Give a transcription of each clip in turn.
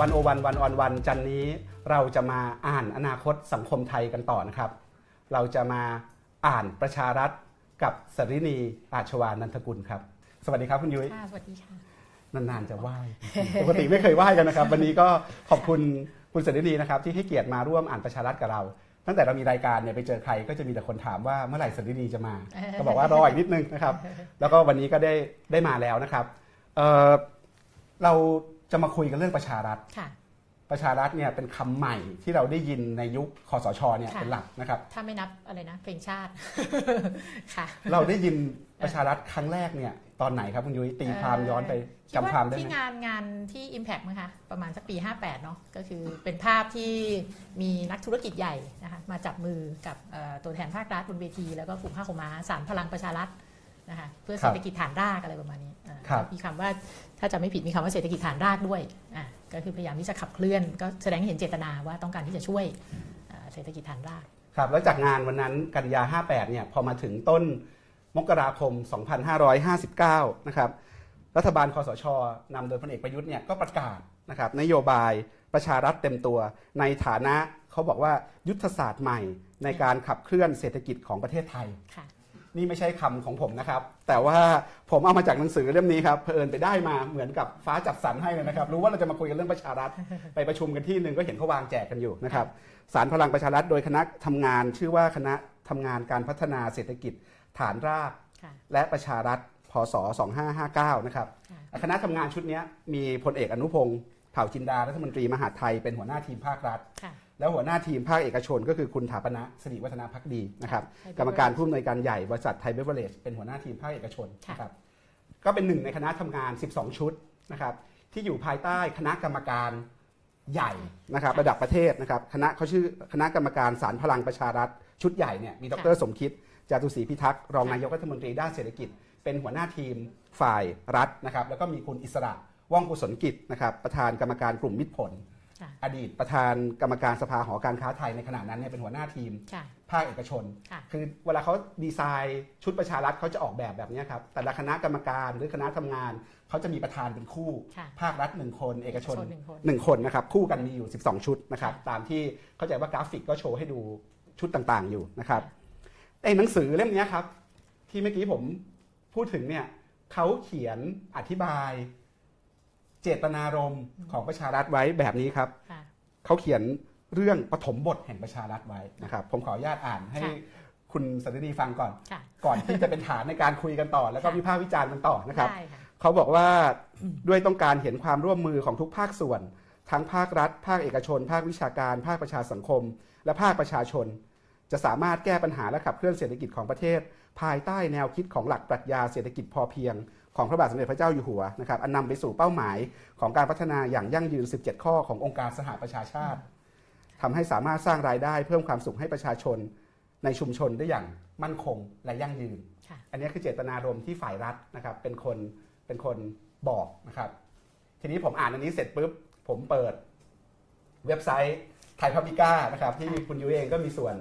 วันโอวันวันออนวันจันนี้เราจะมาอ่านอนาคตสังคมไทยกันต่อนะครับ เราจะมาอ่านประชารัฐกับสรินีอาชวานันทกุลครับ สวัสดีครับคุณยุ้ยค่ะสวัสดีค่ะนานๆจะไหว้ปกติไม่เคยไหว้กันนะครับ วันนี้ก็ขอบคุณคุณสรินีนะครับที่ให้เกียรติมาร่วมอ่านประชารัฐกับเรา ตั้งแต่เรามีรายการเนี่ยไปเจอใครก็จะมีแต่คนถามว่าเมื่อไหร่สรินีจะมา ก็บอกว่ารออีกนิดนึงนะครับ แล้วก็วันนี้ก็ได้ได้มาแล้วนะครับเอ่อเรา จะมาคุยกันเรื่องประชารัฐค่ะประชารัฐเนี่ยเป็นคำใหม่ที่เราได้ยินในยุคคอสชเนี่ยค่ะเป็นหลักนะครับ ถ้าไม่นับอะไรนะเพลงชาติค่ะเราได้ยินประชารัฐครั้งแรกเนี่ยตอนไหนครับคุณยุ้ยตีความย้อนไปคิดจำความได้ที่ไหมงานงานที่ Impact มั้งคะประมาณสักปี 58 เนาะก็คือเป็นภาพที่มีนักธุรกิจใหญ่นะคะมาจับมือกับเอ่อตัวแทนภาครัฐบนเวที แล้วก็กลุ่มภาคขม้าสารพลังประชารัฐนะคะเพื่อเศรษฐกิจฐานรากอะไรประมาณนี้อ่าครับมีคำว่า ถ้าจะไม่ผิดมีคำว่าเศรษฐกิจฐานรากด้วยอ่าก็คือพยายามที่จะขับเคลื่อน ก็แสดงให้เห็นเจตนาว่าต้องการที่จะช่วยอ่าเศรษฐกิจฐานรากครับแล้วจากงานวันนั้นกันยา 58 เนี่ยพอมาถึงต้นมกราคม 2559 นะครับรัฐบาลคอสชนำโดยพลเอกประยุทธ์เนี่ยก็ประกาศนะครับนโยบายประชารัฐเต็มตัว ในฐานะเขาบอกว่ายุทธศาสตร์ใหม่ในการขับเคลื่อนเศรษฐกิจของประเทศไทยค่ะ นี่ไม่ใช่คำของผมนะครับ แต่ว่าผมเอามาจากหนังสือเล่มนี้ครับเพอิญไปได้มาเหมือนกับฟ้าจัดสรรให้เลยนะครับ รู้ว่าเราจะมาคุยกันเรื่องประชารัฐไปประชุมกันที่หนึ่งก็เห็นเขาวางแจกกันอยู่นะครับสารพลังประชารัฐโดยคณะทำงาน ชื่อว่าคณะทำงานการพัฒนาเศรษฐกิจฐานรากค่ะและประชารัฐพศ 2559 นะครับค่ะคณะทำงานชุดเนี้ยมีพลเอกอนุพงศ์เผ่าจินดารัฐมนตรีมหาดไทยเป็นหัวหน้าทีมภาครัฐค่ะ แล้วหัวหน้าทีมภาคเอกชนก็คือคุณถาปณะสิริวัฒนาพักดีนะครับค่ะกรรมการผู้อำนวยการใหญ่บริษัทไทยเบเวอร์เรจเป็นหัวหน้าทีมภาคเอกชนค่ะนะครับก็เป็นหนึ่งในคณะทำงาน 12 ชุดนะครับที่อยู่ภายใต้คณะกรรมการใหญ่นะครับระดับประเทศนะครับคณะเขาชื่อคณะกรรมการสารพลังประชารัฐชุดใหญ่เนี่ยมีดรสมคิดจาตุศรีพิทักษ์รองนายกรัฐมนตรีด้านเศรษฐกิจ เป็นหัวหน้าทีมฝ่ายรัฐนะครับแล้วก็มีคุณอิสระว่องกุศลกิจนะครับประธานกรรมการกลุ่มมิตรผลค่ะ อดีตประธานกรรมการสภาหอการค้าไทยในขณะนั้นเนี่ยเป็นหัวหน้าทีมค่ะภาคเอกชนค่ะคือเวลาเขาดีไซน์ชุดประชารัฐเขาจะออกแบบแบบเนี้ยครับ แต่ละคณะกรรมการหรือคณะทำงานเขาจะมีประธานเป็นคู่ค่ะภาครัฐหนึ่งคน เอกชนเอกชนหนึ่งคนหนึ่งคนนะครับคู่กันมีอยู่ 12 ชุดนะครับค่ะตามที่เข้าใจว่ากราฟิกก็โชว์ให้ดูชุดต่างๆอยู่นะครับไอ้หนังสือเล่มเนี้ยครับที่เมื่อกี้ผมพูดถึงเนี่ยเขาเขียนอธิบาย เจตนารมณ์ของประชารัฐไว้แบบนี้ครับค่ะเขาเขียนเรื่องปฐมบทแห่งประชารัฐไว้นะครับ ผมขออนุญาตอ่านให้ค่ะคุณสันตินีฟังก่อนค่ะก่อนที่จะเป็นฐานในการคุยกันต่อ แล้วก็ค่ะวิพากษ์วิจารณ์กันต่อนะครับได้ค่ะเขาบอกว่าด้วยต้องการเห็นความร่วมมือของทุกภาคส่วน ทั้งภาครัฐ ภาคเอกชน ภาควิชาการ ภาคประชาสังคม และภาคประชาชน จะสามารถแก้ปัญหาและขับเคลื่อนเศรษฐกิจของประเทศ ภายใต้แนวคิดของหลักปรัชญาเศรษฐกิจพอเพียง ของพระบาทสมเด็จพระเจ้าอยู่หัวนะครับอันนำไปสู่เป้าหมายของการพัฒนาอย่างยั่งยืน 17 ข้อขององค์การสหประชาชาติทำให้สามารถสร้างรายได้เพิ่มความสุขให้ประชาชนในชุมชนได้อย่างมั่นคงและยั่งยืนค่ะอันนี้คือเจตนารมณ์ที่ฝ่ายรัฐนะครับเป็นคนเป็นคนบอกนะครับ ทีนี้ผมอ่านอันนี้เสร็จปุ๊บผมเปิดเว็บไซต์ไทยพับ i ิก้านะครับที่คุณยุ้ยเองก็มีส่วน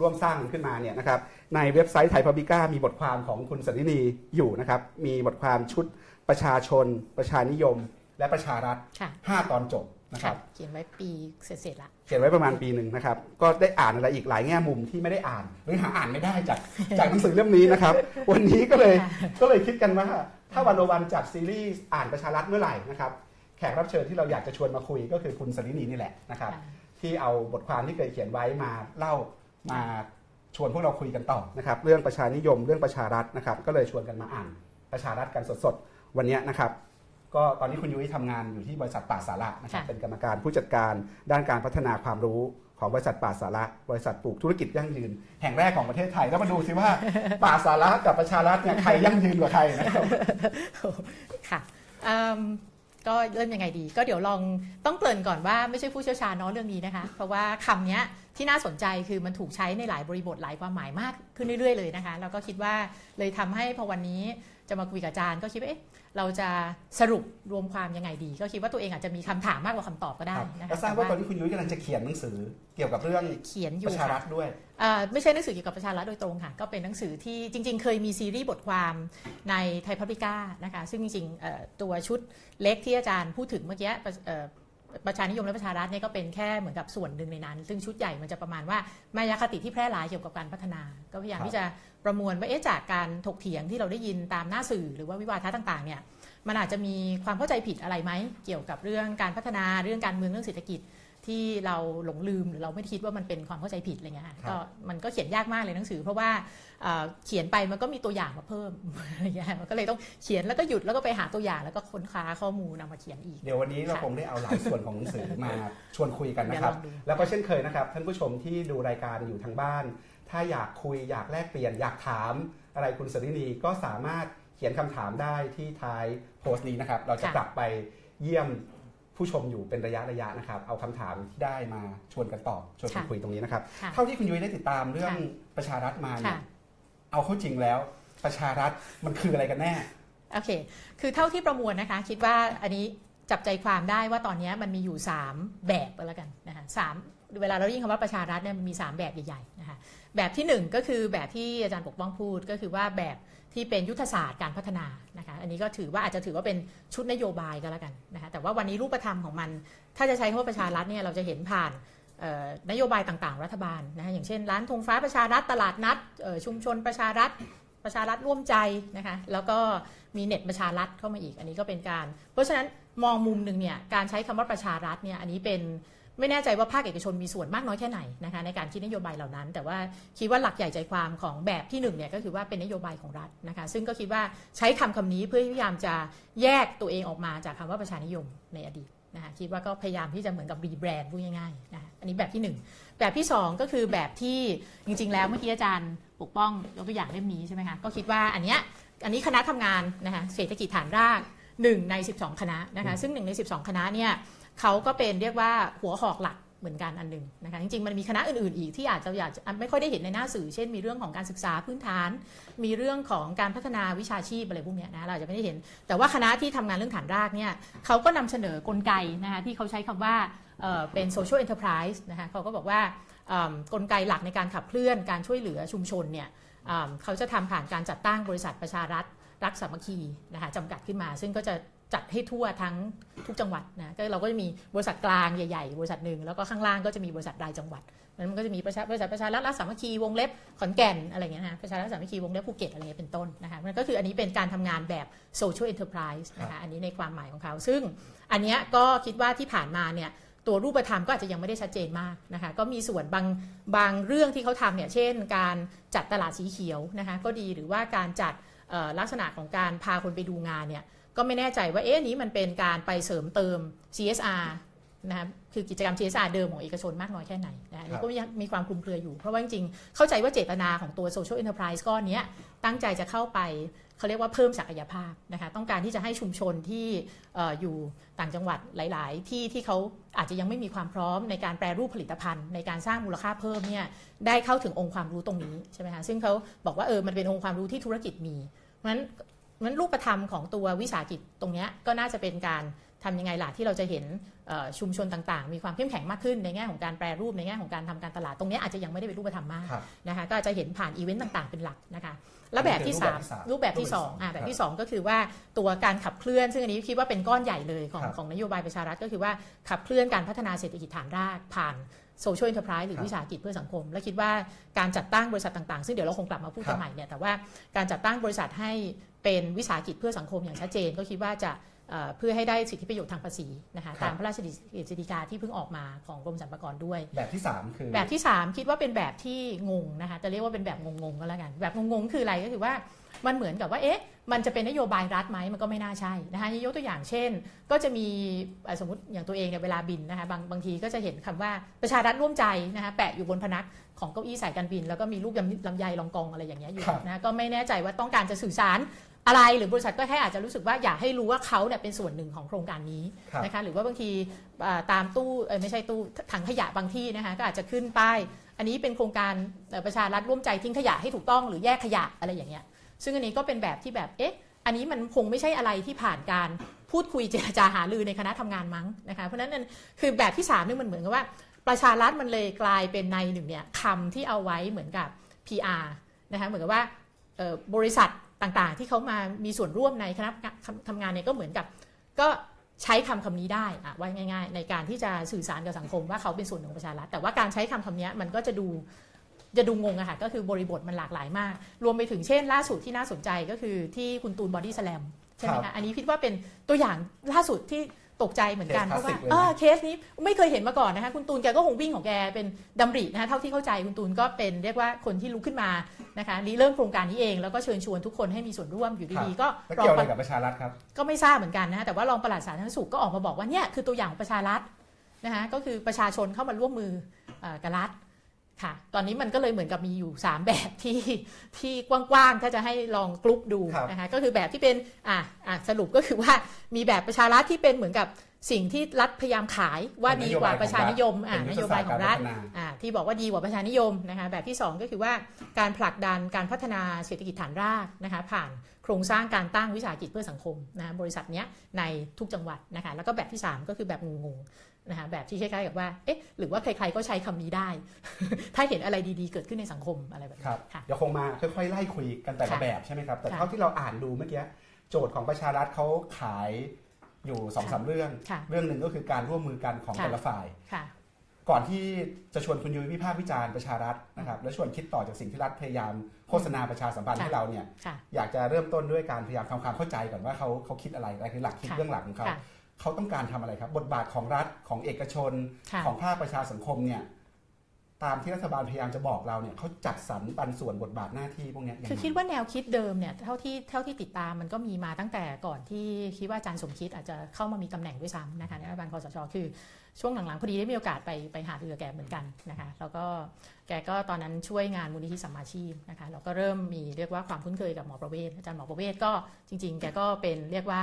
ร่วมสร้างมันขึ้นมาเนี่ยนะครับในเว็บไซต์ไทยพับ i ิก้ามีบทความของคุณสันตินีอยู่นะครับมีบทความชุดประชาชน ประชานิยม และประชารัฐค่ะ5ตอนจบนะครับเขียนไว้ปีเสร็จๆละเขียนไว้ประมาณปีหนึ่งนะครับ ก็ได้อ่านอะไรอีกหลายแง่มุมที่ไม่ได้อ่าน หรือหาอ่านไม่ได้จากจากหนังสือเล่มนี้นะครับ วันนี้ก็เลยค่ะก็เลยคิดกันว่า ถ้าวันโอวันจัดซีรีส์อ่านประชารัฐเมื่อไหร่นะครับแขกรับเชิญที่เราอยากจะชวนมาคุยก็คือคุณสรินีนี่แหละนะครับค่ะที่เอาบทความที่เคยเขียนไว้มาเล่า มาชวนพวกเราคุยกันต่อนะครับเรื่องประชานิยมเรื่องประชารัฐนะครับ ก็เลยชวนกันมาอ่านประชารัฐกันสดๆ วันเนี้ยนะครับ ก็ตอนนี้คุณยุ้ยทำงานอยู่ที่บริษัทป่าสาระนะครับค่ะเป็นกรรมการผู้จัดการด้านการพัฒนาความรู้ของบริษัทป่าสาระบริษัทปลูกธุรกิจยั่งยืน แห่งแรกของประเทศไทยแล้วมาดูสิว่าป่าสาระกับประชารัฐเนี่ยใครยั่งยืนกว่าใครนะครับค่ะอืม ก็เริ่มยังไงดี ก็เดี๋ยวลองต้องเกริ่นก่อนว่าไม่ใช่ผู้เชี่ยวชาญเนาะเรื่องนี้นะคะ เพราะว่าคำนี้ที่น่าสนใจคือมันถูกใช้ในหลายบริบทหลายความหมายมากขึ้นเรื่อยๆเลยนะคะ แล้วก็คิดว่าเลยทำให้พอวันนี้ จะมาคุยกับอาจารย์ก็คิดว่าเอ๊ะเราจะสรุปรวมความยังไงดี ก็คิดว่าตัวเองอาจจะมีคำถามมากกว่าคำตอบก็ได้ครับนะคะแล้วทราบว่าตอนนี้คุณยุ้ยกำลังจะเขียนหนังสือเกี่ยวกับเรื่องเขียนอปยู่ระชารัค่ะฐด้วยเอ่อไม่ใช่หนังสือเกี่ยวกับประชารัฐโดยตรงค่ะก็เป็นหนังสือที่จริง ๆ เคยมีซีรีส์บทความในไทยพับลิก้านะคะซึ่งจริงๆเอ่อตัวชุดเล็กที่อาจารย์พูดถึงเมื่อกี้ ประเอ่อประชานิยมและประชารัฐเนี่ยก็เป็นแค่เหมือนกับส่วนหนึ่งในนั้น ซึ่งชุดใหญ่มันจะประมาณว่ามายาคติที่แพร่หลายเกี่ยวกับการพัฒนา ก็พยายามครับที่จะประมวลว่าเอ๊ะจากการถกเถียงที่เราได้ยินตามหน้าสื่อ หรือว่าวิวาทะต่างๆเนี่ยมันอาจจะมีความเข้าใจผิดอะไรไหมเกี่ยวกับเรื่องการพัฒนาเรื่องการเมืองเรื่องเศรษฐกิจ ที่เราหลงลืมหรือเราไม่คิดว่ามันเป็นความเข้าใจผิดอะไรเงี้ยค่ะครับก็มันก็เขียนยากมากเลยหนังสือ เพราะว่าเอ่อเขียนไปมันก็มีตัวอย่างมาเพิ่มอะไรเงี้ยมันก็เลยต้องเขียนแล้วก็หยุดแล้วก็ไปหาตัวอย่างแล้วก็ค้นคว้าข้อมูลนำมาเขียนอีก เดี๋ยววันนี้เราค่ะคงได้เอาหลายส่วนของหนังสือมาชวนคุยกันเดี๋ยนะวคลรับองดูแล้วก็เช่นเคยนะครับท่านผู้ชมที่ดูรายการอยู่ทางบ้าน ถ้าอยากคุยอยากแลกเปลี่ยนอยากถาม อะไรคุณสรินีก็สามารถเขียนคำถามได้ที่ท้ายโพสต์นี้นะครับเราจะค่ะกลับไปเยี่ยม ผู้ชมอยู่เป็นระยะระยะนะครับ เอาคำถามที่ได้มาชวนกันตอบชวนกันคุยตรงนี้นะครับค่ะเท่าที่คุณยุ้ยได้ติดตามเรื่องค่ะประชารัฐมาเนี่ยค่ะเอาเข้าจริงแล้วประชารัฐมันคืออะไรกันแน่โอเค คือเท่าที่ประมวลนะคะ คิดว่าอันนี้จับใจความได้ว่าตอนนี้มันมีอยู่ 3 แบบก็แล้วกันนะคะสามเวลาเราได้ยินคำว่าประชารัฐเนี่ยมันมี 3 แบบใหญ่ๆนะคะแบบที่ 1 ก็คือแบบที่อาจารย์ปกป้องพูดก็คือว่าแบบ ที่เป็นยุทธศาสตร์การพัฒนานะคะอันนี้ก็ถือว่าอาจจะถือว่าเป็นชุดนโยบายก็แล้วกันนะคะแต่ว่าวันนี้รูปธรรมของมัน ถ้าจะใช้คำว่าประชารัฐเนี่ยเราจะเห็นผ่านนโยบายต่างๆ รัฐบาลนะคะอย่างเช่น ร้านธงฟ้าประชารัฐตลาดนัดชุมชนประชารัฐประชารัฐร่วมใจนะคะแล้วก็มีเน็ตประชารัฐเข้ามาอีก อันนี้ก็เป็นการ เพราะฉะนั้นมองมุมหนึ่งเนี่ยการใช้คำว่าประชารัฐเนี่ยอันนี้เป็น ไม่แน่ใจว่าภาคเอกชนมีส่วนมากน้อยแค่ไหนนะคะในการคิดนโยบายเหล่านั้น แต่ว่าคิดว่าหลักใหญ่ใจความของแบบที่หนึ่งเนี่ยก็คือว่าเป็นนโยบายของรัฐนะคะซึ่งก็คิดว่าใช้คำคำนี้เพื่อพยายามจะแยกตัวเองออกมาจากคำว่าประชานิยมในอดีตนะคะคิดว่าก็พยายามที่จะเหมือนกับรีแบรนด์พูดง่ายๆนะคะอันนี้แบบที่หนึ่งแบบที่ 2 ก็คือแบบที่จริง ๆ แล้วเมื่อกี้อาจารย์ปกป้องยกตัวอย่างเล่มนี้ใช่ไหมคะก็คิดว่าอันเนี้ยอันนี้คณะทำงานนะคะเศรษฐกิจฐานราก1ใน 12 คณะนะคะซึ่ง1ใน 12 คณะเนี่ย เขาก็เป็นเรียกว่าหัวหอกหลักเหมือนกันอันหนึ่งนะคะจริงๆมันมีคณะอื่นๆอีกที่อาจจะอยากจะไม่ค่อยได้เห็นในหน้าสื่อ เช่นมีเรื่องของการศึกษาพื้นฐาน มีเรื่องของการพัฒนาวิชาชีพอะไรพวกนี้นะเราอาจจะไม่ได้เห็น แต่ว่าคณะที่ทำงานเรื่องฐานรากเนี่ยเขาก็นำเสนอกลไกนะคะที่เขาใช้คำว่าเเป็น social enterprise นะคะเขาก็บอกว่ากลไกหลักในการขับเคลื่อนการช่วยเหลือชุมชนเนี่ยเขาจะทำผ่านการจัดตั้งบริษัทประชารัฐรักสามัคคีนะคะจำกัดขึ้นมา ซึ่งก็จะ จัดให้ทั่วทั้งทุกจังหวัดนะก็เราก็จะมีบริษัทกลางใหญ่ๆ บริษัทหนึ่งแล้วก็ข้างล่างก็จะมีบริษัทรายจังหวัดนั้นมันก็จะมีประชาบริษัทประชารัฐรักสามัคคีวงเล็บขอนแก่นอะไรเงี้ยนะประชารัฐสามัคคีวงเล็บภูเก็ตอะไรเงี้ยเป็นต้นนะคะมันก็คืออันนี้เป็นการทำงานแบบ social enterprise นะคะอันนี้ในความหมายของเขา ซึ่งอันเนี้ยก็คิดว่าที่ผ่านมาเนี่ยตัวรูปธรรมก็อาจจะยังไม่ได้ชัดเจนมากนะคะก็มีส่วนบางบางเรื่องที่เขาทำเนี่ยเช่น การจัดตลาดสีเขียวนะคะก็ดีหรือว่าการจัดลักษณะของการพาคนไปดูงานเนี่ย ก็ไม่แน่ใจว่าเอ๊ะอันนี้มันเป็นการไปเสริมเติม CSR นะคะคือกิจกรรม CSR เดิมของเอกชนมากน้อยแค่ไหนนะอันนี้ก็ยังมีความคลุมเครืออยู่ เพราะว่าจริงๆ เข้าใจว่าเจตนาของตัว Social Enterprise ก้อนเนี้ยตั้งใจจะเข้าไปเขาเรียกว่าเพิ่มศักยภาพนะคะต้องการที่จะให้ชุมชนที่เอ่ออยู่ต่างจังหวัดหลาย ๆ ที่ที่เขาอาจจะยังไม่มีความพร้อมในการแปรรูปผลิตภัณฑ์ ในการสร้างมูลค่าเพิ่มเนี่ยได้เข้าถึงองค์ความรู้ตรงนี้ใช่ไหมคะซึ่งเขาบอกว่าเออมันเป็นองค์ความรู้ที่ธุรกิจมีเพราะฉะนั้นเพราะฉะ นั้นรูปธรรมของตัววิสาหกิจตรงเนี้ยก็น่าจะเป็นการทำยังไงล่ะที่เราจะเห็นเอ่อชุมชนต่างๆ มีความเข้มแข็งมากขึ้นในแง่ของการแปรรูปในแง่ของการทำการตลาด ตรงเนี้ยอาจจะยังไม่ได้เป็นรูปธรรมมากครับนะคะก็อาจจะเห็นผ่านอีเวนต์ต่างๆเป็นหลักนะคะแล้วแบบที่อันนี้คือสามรูรูปปแบแบบบที่ที่สสอองงอ่าแบบครับที่สองก็คือว่าตัวการขับเคลื่อน ซึ่งอันนี้คิดว่าเป็นก้อนใหญ่เลยของครับของนโยบายประชารัฐก็คือว่าขับเคลื่อนการพัฒนาเศรษฐกิจฐานรากผ่านโซเชียล n อน r ร r i s e หรือครับวิสาหกิจเพื่อสังคม และคิดว่าการจัดตั้งบริษัทต่างๆ ซึ่งเดี๋ยวเราคงกลับมาพูดครักันบใหม่เนี่ยแต่ว่าการจัดตั้งบริษัทให้ เป็นวิสาหกิจเพื่อสังคมอย่างชัดเจน ก็คิดว่าจะเอ่อเพื่อให้ได้สิทธิประโยชน์ทางภาษีนะคะครับตามพระราชกิจสีกาที่เพิ่งออกมาของกรมสรรพากรด้วย แบบที่ 3 คือ แบบที่ 3 คิดว่าเป็นแบบที่งงนะคะจะเรียกว่าเป็นแบบงงๆก็แล้วกัน แบบงงๆคืออะไรก็คือว่ามันเหมือนกับว่าเอ๊ะมันจะเป็นนโยบายรัฐไหมมันก็ไม่น่าใช่นะคะยกตัวอย่างเช่น ก็จะมีเอ่อสมมติอย่างตัวเองเนี่ยเวลาบินนะคะบางบางทีก็จะเห็นคำว่าประชารัฐร่วมใจนะคะแปะอยู่บนพนักของเก้าอี้สายการบิน แล้วก็มีรูปลำลำไยลองกองอะไรอย่างเงี้ยอยู่ครับนะก็ไม่แน่ใจว่าต้องการจะสื่อสาร อะไรหรือบริษัทก็แค่อาจจะรู้สึกว่าอยากให้รู้ว่าเขาเนี่ยเป็นส่วนหนึ่งของโครงการนี้ครับนะคะหรือว่าบางทีอ่าตามตู้เอ่อไม่ใช่ตู้ถังขยะบางที่นะคะก็อาจจะขึ้นป้าย อันนี้เป็นโครงการเอ่อประชารัฐร่วมใจทิ้งขยะให้ถูกต้องหรือแยกขยะอะไรอย่างเงี้ยซึ่งอันนี้ก็เป็นแบบที่แบบเอ๊ะอันอันนี้มันคงไม่ใช่อะไรที่ผ่านการพูดคุยเจรจาหารือในคณะทำงานมั้งนะคะเพราะฉะนั้นคือแบบที่3นี่มันเหมือนกับว่า ประชารัฐมันเลยกลายเป็นในหนึ่งเนี่ยคำที่เอาไว้เหมือนกับ PR นะคะเหมือนกับว่าบริษัท ต่างๆ ที่เขามามีส่วนร่วมในคณะทำงานเนี่ยก็เหมือนกับ ก็ใช้คำคำนี้ได้อะว่าง่าย ๆ ในการที่จะสื่อสารกับสังคมว่าเขาเป็นส่วนหนึ่งของประชารัฐแต่ว่าการใช้คำคำนี้มันก็จะดูจะดูงงอะค่ะก็คือบริบทมันหลากหลายมาก รวมไปถึงเช่น ล่าสุดที่น่าสนใจก็คือที่คุณตูนบอดี้สแลมใช่ไหมคะอันนี้คิดว่าเป็นตัวอย่างล่าสุดที่ ตกใจเหมือนกันเพราะว่าเคสนี้ไม่เคยเห็นมาก่อนนะคะคุณตูนแกก็คงวิ่งของแกเป็นดำรินะคะเท่าที่เข้าใจคุณตูนก็เป็นเรียกว่าคนที่ลุกขึ้นมานะคะริเริ่มโครงการนี้เองแล้วก็เชิญชวนทุกคนให้มีส่วนร่วมอยู่ดีๆก็เกี่ยวอะไรกับประชารัฐครับก็ไม่ทราบเหมือนกันนะแต่ว่ารองปลัดสาธารณสุขก็ออกมาบอกว่าเนี่ยคือตัวอย่างของประชารัฐนะคะก็คือประชาชนเข้ามาร่วมมือกับรัฐ ค่ะ ตอนนี้มันก็เลยเหมือนกับมีอยู่ 3 แบบที่ที่กว้างๆ ถ้าจะให้ลองกรุ๊ปดูนะคะ ก็คือแบบที่เป็นอะอะสรุปก็คือว่ามีแบบประชารัฐที่เป็นเหมือนกับสิ่งที่รัฐพยายามขายว่าดีกว่าประชานิยมอ่านโยบายของรัฐอ่าที่บอกว่าดีกว่าประชานิยมนะคะแบบที่ 2 ก็คือว่าการผลักดันการพัฒนาเศรษฐกิจฐานรากนะคะผ่านโครงสร้างการตั้งวิสาหกิจเพื่อสังคมนะบริษัทนี้ในทุกจังหวัดนะคะแล้วก็แบบที่ 3 ก็คือแบบงง นะคะแบบที่คล้ายๆกับว่าเอ๊ะหรือว่าใครๆก็ใช้คำนี้ได้ ถ้าเห็นอะไรดีๆเกิดขึ้นในสังคมอะไรแบบนี้ครับเดี๋ยวคงมาค่อยๆไล่คุยกันแต่ละแบบใช่ไหมครับ แต่เท่าที่เราอ่านดูเมื่อกี้โจทย์ของประชารัฐเขาขายอยู่สองสาเรื่อง เรื่องหนึ่งก็คือการร่วมมือกันของแต่ละฝ่ายก่อนที่จะชวนคุณยุ้ยวิพากษ์วิจารณ์ประชารัฐนะครับและชวนคิดต่อจากสิ่งที่รัฐพยายามโฆษณาประชาสัมพันธ์ให้เราเนี่ยอยากจะเริ่มต้นด้วยการพยายามทำความเข้าใจก่อนว่าเขาเขาคิดอะไรอะไรคือหลักคิดเรื่องหลักของเขา เขาต้องการทำอะไรครับ บทบาทของรัฐของเอกชน ของภาคประชาสังคมเนี่ยตามที่รัฐบาลพยายามจะบอกเราเนี่ยเขาจัดสรรปันส่วนบทบาทหน้าที่พวกนี้คือคิดว่าแนวคิดเดิมเนี่ยเท่าที่เท่าที่ติดตามมันก็มีมาตั้งแต่ก่อนที่คิดว่าอาจารย์สมคิดอาจจะเข้ามามีตำแหน่งด้วยซ้ำนะคะในรัฐบาลคอสชคือช่วงหลังๆพอดีได้มีโอกาสไปไปหาเรือแกเหมือนกันนะคะแล้วก็แกก็ตอนนั้นช่วยงานมูลนิธิสัมมาชีพนะคะเราก็เริ่มมีเรียกว่าความคุ้นเคยกับหมอประเวศอาจารย์หมอประเวศก็จริง ๆ แกก็เป็นเรียกว่า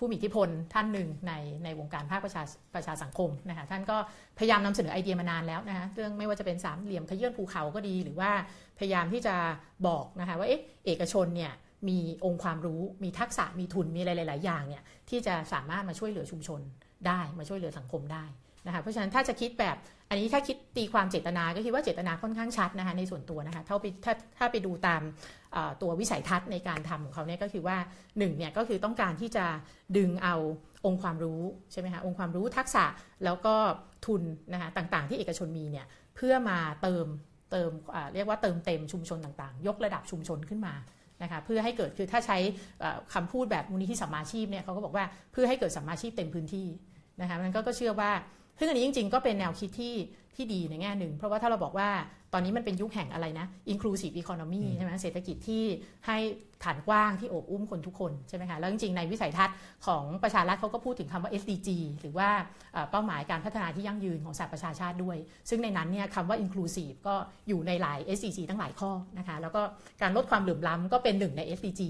ผู้มีอิทธิพลท่านหนึ่งในในวงการภาคประชาประชาสังคมนะคะท่านก็พยายามนำเสนอไอเดียมานานแล้วนะคะเรื่องไม่ว่าจะเป็นสามเหลี่ยมขยื่นภูเขาก็ดี หรือว่าพยายามที่จะบอกนะคะว่าเอ๊ะเอกชนเนี่ยมีองค์ความรู้มีทักษะมีทุนมีอะไรหลาย ๆ อย่างเนี่ยที่จะสามารถมาช่วยเหลือชุมชนได้มาช่วยเหลือสังคมได้นะคะเพราะฉะนั้นถ้าจะคิดแบบ อันนี้ถ้าคิดตีความเจตนาก็คิดว่าเจตนาค่อนข้างชัดนะคะในส่วนตัวนะคะถ้าไปถ้าถ้าไปดูตามตัววิสัยทัศน์ในการทำของเขาเนี่ยก็คือว่า1เนี่ยก็คือต้องการที่จะดึงเอาองค์ความรู้ใช่ไหมคะองค์ความรู้ทักษะแล้วก็ทุนนะคะต่างๆ ที่เอกชนมีเนี่ยเพื่อมาเติมเติมเรียกว่าเติมเต็มชุมชนต่างๆ ยกระดับชุมชนขึ้นมานะคะเพื่อให้เกิดคือถ้าใช้คำพูดแบบมูลนิธิสัมมาชีพเนี่ยเขาก็บอกว่าเพื่อให้เกิดสัมมาชีพเต็มพื้นที่นะคะมันก็เชื่อว่า ซึ่งอันนี้จริง ๆ ก็เป็นแนวคิดที่ที่ดีในแง่หนึ่ง เพราะว่าถ้าเราบอกว่าตอนนี้มันเป็นยุคแห่งอะไรนะ inclusive economy ใช่ไหมเศรษฐกิจที่ให้ฐานกว้างที่โอบอุ้มคนทุกคนใช่ไหมคะ แล้วจริงๆ ในวิสัยทัศน์ของประชารัฐเขาก็พูดถึงคำว่า SDG หรือว่าเป้าหมายการพัฒนาที่ยั่งยืนของสหประชาชาติด้วย ซึ่งในนั้นเนี่ยคำว่า inclusive ก็อยู่ในหลาย SDG ทั้งหลายข้อนะคะ แล้วก็การลดความเหลื่อมล้ำก็เป็นหนึ่งใน SDG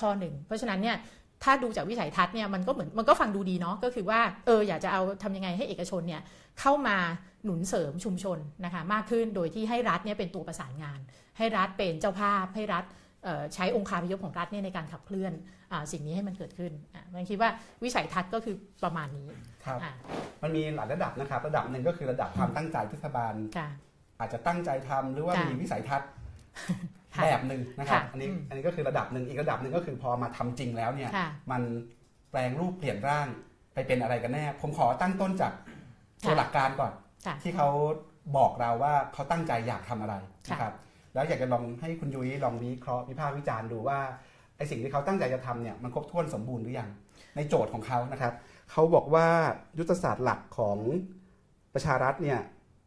ข้อหนึ่ง เพราะฉะนั้นเนี่ย ถ้าดูจากวิสัยทัศน์เนี่ยมันก็เหมือนมันก็ฟังดูดีเนาะก็คือว่าเอออยากจะเอาทำยังไงให้เอกชนเนี่ยเข้ามาหนุนเสริมชุมชนนะคะมากขึ้นโดยที่ให้รัฐเนี่ยเป็นตัวประสานงาน ให้รัฐเป็นเจ้าภาพ ให้รัฐใช้องค์คาพยพของรัฐเนี่ยในการขับเคลื่อนอสิ่งนี้ให้มันเกิดขึ้นมันคิดว่าวิสัยทัศน์ก็คือประมาณนี้ครับมันมีหลายระดับนะครับระดับหนึ่งก็คือระดับความตั้งใจรัฐบาลอาจจะตั้งใจทำหรือว่ามีวิสัยทัศน์ แบบหนึ่งนะครับอันนี้อันนี้ก็คือระดับหนึ่งอีกระดับหนึ่งก็คือพอมาทำจริงแล้วเนี่ยมันแปลงรูปเปลี่ยนร่างไปเป็นอะไรกันแน่ ผมขอตั้งต้นจากตัวหลักการก่อน ที่เขาบอกเราว่าเขาตั้งใจอยากทำอะไรนะครับแล้วอยากจะลองให้คุณยุ้ยลองวิเคราะห์วิพากษ์วิจารณ์ดูว่าไอสิ่งที่เขาตั้งใจจะทำเนี่ยมันครบถ้วนสมบูรณ์หรือยังในโจทย์ของเขานะครับเขาบอกว่ายุทธศาสตร์หลักของประชารัฐเนี่ย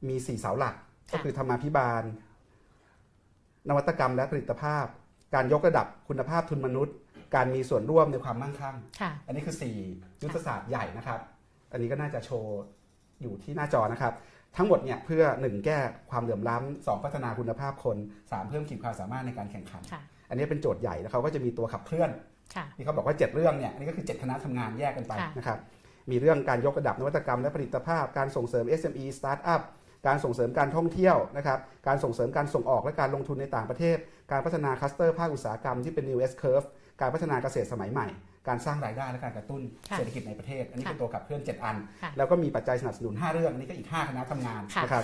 มีสี่เสาหลัก ก็คือธรรมาภิบาล นวัตกรรมและผลิตภาพ การยกระดับคุณภาพทุนมนุษย์ การมีส่วนร่วมในความมั่งคั่ง อันนี้คือ 4 ยุทธศาสตร์ใหญ่นะครับ อันนี้ก็น่าจะโชว์อยู่ที่หน้าจอนะครับ ทั้งหมดเนี่ยเพื่อ 1 แก้ความเหลื่อมล้ำสองพัฒนาคุณภาพคน 3 เพิ่มขีดความสามารถในการแข่งขัน อันนี้เป็นโจทย์ใหญ่แล้วเขาก็จะมีตัวขับเคลื่อนที่เขาบอกว่า 7 เรื่องเนี่ยอันนี้ก็คือ 7 คณะทำงานแยกกันไปนะครับมีเรื่องการยกระดับนวัตกรรมและผลิตภาพ การส่งเสริม SME Startup การส่งเสริมการท่องเที่ยวนะครับการส่งเสริมการส่งออกและการลงทุนในต่างประเทศ การพัฒนาคัสเตอร์ภาคอุตสาหกรรมที่เป็น New S Curve การพัฒนาเกษตรสมัยใหม่ การสร้างรายได้และการกระตุ้นค่ะเศรษฐกิจในประเทศ อันนี้ค่ะเป็นตัวขับเคลื่อน 7 อันค่ะแล้วก็มีปัจจัยสนับสนุน 5 เรื่อง อันนี้ก็อีก 5 คณะทำงานค่ะนะครับ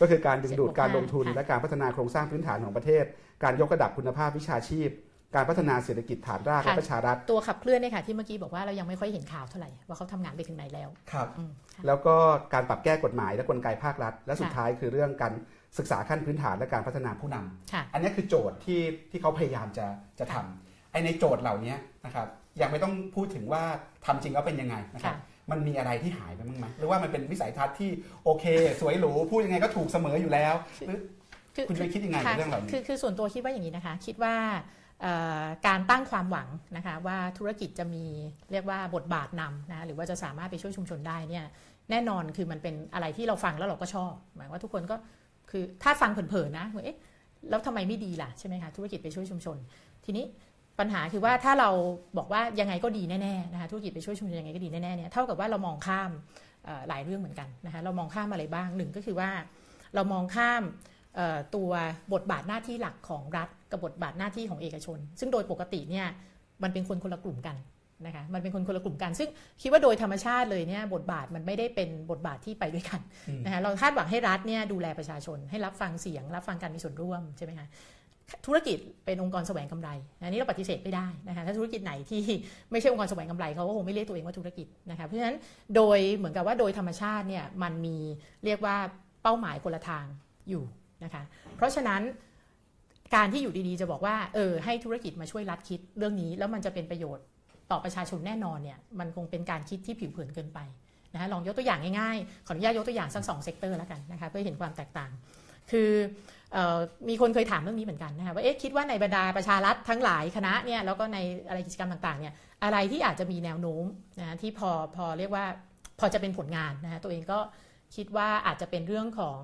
ก็คือการดึงดูดเจ็ดบวกการลงทุนห้าและการพัฒนาโครงสร้างพื้นฐานของประเทศ การยกระดับคุณภาพวิชาชีพ การพัฒนาเศรษฐกิจฐานรากและประชารัฐตัวขับเคลื่อนเนี่ยค่ะที่เมื่อกี้บอกว่าเรายังไม่ค่อยเห็นข่าวเท่าไหร่ว่าเขาทำงานไปถึงไหนแล้วครับอืมค่ะแล้วก็การปรับแก้กฎหมายและกลไกภาครัฐ และสุดค่ะท้ายคือเรื่องการศึกษาขั้นพื้นฐานและการพัฒนาผู้นำค่ะอันนี้คือโจทย์ที่ที่เขาพยายามจะจะทำไอในโจทย์เหล่านี้นะครับยังไม่ต้องพูดถึงว่าทำจริงแล้วเป็นยังไงนะครับค่ะมันมีอะไรที่หายไปบ้างไหมหรือว่ามันเป็นวิสัยทัศน์ที่โอเค สวยหรูพูดยังไงก็ถูกเสมออยู่แล้วหรือคือคุณไปคิดยังไงกับค่ะเรื่องเหล่านี้คือคือส่วนตัวคิดว่าอย่างนี้นะคะ คิดว่าเอ่อ การตั้งความหวังนะคะว่าธุรกิจจะมีเรียกว่าบทบาทนำนะหรือว่าจะสามารถไปช่วยชุมชนได้เนี่ยแน่นอนคือมันเป็นอะไรที่เราฟังแล้วเราก็ชอบ หมายว่าทุกคนก็คือถ้าฟังเผินๆนะเอ๊ะแล้วทำไมไม่ดีล่ะใช่ไหมคะธุรกิจไปช่วยชุมชน ทีนี้ปัญหาคือว่าถ้าเราบอกว่ายังไงก็ดีแน่ๆนะคะธุรกิจไปช่วยชุมชนยังไงก็ดีแน่ๆเนี่ยเท่ากับว่าเรามองข้ามหลายเรื่องเหมือนกันนะคะเรามองข้ามอะไรบ้างหนึ่งก็คือว่าเรามองข้าม ตัวบทบาทหน้าที่หลักของรัฐกับบทบาทหน้าที่ของเอกชน ซึ่งโดยปกติเนี่ยมันเป็นคนคนละกลุ่มกันนะคะมันเป็นคนคนละกลุ่มกัน ซึ่งคิดว่าโดยธรรมชาติเลยเนี่ยบทบาทมันไม่ได้เป็นบทบาทที่ไปด้วยกันอืมนะคะเราคาดหวังให้รัฐเนี่ยดูแลประชาชน ให้รับฟังเสียง รับฟังการมีส่วนร่วมใช่ไหมคะธุรกิจเป็นองค์กรแสวงกำไรอันนี้เราปฏิเสธไม่ได้นะคะถ้าธุรกิจไหนที่ไม่ใช่องค์กรแสวงกำไรเขาก็คงไม่เรียกตัวเองว่าธุรกิจนะคะเพราะฉะนั้นโดยเหมือนกับว่าโดยธรรมชาติเนี่ยมันมีเรียกว่าเป้าหมายคนละทางอยู่ นะคะเพราะฉะนั้นการที่อยู่ดีๆจะบอกว่าเออให้ธุรกิจมาช่วยรัฐคิดเรื่องนี้ แล้วมันจะเป็นประโยชน์ต่อประชาชนแน่นอนเนี่ยมันคงเป็นการคิดที่ผิวเผินเกินไปนะคะลองยกตัวอย่างง่ายๆ ขออนุญาตยกตัวอย่างสักสอง sector แล้วกันนะคะเพื่อเห็นความแตกต่าง คือเออมีคนเคยถามเรื่องนี้เหมือนกันนะคะว่าเอ๊ะคิดว่าในบรรดาประชารัฐทั้งหลายคณะเนี่ยแล้วก็ในอะไรกิจกรรมต่างๆเนี่ยอะไรที่อาจจะมีแนวโน้มนะที่พอพอเรียกว่าพอจะเป็นผลงานนะคะตัวเองก็คิดว่าอาจจะเป็นเรื่องของ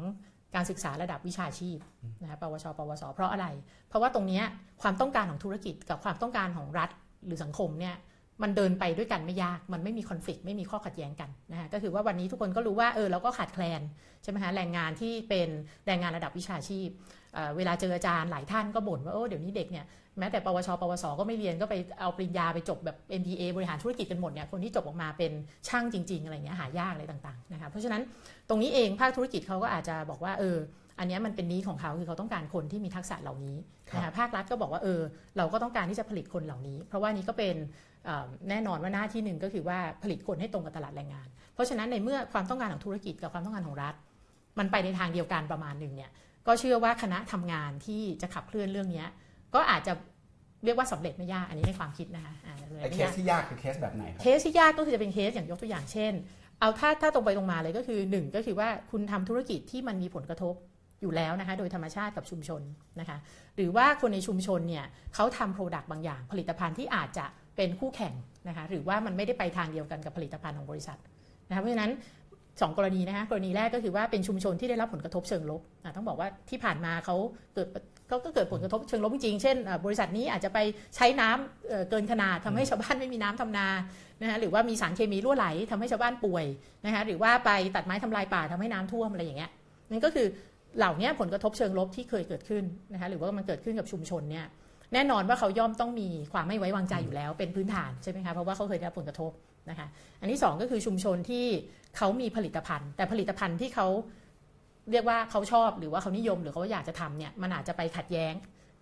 การศึกษาระดับวิชาชีพนะคะปวช ปวส เพราะอะไร เพราะว่าตรงนี้ความต้องการของธุรกิจกับความต้องการของรัฐหรือสังคมเนี่ยมันเดินไปด้วยกันไม่ยาก มันไม่มีคอนฟ lict ไม่มีข้อขัดแย้งกันนะฮะ ก็คือว่าวันนี้ทุกคนก็รู้ว่าเออเราก็ขาดแคลนใช่ไหมฮะแรงงานที่เป็นแรงงานระดับวิชาชีพเเวลาเจออาจารย์หลายท่านก็บ่นว่าโอ้เดี๋ยวนี้เด็กเนี่ย แม้แต่ปวช ปวส ก็ไม่เรียนก็ไปเอาปริญญาไปจบแบบ MBA บริหารธุรกิจกันหมดเนี่ยคนที่จบออกมาเป็นช่างจริง ๆ อะไรเงี้ยหายากอะไรต่างๆนะคะเพราะฉะนั้นตรงนี้เองภาคธุรกิจเขาก็อาจจะบอกว่าเอออันเนี้ยมันเป็นนี้ของเขาคือเขาต้องการคนที่มีทักษะเหล่านี้ครับนะคะภาครัฐก็บอกว่าเออเราก็ต้องการที่จะผลิตคนเหล่านี้ เพราะว่านี้ก็เป็นเอ่อแน่นอนว่าหน้าที่หนึ่งก็คือว่าผลิตคนให้ตรงกับตลาดแรงงาน เพราะฉะนั้นในเมื่อความต้องการของธุรกิจกับความต้องการของรัฐ มันไปในทางเดียวกันประมาณหนึ่งเนี่ยก็เชื่อว่าคณะทำงานที่จะขับเคลื่อนเรื่องเนี้ยก็อาจจะ เรียกว่าสำเร็จไม่ยากอันนี้ในความคิดนะคะอ่าไอเคไม่สยากที่ยากคือเคสแบบไหนครับเคสที่ยากก็คือจะเป็นเคสอย่างยกตัวอย่างเช่น เอาถ้าถ้าตรงไปตรงมาเลยก็คือหนึ่งก็คือว่าคุณทำธุรกิจที่มันมีผลกระทบอยู่แล้วนะคะโดยธรรมชาติกับชุมชนนะคะหรือว่าคนในชุมชนเนี่ยเขาทำ product บางอย่าง ผลิตภัณฑ์ที่อาจจะเป็นคู่แข่งนะคะหรือว่ามันไม่ได้ไปทางเดียวกันกับผลิตภัณฑ์ของบริษัทนะคะเพราะฉะนั้น สองกรณีนะคะกรณีแรกก็คือว่าเป็นชุมชนที่ได้รับผลกระทบเชิงลบอะต้องบอกว่าที่ผ่านมาเขาเกิดเขาก็เกิดผลกระทบเชิงลบจริงๆเช่นอะบริษัทนี้อาจจะไปใช้น้ำเอ่อเกินขนาดทำให้ชาวบ้านไม่มีน้ำทำนานะคะหรือว่ามีสารเคมีรั่วไหลทำให้ชาวบ้านป่วยนะคะหรือว่าไปตัดไม้ทำลายป่าทำให้น้ำท่วมอะไรอย่างเงี้ยนั่นก็คือเหล่านี้ผลกระทบเชิงลบที่เคยเกิดขึ้นนะคะหรือว่ามันเกิดขึ้นกับชุมชนเนี่ยแน่นอนว่าเขาย่อมต้องมีความไม่ไว้วางใจอยู่แล้วเป็นพื้นฐานใช่ไหมคะเพราะว่าเขาเคยได้รับผลกระทบ นะคะอันที่สองก็คือชุมชนที่เขามีผลิตภัณฑ์ แต่ผลิตภัณฑ์ที่เขาเรียกว่าเขาชอบหรือว่าเขานิยมหรือเขาอยากจะทำเนี่ยมันอาจจะไปขัดแย้ง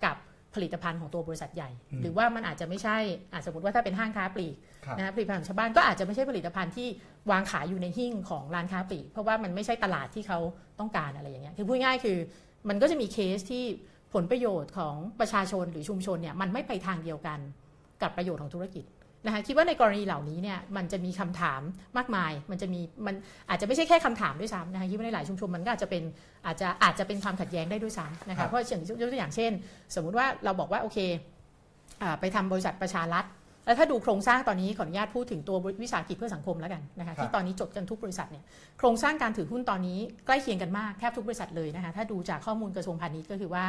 กับผลิตภัณฑ์ของตัวบริษัทใหญ่อืมหรือว่ามันอาจจะไม่ใช่อาจสมมติว่าถ้าเป็นห้างค้าปลีกครับนะคะผลิตภัณฑ์ของชาวบ้านก็อาจจะไม่ใช่ผลิตภัณฑ์ที่วางขายอยู่ในหิ้งของร้านค้าปลีก เพราะว่ามันไม่ใช่ตลาดที่เขาต้องการอะไรอย่างเงี้ยคือพูดง่ายๆคือมันก็จะมีเคสที่ผลประโยชน์ของประชาชนหรือชุมชนเนี่ยมันไม่ไปทางเดียวกันกับประโยชน์ของธุรกิจ นะคะคิดว่าในกรณีเหล่านี้เนี่ยมันจะมีคำถามมากมาย มันจะมีมันอาจจะไม่ใช่แค่คำถามด้วยซ้ำนะคะคิดว่าในหลายชุมชนมันก็อาจจะเป็นอาจจะอาจจะเป็นความขัดแย้งได้ด้วยซ้ำนะครัคะบเพราะอย่างยกตัวอย่างเช่น สมมุติว่าเราบอกว่าโอเคอ่าไปทำบริษัทประชารัฐ แล้วถ้าดูโครงสร้างตอนนี้ขออนุญาตพูดถึงตัววิสาหกิจเพื่อสังคมแล้วกันนะคะครับที่ตอนนี้จดกันทุกบริษัทเนี่ยโครงสร้างการถือหุ้นตอนนี้ใกล้เคียงกันมากแทบทุกบริษัทเลยนะคะถ้าดูจากข้อมูลกระทรวงพาณิชย์ก็คือว่า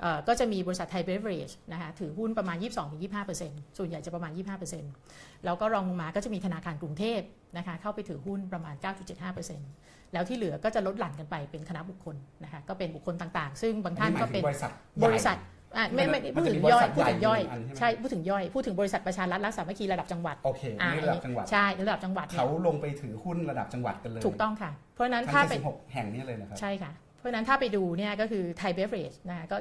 เอ่อก็จะมีบริษัทไทยเบเวอเรจนะคะถือหุ้นประมาณ 22-25%ส่วนใหญ่จะประมาณ 25%แล้วก็รองลงมาก็จะมีธนาคารกรุงเทพนะคะเข้าไปถือหุ้นประมาณ 9.75%แล้วที่เหลือก็จะลดหลั่นกันไปเป็นคณะบุคคลนะคะก็เป็นบุคคลต่างๆ ซึ่งบางท่านก็เป็นอัหมยถึงบริษัทใหญ่บริษัท อะไม่ไม่มันพูดจะถึมีงบริย่อษัยทพูดถึงย่อยใหญ่อยู่หนึ่งอันใช่ไหมใช่พูดถึงย่อยพูดถึงบริษัทประชารัฐรักสามัคคีระดับจังหวัดโอเคอ่านี่ระดับจังหวัดใช่ระดับจังหวัดเนี่ยเขาลงไปถือหุ้นระดับจังหวัดกันเลยถูกต้องค่ะ เพราะฉะนั้นทั้ถ้างไป76แห่งนี้เลยนะครับใช่ค่ะเพราะฉะนั้นถ้าไปดูเนี่ยก็คือไทยเบฟเรจนะคะก็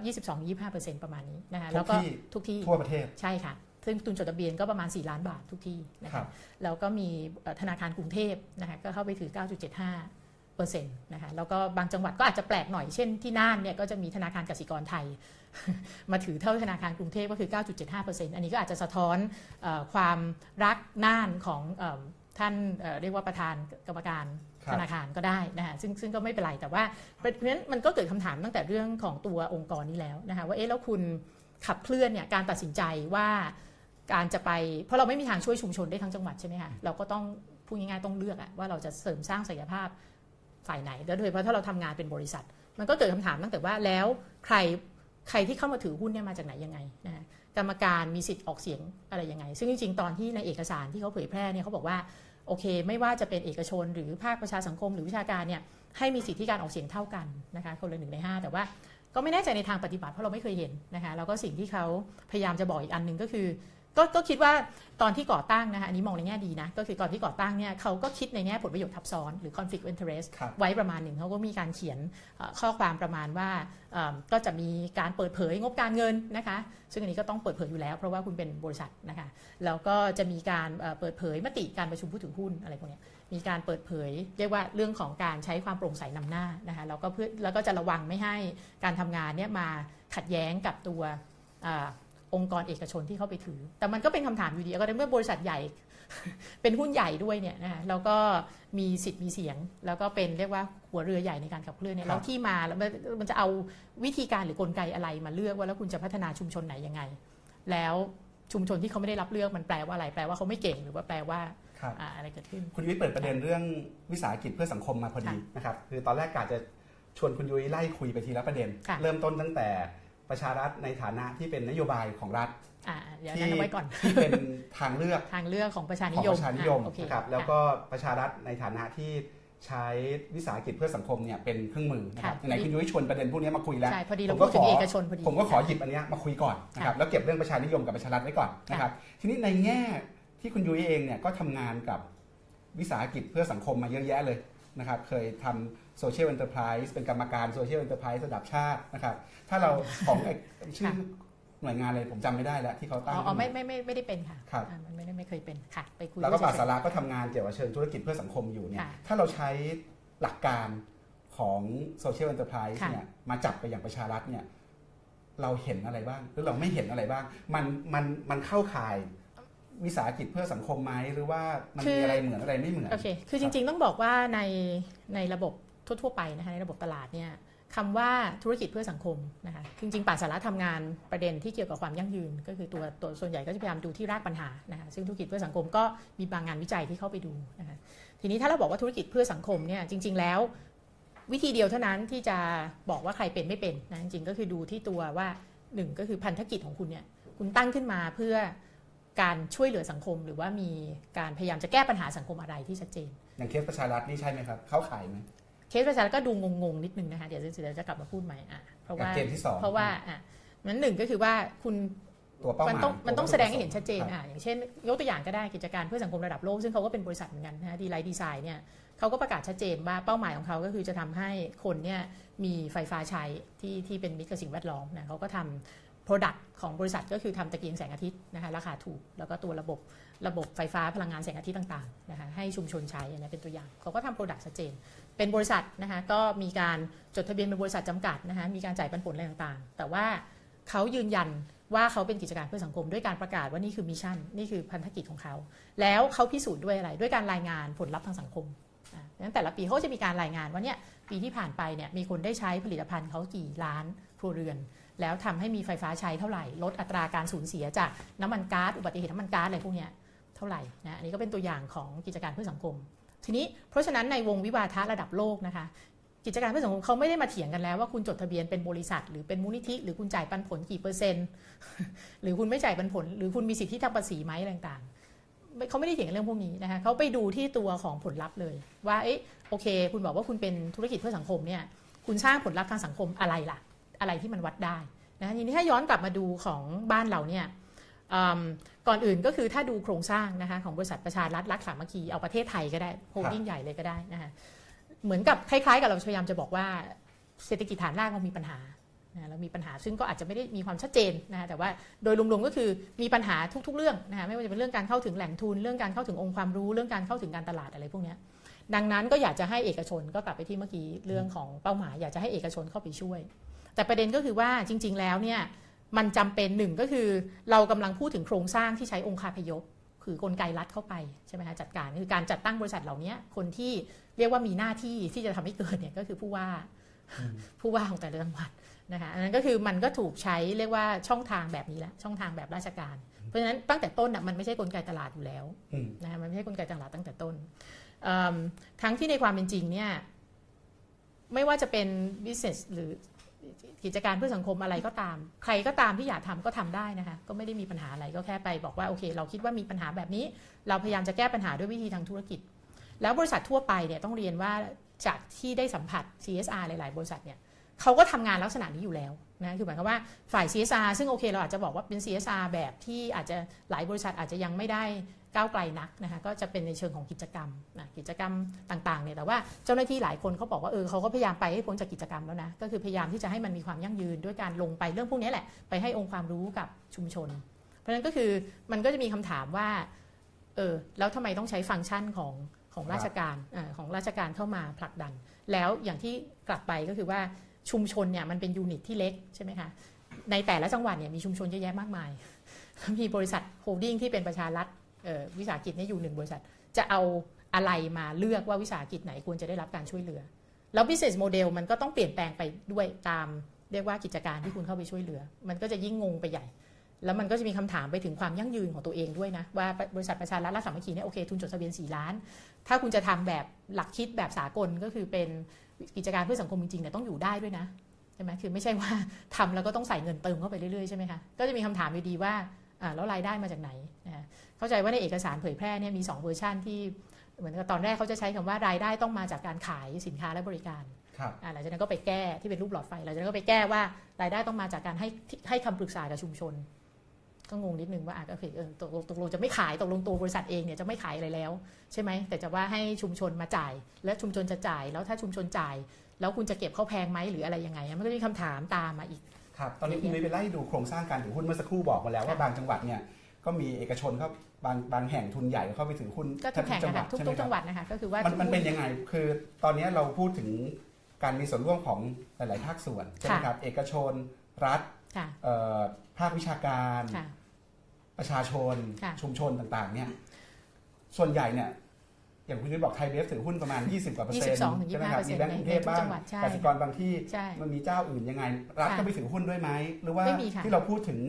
22-25%ประมาณนี้นะคะทุกแล้วก็ที่ทุกที่ทั่วประเทศใช่ค่ะ ซึ่งทุนจดทะเบียนก็ประมาณ 4 ล้านบาททุกที่นะครัคะบแล้วก็มีเอ่อธนาคารกรุงเทพนะคะก็เข้าไปถือ 9.75เปอร์เซ็นต์นะคะแล้วก็บางจังหวัดก็อาจจะแปลกหน่อยเช่นที่น่านเนี่ยก็จะมีธนาคารกสิกรไทย มาถือเท่าธนาคารกรุงเทพก็คือ 9.75%อันนี้ก็อาจจะสะท้อนเออความรักน่านของเออท่านเอ่อเรียกว่าประธานกรรมการครับธนาคารก็ได้นะคะซึ่งซึ่งก็ไม่เป็นไร แต่ว่าเพราะฉะนั้นมันก็เกิดคำถามตั้งแต่เรื่องของตัวองค์กรนี้แล้วนะคะว่าเอ๊ะแล้วคุณขับเคลื่อนเนี่ยการตัดสินใจว่าการจะไป เพราะเราไม่มีทางช่วยชุมชนได้ทั้งจังหวัดใช่ไหมคะเราก็ต้องพูดง่ายๆต้องเลือกอะว่าเราจะเสริมสร้างศักยภาพฝ่ายไหนแล้วโดยเฉพาะถ้าเราทำงานเป็นบริษัท มันก็เกิดคำถามตั้งแต่ว่าแล้วใคร ใครที่เข้ามาถือหุ้นเนี่ยมาจากไหนยังไงนะกรรมการมีสิทธิ์ออกเสียงอะไรยังไง ซึ่งจริงๆ ตอนที่ในเอกสารที่เขาเผยแพร่เนี่ยเขาบอกว่าโอเค ไม่ว่าจะเป็นเอกชนหรือภาคประชาสังคมหรือวิชาการเนี่ยให้มีสิทธิที่การออกเสียงเท่ากันนะคะคนละหนึ่งในห้าแต่ว่าก็ไม่แน่ใจในทางปฏิบัติเพราะเราไม่เคยเห็นนะคะแล้วก็สิ่งที่เขาพยายามจะบอกอีกอันหนึ่งก็คือ ก็ก็คิดว่าตอนที่ก่อตั้งนะคะอันนี้มองในแง่ดีนะ ก็คือก่อนที่ก่อตั้งเนี่ยเขาก็คิดในแง่ผลประโยชน์ทับซ้อนหรือ conflict of interest ครับไว้ประมาณหนึ่งเขาก็มีการเขียนเอ่อข้อความประมาณว่าเอิ่มก็จะมีการเปิดเผยงบการเงินนะคะ ซึ่งอันนี้ก็ต้องเปิดเผยอยู่แล้ว เพราะว่าคุณเป็นบริษัทนะคะแล้วก็จะมีการเอ่อเปิดเผยมติการประชุมผู้ถือหุ้นอะไรพวกเนี้ยมีการเปิดเผยเรียกว่าเรื่องของการใช้ความโปร่งใสนำหน้านะคะแล้วก็เพื่อแล้วก็จะระวังไม่ให้การทำงานเนี่ยมาขัดแย้งกับตัว อาองค์กรเอกชนที่เข้าไปถือ แต่มันก็เป็นคำถามอยู่ดีก็ในเมื่อบริษัทใหญ่ เป็นหุ้นใหญ่ด้วยเนี่ยนะคะแล้วก็มีสิทธิ์มีเสียง แล้วก็เป็นเรียกว่าหัวเรือใหญ่ในการขับเคลื่อนเนี่ยครับแล้วที่มาแล้วมันมันจะเอาวิธีการหรือกลไกอะไรมาเลือกว่าแล้วคุณจะพัฒนาชุมชนไหนยังไง แล้วชุมชนที่เขาไม่ได้รับเลือกมันแปลว่าอะไร แปลว่าเขาไม่เก่งหรือว่าแปลว่าครับอ่าอะไรเกิดขึ้น คุณยุ้ยเปิดประเด็นเรื่องวิสาหกิจเพื่อสังคมมาพอดีนะครับคือตอนแรกกาจะชวนคุณยุ้ยไล่คุยไปทีละประเด็นค่ะเริ่มต้นตั้งแต่ ประชารัฐในฐานะที่เป็นนโยบายของรัฐอ่าเดี๋ยวที่นั้นเอาไว้ก่อนที่เป็นทางเลือกทางเลือกของประชาขนิองยมประชานิยมอ่าโอเคนะครับแล้วก็ประชารัฐในฐานะที่ใช้วิสาหกิจเพื่อสังคมเนี่ยเป็นเครื่องมือนะครับค่ะไหนคุณยุ้ยชวนประเด็นพวกนี้มาคุยแล้วใช่พอดีเราพูดถึงผมก็ขอเอกชนพอดีผมก็ขอหยิบอันเนี้ยมาคุยก่อนนะครับแล้วเก็บเรื่องประชานิยมกับประชารัฐไว้ก่อนนะครับทีนี้ในแง่ที่คุณยุ้ยเองเนี่ยก็ทำงานกับวิสาหกิจเพื่อสังคมมาเยอะแยะเลยนะครับเคยทำ โซเชียล n อนเตอร์ไพรส์เป็นกรรมการโซเชียล n อนเตอร์ไพรส์ระดับชาตินะครับถ้าเราของไอ้ชื่อหน่วยงานอะไรผมจำไม่ได้แล้วที่เขาอ๋ตั้งออ๋อไม่ไม่ไม่ไม่ได้เป็นค่ะครับอ่ามันไม่ได้ไม่เคยเป็นค่ะไปคุยแล้วก็เฉยๆปาสาระก็ทำงานเกี่ยวกับเชิงธุรกิจเพื่อสังคมอยู่เนี่ยค่ะถ้าเราใช้หลักการของโซเชียล n อนเตอร์ไพรส์ค่ะเนี่ยมาจับไปอย่างประชารัฐเนี่ยเราเห็นอะไรบ้าง หรือเราไม่เห็นอะไรบ้าง มันมันมันเข้าข่ายวิสาหกิจเพื่อสังคมไหมหรือว่ามันมีอะไรเหมือนอะไรไม่เหมือนโอเคคือจริง ๆ ต้องบอกว่าในในระบบ ทั่วๆไปนะคะในระบบตลาดเนี่ยคำว่าธุรกิจเพื่อสังคมนะคะจริงๆป่าสาระทำงานประเด็นที่เกี่ยวกับความยั่งยืน ก็คือตัวตัวส่วนใหญ่ก็จะพยายามดูที่รากปัญหานะคะซึ่งธุรกิจเพื่อสังคมก็มีบางงานวิจัยที่เข้าไปดูนะคะทีนี้ถ้าเราบอกว่าธุรกิจเพื่อสังคมเนี่ยจริง ๆ แล้ว วิธีเดียวเท่านั้นที่จะบอกว่าใครเป็นไม่เป็นนะจริงๆก็คือดูที่ตัวว่าหนึ่งก็คือพันธกิจของคุณเนี่ยคุณตั้งขึ้นมาเพื่อการช่วยเหลือสังคม หรือว่ามีการพยายามจะแก้ปัญหาสังคมอะไรที่ชัดเจน อย่างเคสประชารัฐนี่ใช่ไหมครับ เข้าข่ายไหม เคสประชาชนก็ดูงงๆนิดนึงนะคะเดี๋ยวเดี๋ยวจะกลับมาพูดใหม่อะเพราะว่ากับเกณฑ์ที่สองเพราะว่าอะนั้นหนึ่งก็คือว่าคุณตัวเป้าหมัมายต้องมันต้องตัวแสดงให้เห็นชัดเจนครับอะอย่างเช่น ยกตัวอย่างก็ได้กิจการเพื่อสังคมระดับโลก ซึ่งเขาก็เป็นบริษัทเหมือนกันนะ d.light design เนี่ยเขาก็ประกาศชัดเจนว่าเป้าหมายของเขาก็คือจะทำให้คนเนี่ยมีไฟฟ้าใช้ที่ที่เป็นมิตรกับสิ่งแวดล้อมนะเขาก็ทำ Product ของบริษัทก็คือทำตะเกียงแสงอาทิตย์นะคะราคาถูก แล้วก็ตัวระบบระบบไฟฟ้าพลังงานแสงอาทิตย์ต่างๆนะคะให้ชุมชนใช้อันนี้เป็นตัวอย่างเขาก็ทำ Product ชัดเจน เป็นบริษัทนะคะก็มีการจดทะเบียนเป็นบริษัทจำกัดนะคะมีการจ่ายปันผลอะไรต่างๆ แต่ว่าเขายืนยันว่าเขาเป็นกิจการเพื่อสังคมด้วยการประกาศว่านี่คือมิชชั่นนี่คือพันธกิจของเขา แล้วเขาพิสูจน์ด้วยอะไร ด้วยการรายงานผลลัพธ์ทางสังคมดังนั้นแต่ละปีเขาจะมีการรายงานว่าเนี่ยปีที่ผ่านไปเนี่ยมีคนได้ใช้ผลิตภัณฑ์เขากี่ล้านครัวเรือน แล้วทำให้มีไฟฟ้าใช้เท่าไหร่ ลดอัตราการสูญเสียจากน้ำมันก๊าซอุบัติเหตุน้ำมันก๊าซอะไรพวกเนี้ยเท่าไหร่นะอันนี้ก็เป็นตัวอย่างของกิจการเพื่อสังคม ทีนี้เพราะฉะนั้นในวงวิวาทะระดับโลกนะคะกิจการเพื่อสังคมเขาไม่ได้มาเถียงกันแล้วว่าคุณจดทะเบียนเป็นบริษัท หรือเป็นมูลนิธิ หรือคุณจ่ายปันผลกี่เปอร์เซ็นต์ หรือคุณไม่จ่ายปันผล หรือคุณมีสิทธิทางภาษีไหมต่างๆเขาไม่ได้เถียงเรื่องพวกนี้นะคะเขาไปดูที่ตัวของผลลัพธ์เลย ว่าเอ๊ะโอเค คุณบอกว่าคุณเป็นธุรกิจเพื่อสังคมเนี่ยคุณสร้างผลลัพธ์ทางสังคมอะไรล่ะ อะไรที่มันวัดได้นะทีนี้ถ้าย้อนกลับมาดูของบ้านเราเนี่ย ก่อนอื่นก็คือถ้าดูโครงสร้างนะคะของบริษัทประชารัฐรักสามัคคีเอาประเทศไทยก็ได้โฮลดิ้งใหญ่เลยก็ได้นะคะเหมือนกับคล้ายๆ กับเราพยายามจะบอกว่าเศรษฐกิจฐานรากมันมีปัญหานะแล้วมีปัญหาซึ่งก็อาจจะไม่ได้มีความชัดเจนนะคะแต่ว่าโดยรวมๆก็คือมีปัญหาทุก ๆ เรื่องนะคะไม่ว่าจะเป็นเรื่องการเข้าถึงแหล่งทุน เรื่องการเข้าถึงองค์ความรู้ เรื่องการเข้าถึงการตลาดอะไรพวกนี้ดังนั้นก็อยากจะให้เอกชนก็กลับไปที่เมื่อกี้เรื่องของเป้าหมาย อยากจะให้เอกชนเข้าไปช่วย แต่ประเด็นก็คือว่าจริง ๆ แล้วเนี่ย มันจำเป็นหนึ่งก็คือเรากำลังพูดถึงโครงสร้างที่ใช้องค์คาพยพคือกลไกรัฐเข้าไปใช่ไหมคะจัดการคือการจัดตั้งบริษัทเหล่านี้คนที่เรียกว่ามีหน้าที่ที่จะทำให้เกิดเนี่ยก็คือผู้ว่าผู้ว่าของแต่ละจังหวัดนะคะอันนั้นก็คือมันก็ถูกใช้เรียกว่าช่องทางแบบนี้แหละช่องทางแบบราชการ เพราะฉะนั้นตั้งแต่ต้นอะมันไม่ใช่กลไกตลาดอยู่แล้วนะคะมันไม่ใช่กลไกตลาดตั้งแต่ต้นทั้งที่ในความเป็นจริงเนี่ยไม่ว่าจะเป็น business หรือ กิจการเพื่อสังคมอะไรก็ตาม ใครก็ตามที่อยากทำก็ทำได้นะคะก็ไม่ได้มีปัญหาอะไรก็แค่ไปบอกว่าโอเค เราคิดว่ามีปัญหาแบบนี้ เราพยายามจะแก้ปัญหาด้วยวิธีทางธุรกิจ แล้วบริษัททั่วไปเนี่ยต้องเรียนว่าจากที่ได้สัมผัส CSR หลาย ๆ บริษัทเนี่ยเขาก็ทำงานลักษณะนี้อยู่แล้วนะคือหมายความว่าฝ่าย CSR ซึ่งโอเคเราอาจจะบอกว่าเป็น CSR แบบที่อาจจะหลายบริษัทอาจจะยังไม่ได้ ก้าวไกลนักนะคะก็จะเป็นในเชิงของกิจกรรมนะกิจกรรมต่างๆเนี่ยแต่ว่าเจ้าหน้าที่หลายคนเขาบอกว่าเออเขาก็พยายามไปให้พ้นจากกิจกรรมแล้วนะก็คือพยายามที่จะให้มันมีความยั่งยืนด้วยการลงไปเรื่องพวกนี้แหละไปให้องค์ความรู้กับชุมชน เพราะฉะนั้นก็คือมันก็จะมีคำถามว่าเออแล้วทำไมต้องใช้ฟังก์ชันของของราชการอของราชการเข้ามาผลักดัน แล้วอย่างที่กลับไปก็คือว่าชุมชนเนี่ยมันเป็นยูนิตที่เล็กใช่ไหมคะในแต่ละจังหวัดเนี่ยมีชุมชนเยอะแยะมากมาย มีบริษัทโฮลดิ้งที่เป็นประชารัฐ วิสาหกิจนี้อยู่หนึ่งบริษัท จะเอาอะไรมาเลือกว่าวิสาหกิจไหนควรจะได้รับการช่วยเหลือ แล้ว business model มันก็ต้องเปลี่ยนแปลงไปด้วยตามเรียกว่ากิจการที่คุณเข้าไปช่วยเหลือ มันก็จะยิ่งงงไปใหญ่ แล้วมันก็จะมีคำถามไปถึงความยั่งยืนของตัวเองด้วยนะว่าบริษัทประชารัฐและสามัคคีเนี่ยโอเคทุนจดทะเบียน 4 ล้าน ถ้าคุณจะทำแบบหลักคิดแบบสากลก็คือเป็นกิจการเพื่อสังคมจริงๆเนี่ยต้องอยู่ได้ด้วยนะใช่ไหมคือไม่ใช่ว่าทำแล้วก็ต้องใส่เงินเติมเข้าไปเรื่อยๆใช่ไหมคะก็จะมีคำถามอยู่ดีว่าแล้วรายได้มาจากไหนนะ เข้าใจว่าในเอกสารเผยแพร่เนี่ยมี 2 เวอร์ชันที่เหมือนกับตอนแรกเขาจะใช้คำว่ารายได้ต้องมาจากการขายสินค้าและบริการหลังจากนั้นก็ไปแก้ที่เป็นรูปหลอดไฟหลังจากนั้นก็ไปแก้ว่ารายได้ต้องมาจากการให้ให้คำปรึกษากับชุมชน ก็งงนิดนึงว่าอะก็คือตกลงตกลงจะไม่ขายตกลงตัวบริษัทเองเนี่ยจะไม่ขายอะไรแล้ว ใช่ไหมแต่จะว่าให้ชุมชนมาจ่าย และชุมชนจะจ่าย แล้วถ้าชุมชนจ่าย แล้วคุณจะเก็บเข้าแพงไหมหรืออะไรยังไงมันก็มีคำถามตามมาอีกครับตอนนี้คุณนุ้ยไปไล่ดูโครงสร้างการถือหุ้นเมื่อสักครู่บอกมาแล้วว่าบางจังหวัดเนี่ยก็มีเอกชนเขา บางบางแห่งทุนใหญ่เข้าไปถือหุ้นก็ทุกแห่งนะคะทุกจังหวัดนะคะก็คือว่ามันเป็นยังไงคือตอนนี้เราพูดถึงการมีส่วนร่วมของหลาย ๆ ภาคส่วนใช่ไหมครับเอกชนรัฐภาควิชาการ ประชาชน ชุมชนต่าง ๆ เนี่ย ส่วนใหญ่เนี่ย อย่างคุณยุ้ยบอกไทยเบฟถือหุ้นประมาณ 20 กว่าเปอร์เซ็นต์ใช่ไหมครับมีแบงก์กรุงเทพบ้างกสิกรบางที่ มันมีเจ้าอื่นยังไง รัฐก็ไปถือหุ้นด้วยไหม หรือว่าที่เราพูดถึง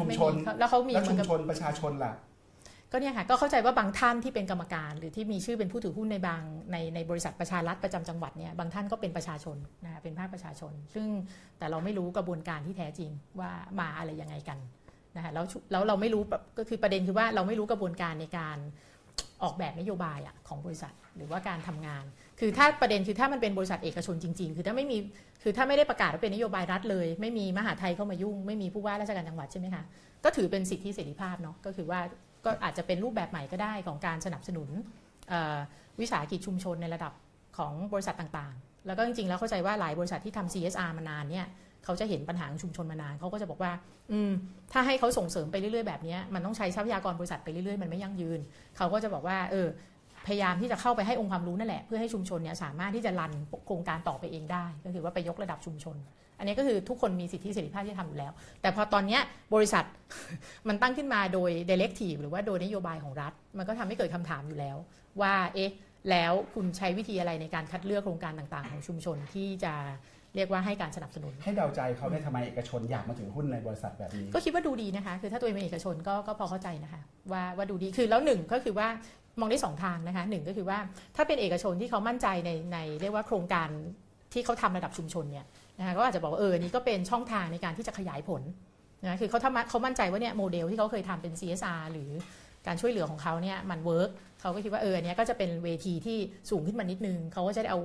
ชุมชนแล้วเขามีชุมชนประชาชนล่ะ ก็เนี่ยค่ะก็เข้าใจว่าบางท่านที่เป็นกรรมการ หรือที่มีชื่อเป็นผู้ถือหุ้นในบางในในบริษัทประชารัฐประจำจังหวัดเนี่ยบางท่านก็เป็นประชาชนนะเป็นภาคประชาชน ซึ่งแต่เราไม่รู้กระบวนการที่แท้จริงว่ามาอะไรยังไงกันนะคะแล้วแล้วเราไม่รู้ก็คือประเด็นคือว่าเราไม่รู้กระบวนการในการออกแบบนโยบายอะของบริษัทหรือว่าการทำงาน คือถ้าประเด็นคือถ้ามันเป็นบริษัทเอกชนจริง ๆ คือถ้าไม่มีคือถ้าไม่ได้ประกาศว่าเป็นนโยบายรัฐเลย ไม่มีมหาไทยเข้ามายุ่ง ไม่มีผู้ว่าราชการจังหวัดใช่ไหมคะก็ถือเป็นสิทธิเสรีภาพเนาะก็คือว่า ก็อาจจะเป็นรูปแบบใหม่ก็ได้ของการสนับสนุนวิสาหกิจชุมชนในระดับของบริษัทต่างๆ แล้วก็จริงๆ แล้วเข้าใจว่าหลายบริษัทที่ทำ CSR มานานเนี่ยเขาจะเห็นปัญหาของชุมชนมานานเขาก็จะบอกว่า อืม ถ้าให้เขาส่งเสริมไปเรื่อยๆแบบนี้มันต้องใช้ทรัพยากรบริษัทไปเรื่อยๆ มันไม่ยั่งยืน เขาก็จะบอกว่า เออ พยายามที่จะเข้าไปให้องค์ความรู้นั่นแหละ เพื่อให้ชุมชนเนี่ยสามารถที่จะรันโครงการต่อไปเองได้ ก็คือว่าไปยกระดับชุมชน อันนี้ก็คือทุกคนมีสิทธิเสรีภาพที่ทำอยู่แล้ว แต่พอตอนนี้บริษัท มันตั้งขึ้นมาโดย directive หรือว่าโดยนโยบายของรัฐ มันก็ทำให้เกิดคำถามอยู่แล้ว ว่าเอ๊ะแล้วคุณใช้วิธีอะไรในการคัดเลือกโครงการต่างๆ ของชุมชนที่จะเรียกว่าให้การสนับสนุน ให้ดาวใจเขาได้ทำไมเอกชนอยากมาถือหุ้นในบริษัทแบบนี้ ก็คิดว่าดูดีนะคะ คือถ้าตัวเองเป็นเอกชนก็ก็พอเข้าใจนะคะว่าว่าดูดี คือแล้วหนึ่งก็คือว่ามองได้สองทางนะคะหนึ่งก็คือว่าถ้าเป็นเอกชนที่เขามั่นใจในในเรียกว่าโครงการที่เขาทำระดับชุมชนเนี่ย นะคะก็อาจจะบอกว่าเออนี่ก็เป็นช่องทางในการที่จะขยายผลนะคือเขาทำเขามั่นใจว่าเนี่ยโมเดลที่เขาเคยทำเป็น CSR หรือการช่วยเหลือของเขาเนี่ยมัน work เขาก็คิดว่าเอออันนี้ก็จะเป็นเวทีที่สูงขึ้นมานิดนึงเขาก็จะได้เอา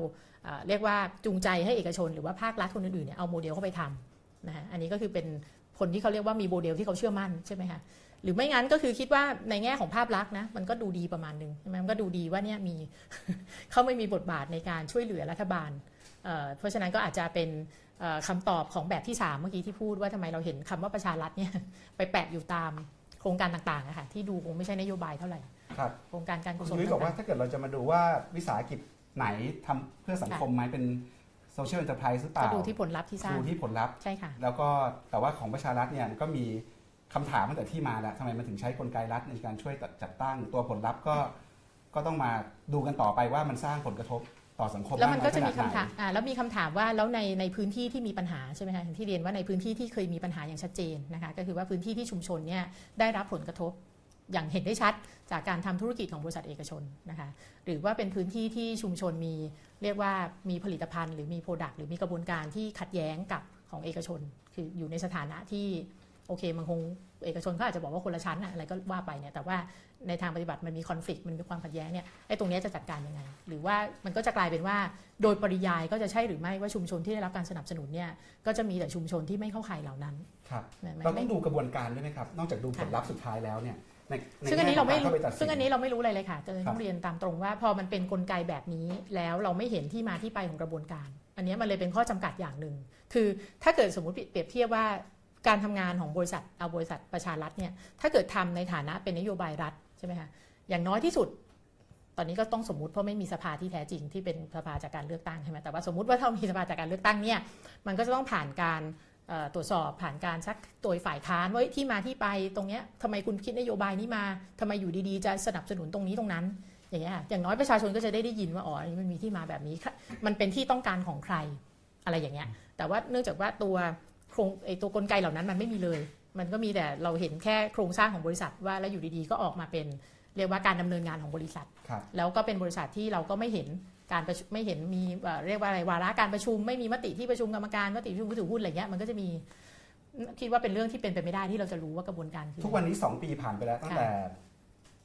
เรียกว่าจูงใจให้เอกชน หรือว่าภาครัฐคนอื่นๆเนี่ยเอาโมเดลเข้าไปทำนะฮะอันนี้ก็คือเป็นคนที่เขาเรียกว่ามีโมเดลที่เขาเชื่อมั่นใช่ไหมคะหรือไม่งั้นก็คือคิดว่าในแง่ของภาพลักษณ์นะมันก็ดูดีประมาณนึงใช่ไหมมันก็ดูดีว่าเนี่ยมีเขาไม่มีบทบาทในการช่วยเหลือรัฐบาลเเพราะฉะนั้นก็อาจจะเป็น คำตอบของแบบที่ 3 เมื่อกี้ที่พูดว่าทำไมเราเห็นคำว่าประชารัฐเนี่ยไปแปะอยู่ตามโครงการต่างๆอะค่ะที่ดูคงไม่ใช่นโยบายเท่าไหร่ครับโครงการการกุคุณศลยุ้ยบอกว่าต่างถ้าเกิดเราจะมาดูว่าวิสาหกิจไหนทำเพื่อสังคมไหมเป็นโซเชียล e อน r p r i s e หรือเปๆก็ล่าดูที่ผลลัพธ์ที่สร้างดูที่ผลลัพธ์ใช่ค่ะแล้วก็แต่ว่าของประชารัฐเนี่ยก็มีคำถามตั้งแต่ที่มาแล้วทำไมมันถึงใช้กลไกรัฐในการช่วยจัดตั้งตัวผลลัพธ์ก็ก็ต้องมาดูกันต่อไปว่ามันสร้างผลกระทบ ต่อสังคมแล้วมันก็จะมีากคำน้อยขถานามดไหนอ่าแล้วมีคำถามว่าแล้วในในพื้นที่ที่มีปัญหาใช่ไหมคะอย่างที่เรียนว่าในพื้นที่ที่เคยมีปัญหาอย่างชัดเจนนะคะก็คือว่าพื้นที่ที่ชุมชนเนี่ยได้รับผลกระทบอย่างเห็นได้ชัดจากการทำธุรกิจของบริษัทเอกชนนะคะหรือว่าเป็นพื้นที่ที่ชุมชนมีเรียกว่ามีผลิตภัณฑ์หรือมีโปรดักต์หรือมีกระบวนการที่ขัดแย้งกับของเอกชน คืออยู่ในสถานะที่โอเคมันคง เอกชนเขาอาจจะบอกว่าคนละชั้นอะอะไรก็ว่าไปเนี่ยแต่ว่าในทางปฏิบัติมันมีคอนฟ lict มันมีความขัดแย้งเนี่ยไอ้ตรงเนี้ยจะจัดการยังไง หรือว่ามันก็จะกลายเป็นว่าโดยปริยายก็จะใช่หรือไม่ว่าชุมชนที่ได้รับการสนับสนุนเนี่ยก็จะมีแต่ชุมชนที่ไม่เข้าข่ายเหล่านั้นครับไม่ไม่เราต้ไม่องดูกระบวนการด้วยไหมครับนอกจากดูผลลัพธ์สุดท้ายแล้วเนี่ยในในซึ่งอันนี้เราไม่แง่ขรู้กข้ปตัดสิซึ่งอันนี้เราไม่รู้อะไรเลยค่ะจะครัต้อบงเรียนตามตรงว่าพอมันเป็นกลไกแบบนี้แล้วเราไม่เห็นที่มาที่ไปของกระบวนการ อันเนี้ยมันเลยเป็นข้อจำกัดอย่างหนึ่งคือถ้าเกิดสมมติเปรียบเทียบว่า การทำงานของบริษัทเอาบริษัทประชารัฐเนี่ยถ้าเกิดทำในฐานะเป็นนโยบายรัฐใช่ไหมคะอย่างน้อยที่สุด ตอนนี้ก็ต้องสมมติเพราะไม่มีสภาที่แท้จริงที่เป็นสภาจากการเลือกตั้งใช่ไหมแต่ว่าสมมติว่าถ้ามีสภาจากการเลือกตั้งเนี่ยมันก็จะต้องผ่านการตรวจสอบผ่านการซักตัวฝ่ายค้านว่าที่มาที่ไปตรงเนี้ยทำไมคุณคิดนโยบายนี้มาทำไมอยู่ดีๆ จะสนับสนุนตรงนี้ตรงนั้น อย่างเงี้ยอย่างน้อยประชาชนก็จะได้ได้ยินว่าอ๋ออันนี้มันมีที่มาแบบนี้ มันเป็นที่ต้องการของใครอะไรอย่างเงี้ยแต่ว่าเนื่องจากว่าตัว โครงไอตัวกลไกเหล่านั้นมันไม่มีเลย มันก็มีแต่เราเห็นแค่โครงสร้างของบริษัทว่าแล้วอยู่ดีๆ ก็ออกมาเป็นเรียกว่าการดำเนินงานของบริษัทครับแล้วก็เป็นบริษัทที่เราก็ไม่เห็นการประชุมไม่เห็นมีเอ่อเรียกว่าอะไรวาระการประชุม ไม่มีมติที่ประชุมกรรมการมติประชุมผู้ถือหุ้นอะไรเงี้ยมันก็จะมีคิดว่าเป็นเรื่องที่เป็นไปไม่ได้ที่เราจะรู้ว่ากระบวนการคือทุกวันนี้ 2 ปีผ่านไปแล้วตั้งแต่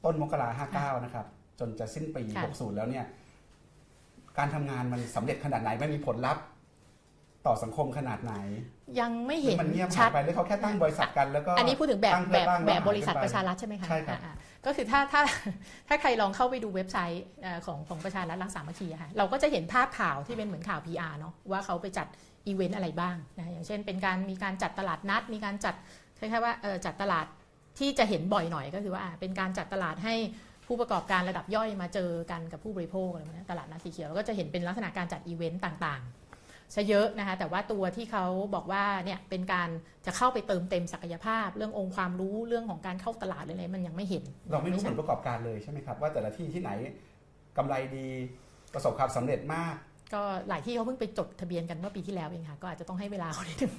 ต้นมกราห้าเก้านะครับ จนจะสิ้นปีค่ะ60แล้วเนี่ย การทำงานมันสำเร็จขนาดไหนมันมีผลลัพธ์ ต่อสังคมขนาดไหน ยังไม่หรืเห็อนมันเงียบชัหายดไปหรือเขาแค่ตั้งบริษัทกันแล้วก็อันนี้พูดถึงแบบตั้งแบบเพื่อตั้งแบบแล้วหายบริษัทขึ้นไปประชารัฐใช่ไหมคะใช่ครับอ่าๆก็คือถ้าถ้าถ้าใครลองเข้าไปดูเว็บไซต์เอ่อของของประชารัฐรักสามัคคีอะค่ะเราก็จะเห็นภาพข่าวที่เป็นเหมือนข่าว PR เนาะว่าเขาไปจัดอีเวนต์อะไรบ้างนะอย่างเช่นเป็นการมีการจัดตลาดนัด มีการจัดคล้ายๆว่าเออจัดตลาดที่จะเห็นบ่อยหน่อยก็คือว่าอ่าเป็นการจัดตลาดให้ผู้ประกอบการระดับย่อยมาเจอกันกับผู้บริโภคอะไรแบบนี้ตลาดนัดสีเขียวแล้วก็จะเห็นเป็นลักษณะการจัดอีเวนต์ต่างๆ ซะเยอะนะคะแต่ว่าตัวที่เขาบอกว่าเนี่ยเป็นการจะเข้าไปเติมเต็มศักยภาพ เรื่ององค์ความรู้เรื่องของการเข้าตลาดอะไรมันยังไม่เห็น เราไม่รู้ผลประกอบการเลยใช่ไหมครับ ว่าแต่ละที่ที่ไหนกำไรดีประสบความสำเร็จมาก ก็หลายที่เขาเพิ่งไปจดทะเบียนกันเมื่อปีที่แล้วเองค่ะก็อาจจะต้องให้เวลาเขานิดนึง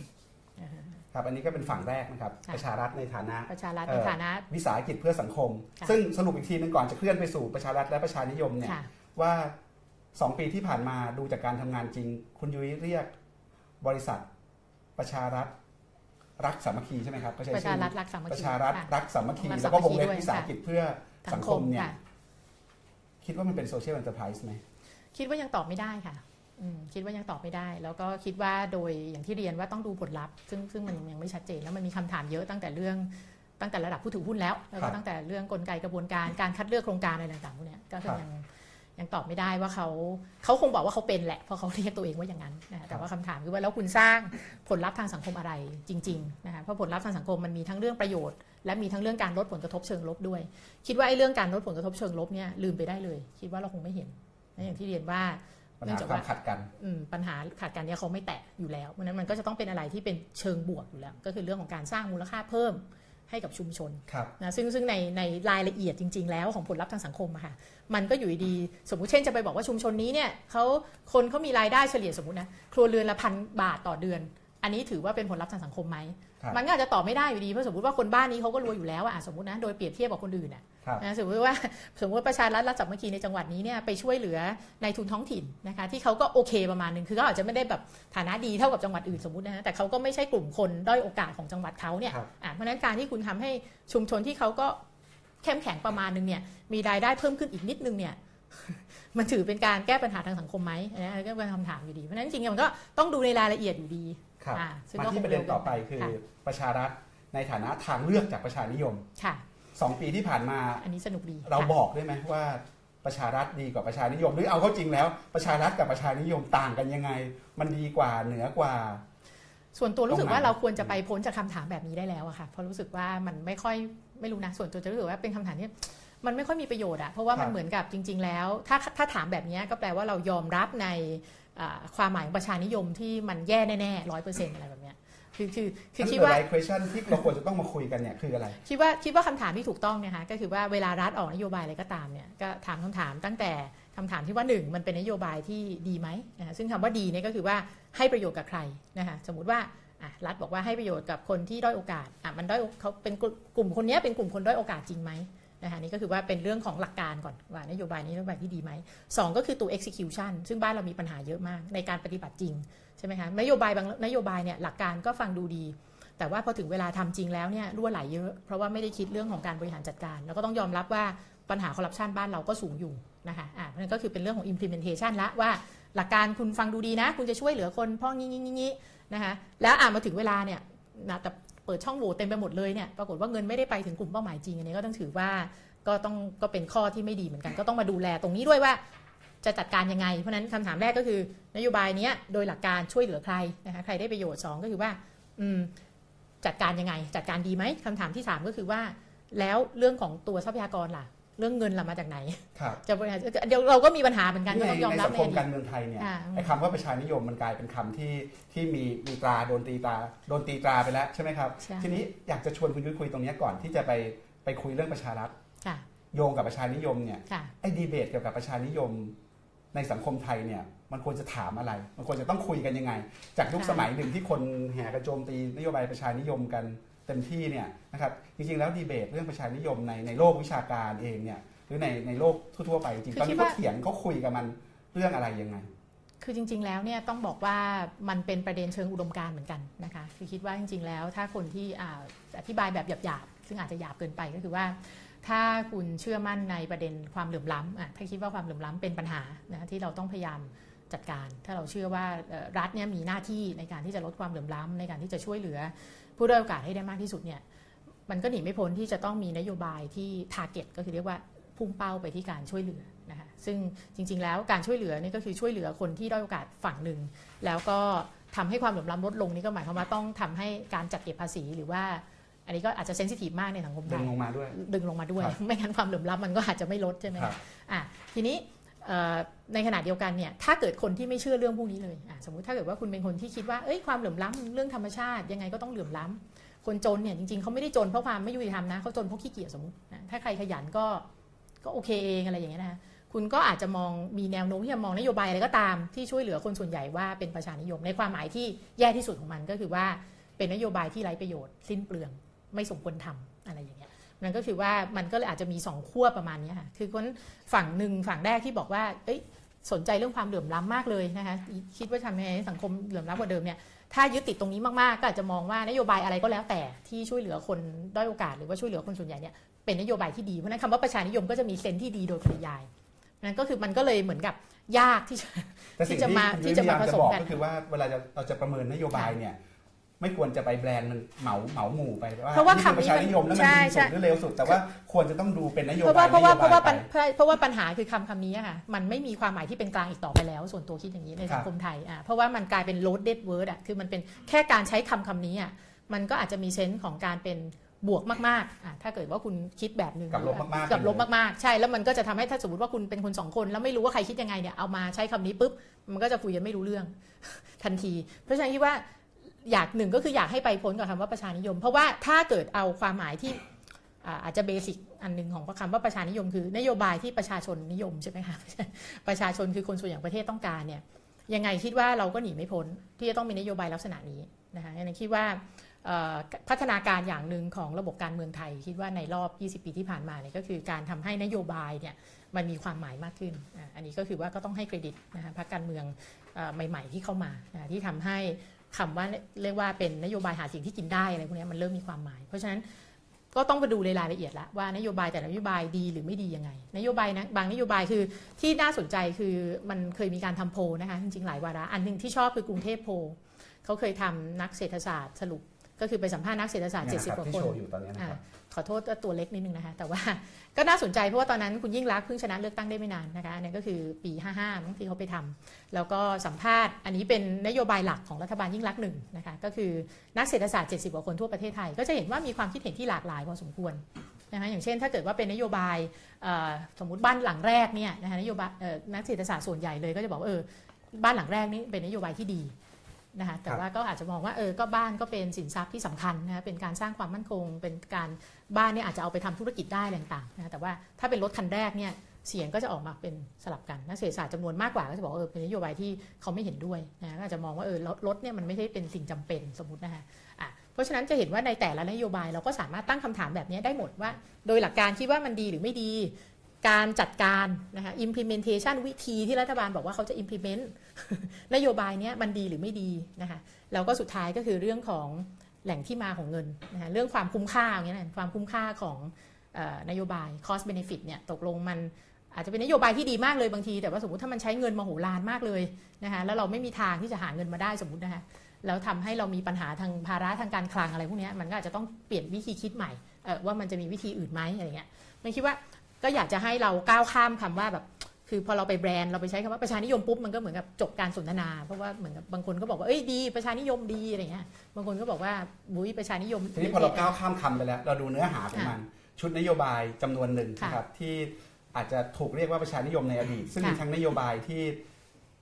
ครับอันนี้ก็เป็นฝั่งแรกนะครับค่ะประชารัฐในฐานะประชารัฐเอ่ในอฐานะ วิสาหกิจเพื่อสังคมค่ะซึ่งสรุปอีกทีหนึงก่อนจะเคลื่อนไปสู่ประชารัฐและประชานิยมเนี่ยค่ะว่า 2 ปีที่ผ่านมาดูจากการทำงานจริง คุณยุ้ยเรียกบริษัทประชารัฐรักสามัคคีใช่ไหมครับก็ใช้ประชื่ชาอรัฐรักสามัคประคีชารัฐค่ะรักสามัคคีรักแล้สาวมัก็ควคีงเล็บด้วยวิสาหกิจเพื่อสังคมเนี่ยค่ะคิดว่ามันเป็นโซเชียล e อน r p r i s e ไหมคิดว่ายังตอบไม่ได้ค่ะอืมคิดว่ายังตอบไม่ได้ แล้วก็คิดว่าโดยอย่างที่เรียนว่าต้องดูผลลัพธ์ ซึ่งซึ่งมันยังไม่ชัดเจนแล้วมันมีคำถามเยอะตั้งแต่เรื่องตั้งแต่ระดับผู้ถือหุ้นแล้วแล้วครัก็บตั้งแต่เรื่องกลไกกระบวนการการคัดเลือกโครงการอะไรต่างๆพวกเนี้ยก็คืครัอบยัง ยังตอบไม่ได้ว่าเขาเขาคงบอกว่าเขาเป็นแหละเพราะเขาเรียกตัวเองว่าอย่างนั้นนะแต่ว่าคำถามคือว่าแล้วคุณสร้างผลลัพธ์ทางสังคมอะไรจริงๆนะคะเพราะผลลัพธ์ทางสังคมมันมีทั้งเรื่องประโยชน์ และมีทั้งเรื่องการลดผลกระทบเชิงลบด้วย คิดว่าไอ้เรื่องการลดผลกระทบเชิงลบเนี่ยลืมไปได้เลย คิดว่าเราคงไม่เห็นนะอย่างที่เรียนว่าปัญเนื่อหางจากความว่าขัดกันอืมปัญหาขาดการเนี้ยเขาไม่แตะอยู่แล้วเพราะฉะนั้นมันก็จะต้องเป็นอะไรที่เป็นเชิงบวกอยู่แล้ว ก็คือเรื่องของการสร้างมูลค่าเพิ่ม ให้กับชุมชนครับนะซึ่งซึ่งในในรายละเอียดจริง ๆ แล้วของผลลัพธ์ทางสังคมอะค่ะมันก็อยู่ดีๆสมมุติเช่นจะไปบอกว่าชุมชนนี้เนี่ยเขาคนเขามีรายได้เฉลี่ยสมมตินะครัวเรือนละพันบาทต่อเดือน อันนี้ถือว่าเป็นผลลัพธ์ทางสังคมไหมครับ มันก็อาจจะตอบไม่ได้อยู่ดีเพราะสมมติว่าคนบ้านนี้เขาก็รวยอยู่แล้วอะอะสมมตินะโดยเปรียบเทียบกับคนอื่นอะครับนะสมมติว่าสมมติว่าประชารัฐรัฐสามัคคีในจังหวัดนี้เนี่ยไปช่วยเหลือในทุนท้องถิ่นนะคะที่เขาก็โอเคประมาณหนึ่งคือเขาอาจจะไม่ได้แบบฐานะดีเท่ากับจังหวัดอื่นสมมตินะฮะแต่เขาก็ไม่ใช่กลุ่มคนด้อยโอกาสของจังหวัดเขาเนี่ยครับอะเพราะฉะนั้นการที่คุณทำให้ชุมชนที่เขาก็เข้มแข็งประมาณหนึงเนี่ยมีรายได้เพิ่มขึ้นอีกนิดนึงเนี่ยมันถือเป็นการแก้ปัญหาทางสังคมไหมอันนี้ก็เป็นคำถามอยู่ดี เพราะฉะนั้นจริงๆมันก็ต้องดูในรายละเอียดอยู่ดี ครับอ่าซึ่งมาก็ที่ประเด็นต่อไปคือค่ะประชารัฐในฐานะทางเลือกจากประชานิยมค่ะสองปีที่ผ่านมา อันนี้สนุกดี เราค่ะบอกได้ไหมว่าประชารัฐดีกว่าประชานิยมหรือเอาเข้าจริงแล้ว ประชารัฐกับประชานิยมต่างกันยังไง มันดีกว่าเหนือกว่า ส่วนตัวรู้สึกตรงไหนว่าเราควรจะไปพ้นจากคำถามแบบนี้ได้แล้วอะค่ะเพราะรู้สึกว่ามันไม่ค่อยไม่รู้นะส่วนตัวจะรู้สึกว่าเป็นคำถามที่มันไม่ค่อยมีประโยชน์อะเพราะว่ามันเหมือนกับจริง ๆ แล้ว ถ้าถ้าถามแบบนี้ก็แปลว่าเรายอมรับในอ่า ความหมายของประชานิยมที่มันแย่แน่ๆร้อยเปอร์เซ็นต์อะไรแบบเนี้ยคือคือคือคิดว่าไร question ที่เราควรจะต้องมาคุยกันเนี่ยคืออะไร คิดว่าคิดว่าคำถามที่ถูกต้องเนี่ยค่ะก็คือว่าเวลารัฐออกนโยบายอะไรก็ตามเนี่ยก็ถามคำถามตั้งแต่คำถามที่ว่าหนึ่งมันเป็นนโยบายที่ดีไหมนะคะซึ่งคำว่าดีเนี่ยก็คือว่าให้ประโยชน์กับใครนะคะสมมติว่าอะรัฐบอกว่าให้ประโยชน์กับคนที่ด้อยโอกาสอะมันด้อยเขาเป็นกลุ่มกลุ่มคนเนี้ยเป็นกลุ่มคนด้อยโอกาสจริงไหม นะคะนี่ก็คือว่าเป็นเรื่องของหลักการก่อนว่านโยบายนี้นโยบายที่ดีไหมสองก็คือตัว execution ซึ่งบ้านเรามีปัญหาเยอะมากในการปฏิบัติจริงใช่ไหมคะนโยบายบางนโยบายเนี่ยหลักการก็ฟังดูดี แต่ว่าพอถึงเวลาทำจริงแล้วเนี่ยรั่วไหลเยอะ เพราะว่าไม่ได้คิดเรื่องของการบริหารจัดการ แล้วก็ต้องยอมรับว่าปัญหาคอร์รัปชันบ้านเราก็สูงอยู่นะคะอะนั่นก็คือเป็นเรื่องของ implementation ละว่าหลักการคุณฟังดูดีนะ คุณจะช่วยเหลือคนพ่องี้งี้งี้นะคะแล้วอ่านมาถึงเวลาเนี่ยนะแต่ เปิดช่องโหว่เต็มไปหมดเลยเนี่ยปรากฏว่าเงินไม่ได้ไปถึงกลุ่มเป้าหมายจริงอันนี้ก็ต้องถือว่าก็ต้องก็เป็นข้อที่ไม่ดีเหมือนกัน ก็ต้องมาดูแลตรงนี้ด้วยว่าจะจัดการยังไง เพราะนั้นคำถามแรกก็คือนโยบายเนี้ยโดยหลักการช่วยเหลือใครนะคะใครได้ประโยชน์สองก็คือว่าจัดการยังไง จัดการดีไหมคำถามที่ 3 ก็คือว่า แล้วเรื่องของตัวทรัพยากรล่ะ เรื่องเงินล่ะมาจากไหนครับจะบริหารเดี๋ยวเราก็มีปัญหาเหมือนกันก็ในต้องยอมในรับสังในคอมดีกาตรเมืองไทยเนี่ยอ่าไอ้คำว่าประชานิยมมันกลายเป็นคำที่ที่มีมีตราโดนตีตราโดนตีตราไปแล้วใช่ไหมครับใช่ทีนี้อยากจะชวนคุณยุ้ยคุยตรงเนี้ยก่อนที่จะไปไปคุยเรื่องประชารัฐค่ะโยงกับประชานิยมเนี่ยค่ะไอ้ดีเบตเกี่ยวกับประชานิยมในสังคมไทยเนี่ยมันควรจะถามอะไร มันควรจะต้องคุยกันยังไง จากยุคค่ะสมัยหนึ่งที่คนแห่กระโจมตีนโยบายประชานิยมกันเต็มที่เนี่ยนะครับจริงๆแล้วดีเบตเรื่องประชานิยมในในโลกวิชาการเองเนี่ยหรือในในโลกทั่วๆไปจริงๆตอนนี้เขาเถียงเขาคุยกันมันเรื่องอะไรยังไงคือจริง ๆ แล้วเนี่ยต้องบอกว่ามันเป็นประเด็นเชิงอุดมการณ์เหมือนกันนะคะคือคิดว่าจริง ๆ แล้ว ถ้าคนที่อ่าอธิบายแบบหยาบๆซึ่งอาจจะหยาบเกินไปก็คือว่า ถ้าคุณเชื่อมั่นในประเด็นความเหลื่อมล้ำอะถ้าคิดว่าความเหลื่อมล้ำเป็นปัญหานะที่เราต้องพยายามจัดการ ถ้าเราเชื่อว่าเอ่อรัฐเนี่ยมีหน้าที่ในการที่จะลดความเหลื่อมล้ำในการที่จะช่วยเหลือ ผู้ด้อยโอกาสให้ได้มากที่สุดเนี่ยมันก็หนีไม่พ้นที่จะต้องมีนโยบายที่ target ก็คือเรียกว่าพุ่งเป้าไปที่การช่วยเหลือนะคะซึ่งจริงๆแล้วการช่วยเหลือนี่ก็คือช่วยเหลือคนที่ด้อยโอกาสฝั่งหนึ่ง แล้วก็ทำให้ความเหลื่อมล้ำลดลงนี่ก็หมายความว่าต้องทำให้การจัดเก็บภาษีหรือว่าอันนี้ก็อาจจะเซนซิทีฟมากในสังคมไทดึงยลงมาด้วย ดึงลงมาด้วยครับไม่งั้นความเหลื่อมล้ำมันก็อาจจะไม่ลดใช่ไหมครัคะบอะทีนี้เอ่อ ในขณะเดียวกันเนี่ยถ้าเกิดคนที่ไม่เชื่อเรื่องพวกนี้เลยสมมุติถ้าเกิดว่าคุณเป็นคนที่คิดว่าเอ้ยความเหลื่อมล้ำเรื่องธรรมชาติยังไงก็ต้องเหลื่อมล้ำคนจนเนี่ยจริงๆเขาไม่ได้จนเพราะความไม่ยุติธรรมนะเขาจนเพราะขี้เกียจสมมติถ้าใครขยันก็ก็โอเคเองอะไรอย่างเงี้ยนะคะคุณก็อาจจะมองมีแนวโน้มที่จะมองนโยบายอะไรก็ตามที่ช่วยเหลือคนส่วนใหญ่ว่าเป็นประชานิยม ในความหมายที่แย่ที่สุดของมันก็คือว่าเป็นนโยบายที่ไร้ประโยชน์สิ้นเปลืองไม่สมควรทำอะไรอย่างเงี้ย นั่นก็คือว่ามันก็เลยอาจจะมีสองขั้วประมาณนี้ค่ะ คือคนฝั่งหนึ่งฝั่งแรกที่บอกว่าเอ้ยสนใจเรื่องความเหลื่อมล้ำมากเลยนะคะ คิดว่าทำให้สังคมเหลื่อมล้ำกว่าเดิมเนี่ย ถ้ายึดติดตรงนี้มากๆ ก็อาจจะมองว่านโยบายอะไรก็แล้วแต่ที่ช่วยเหลือคนด้อยโอกาส หรือว่าช่วยเหลือคนส่วนใหญ่เนี่ยเป็นนโยบายที่ดี เพราะนั้นคำว่าประชานิยมก็จะมีเซนที่ดีโดยปริยายนั่นก็คือมันก็เลยเหมือนกับยากที่จะที่จะมาที่จะมาผสมกันก็คือว่าเวลาเราจะประเมินนโยบายเนี่ย ไม่ควรจะไปแบรนด์มันเหมาเหมาหมู่ไปว่าเพราะว่านี่คือคำนี้ประชานิยมแล้วมันใช่ดีใช่สุดหรือเร็วสุด แต่ว่าควรจะต้องดูเป็นนโยเพราะบาว่ายเพราะว่าโยบยเพราะว่าปัญไปเพราะว่าปัญหาคือคำคำนี้อะค่ะมันไม่มีความหมายที่เป็นกลางอีกต่อไปแล้ว ส่วนตัวคิดอย่างนี้ในครัสับงคมไทยอะเพราะว่ามันกลายเป็น loaded word อะคือมันเป็นแค่การใช้คำคำนี้อะมันก็อาจจะมีเซนส์ของการเป็นบวกมากๆอะถ้าเกิดว่าคุณคิดแบบหนึ่งกับลบมากๆ กับลบไปเลยมากๆ ใช่ แล้วมันก็จะทำให้ถ้าสมมติว่าคุณเป็นคนสองคนแล้วไม่รู้ว่าใครคิดยังไงเนี่ย เอามาใช้คำนี้ปุ๊บ มันก็จะคุยกันไม่รู้เรื่องทันที เพราะฉะนั้นคิดว่า อยากหนึ่งก็คืออยากให้ไปพ้นกับคำว่าประชานิยม เพราะว่าถ้าเกิดเอาความหมายที่อาจจะเบสิกอันหนึ่งของคำว่าประชานิยม คือนโยบายที่ประชาชนนิยมใช่ไหมคะประชาชนคือคนส่วนใหญ่ประเทศต้องการเนี่ยยังไงคิดว่าเราก็หนีไม่พ้นที่จะต้องมีนโยบายลักษณะนี้นะคะยังไงคิดว่าพัฒนาการอย่างหนึ่งของระบบการเมืองไทย คิดว่าในรอบ 20 ปีที่ผ่านมาเนี่ยก็คือการทำให้นโยบายเนี่ยมันมีความหมายมากขึ้น อันนี้ก็คือว่าก็ต้องให้เครดิตนะคะพรรคการเมืองอใหม่ ๆ ที่เข้ามาที่ทำให้ คำว่าเรียกว่าเป็นนโยบายหาเสียงที่กินได้อะไรพวกเนี้ยมันเริ่มมีความหมาย เพราะฉะนั้นก็ต้องไปดูในรายละเอียดละว่านโยบายแต่ละนโยบายดีหรือไม่ดียังไง นโยบายนะบางนโยบายคือที่น่าสนใจคือมันเคยมีการทำโพลนะคะจริงๆหลายวาระอันหนึ่งที่ชอบคือกรุงเทพโพลเขาเคยทำนักเศรษฐศาสตร์สรุป ก็คือไปสัมภาษณ์นักเศรษฐศาสตร์เนี่ย70นะครับกว่าที่คนโชว์อยู่ตอนนี้นะครับ ขอโทษว่าตัวเล็กนิดนึงนะคะ แต่ว่าก็น่าสนใจเพราะว่าตอนนั้นคุณยิ่งรักเพิ่งชนะเลือกตั้งได้ไม่นานนะคะอันนี้ก็คือปี 55มั้งที่เขาไปทำแล้วก็สัมภาษณ์ อันนี้เป็นนโยบายหลักของรัฐบาลยิ่งรักหนึ่งนะคะก็คือนักเศรษฐศาสตร์ 70กว่าคนทั่วประเทศไทย ก็จะเห็นว่ามีความคิดเห็นที่หลากหลายพอสมควรนะคะอย่างเช่นถ้าเกิดว่าเป็นนโยบายสมมุติบ้านหลังแรกเนี่ยนะคะนโยบายนักเศรษฐศาสตร์ส่วนใหญ่เลยก็จะบอกว่าเออบ้านหลังแรกนี่เป็นนโยบายที่ดีนะคะแต่ว่าก็อาจจะมองว่าเออก็บ้านก็เป็นสินทรัพย์ที่สำคัญนะคะเป็นการสร้างความมั่นคง เป็นการ บ้านเนี่ยอาจจะเอาไปทำธุรกิจได้ต่างๆนะแต่ว่าถ้าเป็นรถคันแรกเนี่ยเสียงก็จะออกมาเป็นสลับกันนักเศรษฐศาสตร์จำนวนมากกว่าก็จะบอกว่าเออเป็นนโยบายที่เขาไม่เห็นด้วยนะก็อาจจะมองว่าเออรถรถเนี่ยมันไม่ใช่เป็นสิ่งจำเป็นสมมตินะคะอะเพราะฉะนั้นจะเห็นว่าในแต่ละนโยบายเราก็สามารถตั้งคำถามแบบนี้ได้หมดว่า โดยหลักการคิดว่ามันดีหรือไม่ดี การจัดการนะคะ implementation วิธีที่รัฐบาลบอกว่าเขาจะ implement นโยบายเนี้ยมันดีหรือไม่ดีนะคะแล้วก็สุดท้ายก็คือเรื่องของ แหล่งที่มาของเงินนะคะเรื่องความคุ้มค่าอย่างเงี้ยนะความคุ้มค่าของออนโยบาย cost benefit เนี่ยตกลงมันอาจจะเป็นนโยบายที่ดีมากเลยบางที แต่ว่าสมมติถ้ามันใช้เงินมโหฬารมากเลยนะคะแล้วเราไม่มีทางที่จะหาเงินมาได้สมมตินะคะแล้วทำให้เรามีปัญหาทางภาระทางการคลังอะไรพวกนี้มันก็อาจจะต้องเปลี่ยนวิธีคิดใหม่ว่ามันจะมีวิธีอื่นไหมอะไรเงี้ยมันคิดว่าก็อยากจะให้เราก้าวข้ามคำว่าแบบ คือพอเราไปแบรนด์เราไปใช้คำว่าประชานิยมปุ๊บมันก็เหมือนกับจบการสนทนา เพราะว่าเหมือนกับบางคนก็บอกว่าเอ้ยดีประชานิยมดีอะไรเงี้ยบางคนก็บอกว่าบุ้ยประชานิยมทีนี้พอเราก้าวข้ามคำไปแล้ว เราดูเนื้อหาของมัน ชุดนโยบายจำนวนหนึ่งค่ะนะครับที่อาจจะถูกเรียกว่าประชานิยมในอดีต ซึ่งค่ะมีทั้งนโยบายที่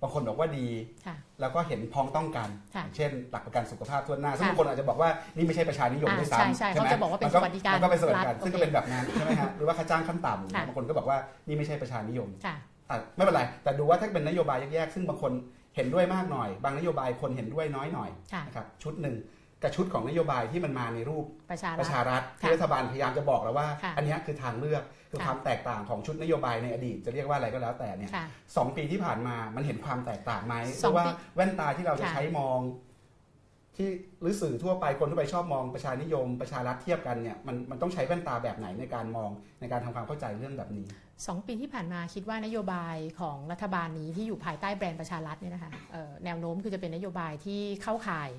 บางคนบอกว่าดีค่ะแล้วก็เห็นพ้องต้องกันค่ะเช่น หลักประกันสุขภาพทั่วหน้า ซึ่งค่ะบางคนอาจจะบอกว่านี่ไม่ใช่ประชานิยมอ่าด้วยใช่ซ้ำใช่ใช่ไหมเขาจะบอกว่าเป็นมัสวัสดิการมันก็เป็นสวัสดิการรัฐซึ่งก็โอเคเป็นแบบนั้นใช่ไหมฮะหรือว่าค่าจ้างขั้นต่ำค่ะบางคนก็บอกว่านี่ไม่ใช่ประชานิยมค่ะแต่ ไม่เป็นไร แต่ดูว่าถ้าเป็นนโยบายแยกๆซึ่งบางคนเห็นด้วยมากหน่อย บางนโยบายคนเห็นด้วยน้อยหน่อยค่ะนะครับชุดหนึ่งกับชุดของนโยบายที่มันมาในรูปประชาปรัระฐชารัฐค่ะที่รัฐบาลพยายามจะบอกแล้วว่าค่ะอันเนี้ยคือทางเลือกคือค่ะความแตกต่างของชุดนโยบายในอดีต จะเรียกว่าอะไรก็แล้วแต่เนี่ยค่ะสองปีที่ผ่านมามันเห็นความแตกต่างไหมเพสองราะว่าปีแว่นตาที่เราจะค่ะใช้มอง ที่หรือสื่อทั่วไปคนทั่วไปชอบมองประชานิยม ประชารัฐเทียบกันเนี่ยมันมันต้องใช้แว่นตาแบบไหนในการมองในการทำความเข้าใจเรื่องแบบนี้ สองปีที่ผ่านมาคิดว่านโยบายของรัฐบาลนี้ที่อยู่ภายใต้แบรนด์ประชารัฐเนี่ยนะคะแนวโน้มคือจะเป็นนโยบายที่เข้าข่าย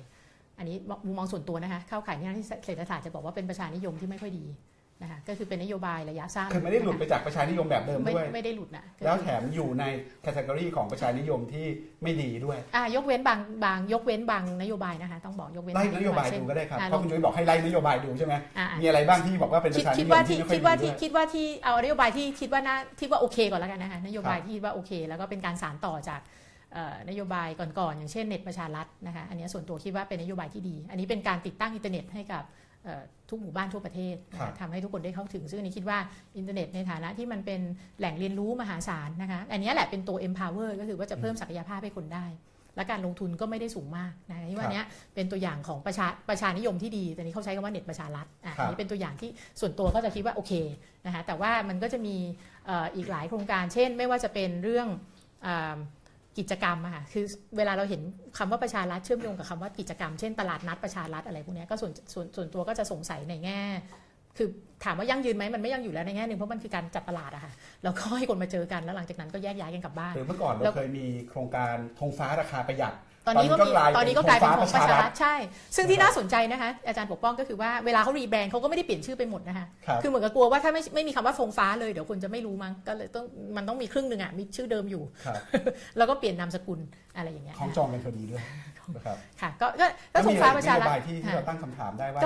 อันนี้มุมมองส่วนตัวนะคะเข้าข่ายที่นักเศรษฐศาสตร์จะบอกว่าเป็นประชานิยมที่ไม่ค่อยดี นะคะก็คือเป็นนโยบายระยะสั้นคือไม่ได้หลุดไปจากประชานิยมแบบเดิมไม่ด้วยไม่ได้หลุดนะแล้วแถมอยู่ในแคตตากรีของประชานิยมที่ไม่ดีด้วยอ่ายกเว้นบางบางยกเว้นบางนโยบายนะคะต้องบอกยกเว้นไล่บางนโยบายเช่ดูก็ได้ครับอ่าเพราะคุณจุ้ยบอกให้ไล่นโยบายดูใช่ไหมอ่าอ่ามีอะไรบ้างที่บอกว่าเป็นปคิดระชานิคิดยมว่าที่ที่ไม่ค่อยคิดว่าดีที่ด้วยคิดว่าที่เอานโยบายที่คิดว่าน่าคิดว่าโอเคก่อนแล้วกันนะคะนโยบายที่คิดว่าโอเค แล้วก็เป็นการสานต่อจากเอ่อนโยบายก่อนๆอย่างเช่นเน็ตประชารัฐนะคะอันนี้ส่วนตัวคิดว่าเป็นนโยบายที่ดี อันนี้เป็นการติดตั้งอินเทอร์เน็ตให้กับเอ่อ ทุกหมู่บ้านทั่วประเทศนะคะครับทำให้ทุกคนได้เข้าถึง ซึ่งอันนี้คิดว่าอินเทอร์เน็ตในฐานะที่มันเป็นแหล่งเรียนรู้มหาศาลนะคะอันนี้แหละเป็นตัว empower ก็คือว่าจะเพิ่มศักยภาพให้คนได้ และการลงทุนก็ไม่ได้สูงมากนะคะที่ว่าเนี้ยเป็นตัวอย่างของประชาประชานิยมที่ดีแต่นี้เขาใช้คำว่าเน็ตประชารัฐอะอันนี้เป็นตัวอย่างที่ส่วนตัวก็จะคิดว่าโอเคนะคะแต่ว่ามันก็จะมีเอ่ออีกหลายโครงการ เช่น ไม่ว่าจะเป็นเรื่องอ่า กิจกรรมอะค่ะคือเวลาเราเห็นคำว่าประชารัฐเชื่อมโยงกับคำว่ากิจกรรม เช่นตลาดนัดประชารัฐอะไรพวกเนี้ยก็ส่วนส่วนส่วนตัวก็จะสงสัยในแง่ คือถามว่ายั่งยืนไหมมันไม่ยั่งอยู่แล้วในแง่หนึ่งเพราะมันคือการจัดตลาดอะค่ะแล้วก็ให้คนมาเจอกันแล้วหลังจากนั้นก็แยกย้ายกันกลับบ้านหรือเมื่อก่อนแล้เราวเคยมีโครงการธงฟ้าราคาประหยัด ตอนนี้ก็มีตตออนนนี้นี้ก็ก็กกลาลายยเป็เป็นนขขอองงปประระชาชารัรัฐฐใช่ ซึ่งที่น่าสนใจนะคะอาจารย์ปกป้องก็คือว่าเวลาเขารีแบรนด์เขาก็ไม่ได้เปลี่ยนชื่อไปหมดนะคะครับคือเหมือนกับกลัวว่าถ้าไม่ไม่มีคำว่าธงฟ้าเลยเดี๋ยวคนจะไม่รู้มั้งก็เลยต้องมันต้องมีครึ่งหนึ่งอะมีชื่อเดิมอยู่ครับแล้วก็เปลี่ยนนามสกุลอะไรอย่างเงี้ยของจองกันพอดีด้วยนะครับค่ะก็ก็ก็ธมีงอะไรฟ้าอีกประชานโยรัฐบายที่ที่ค่ะเราตั้งคำถามได้ว่า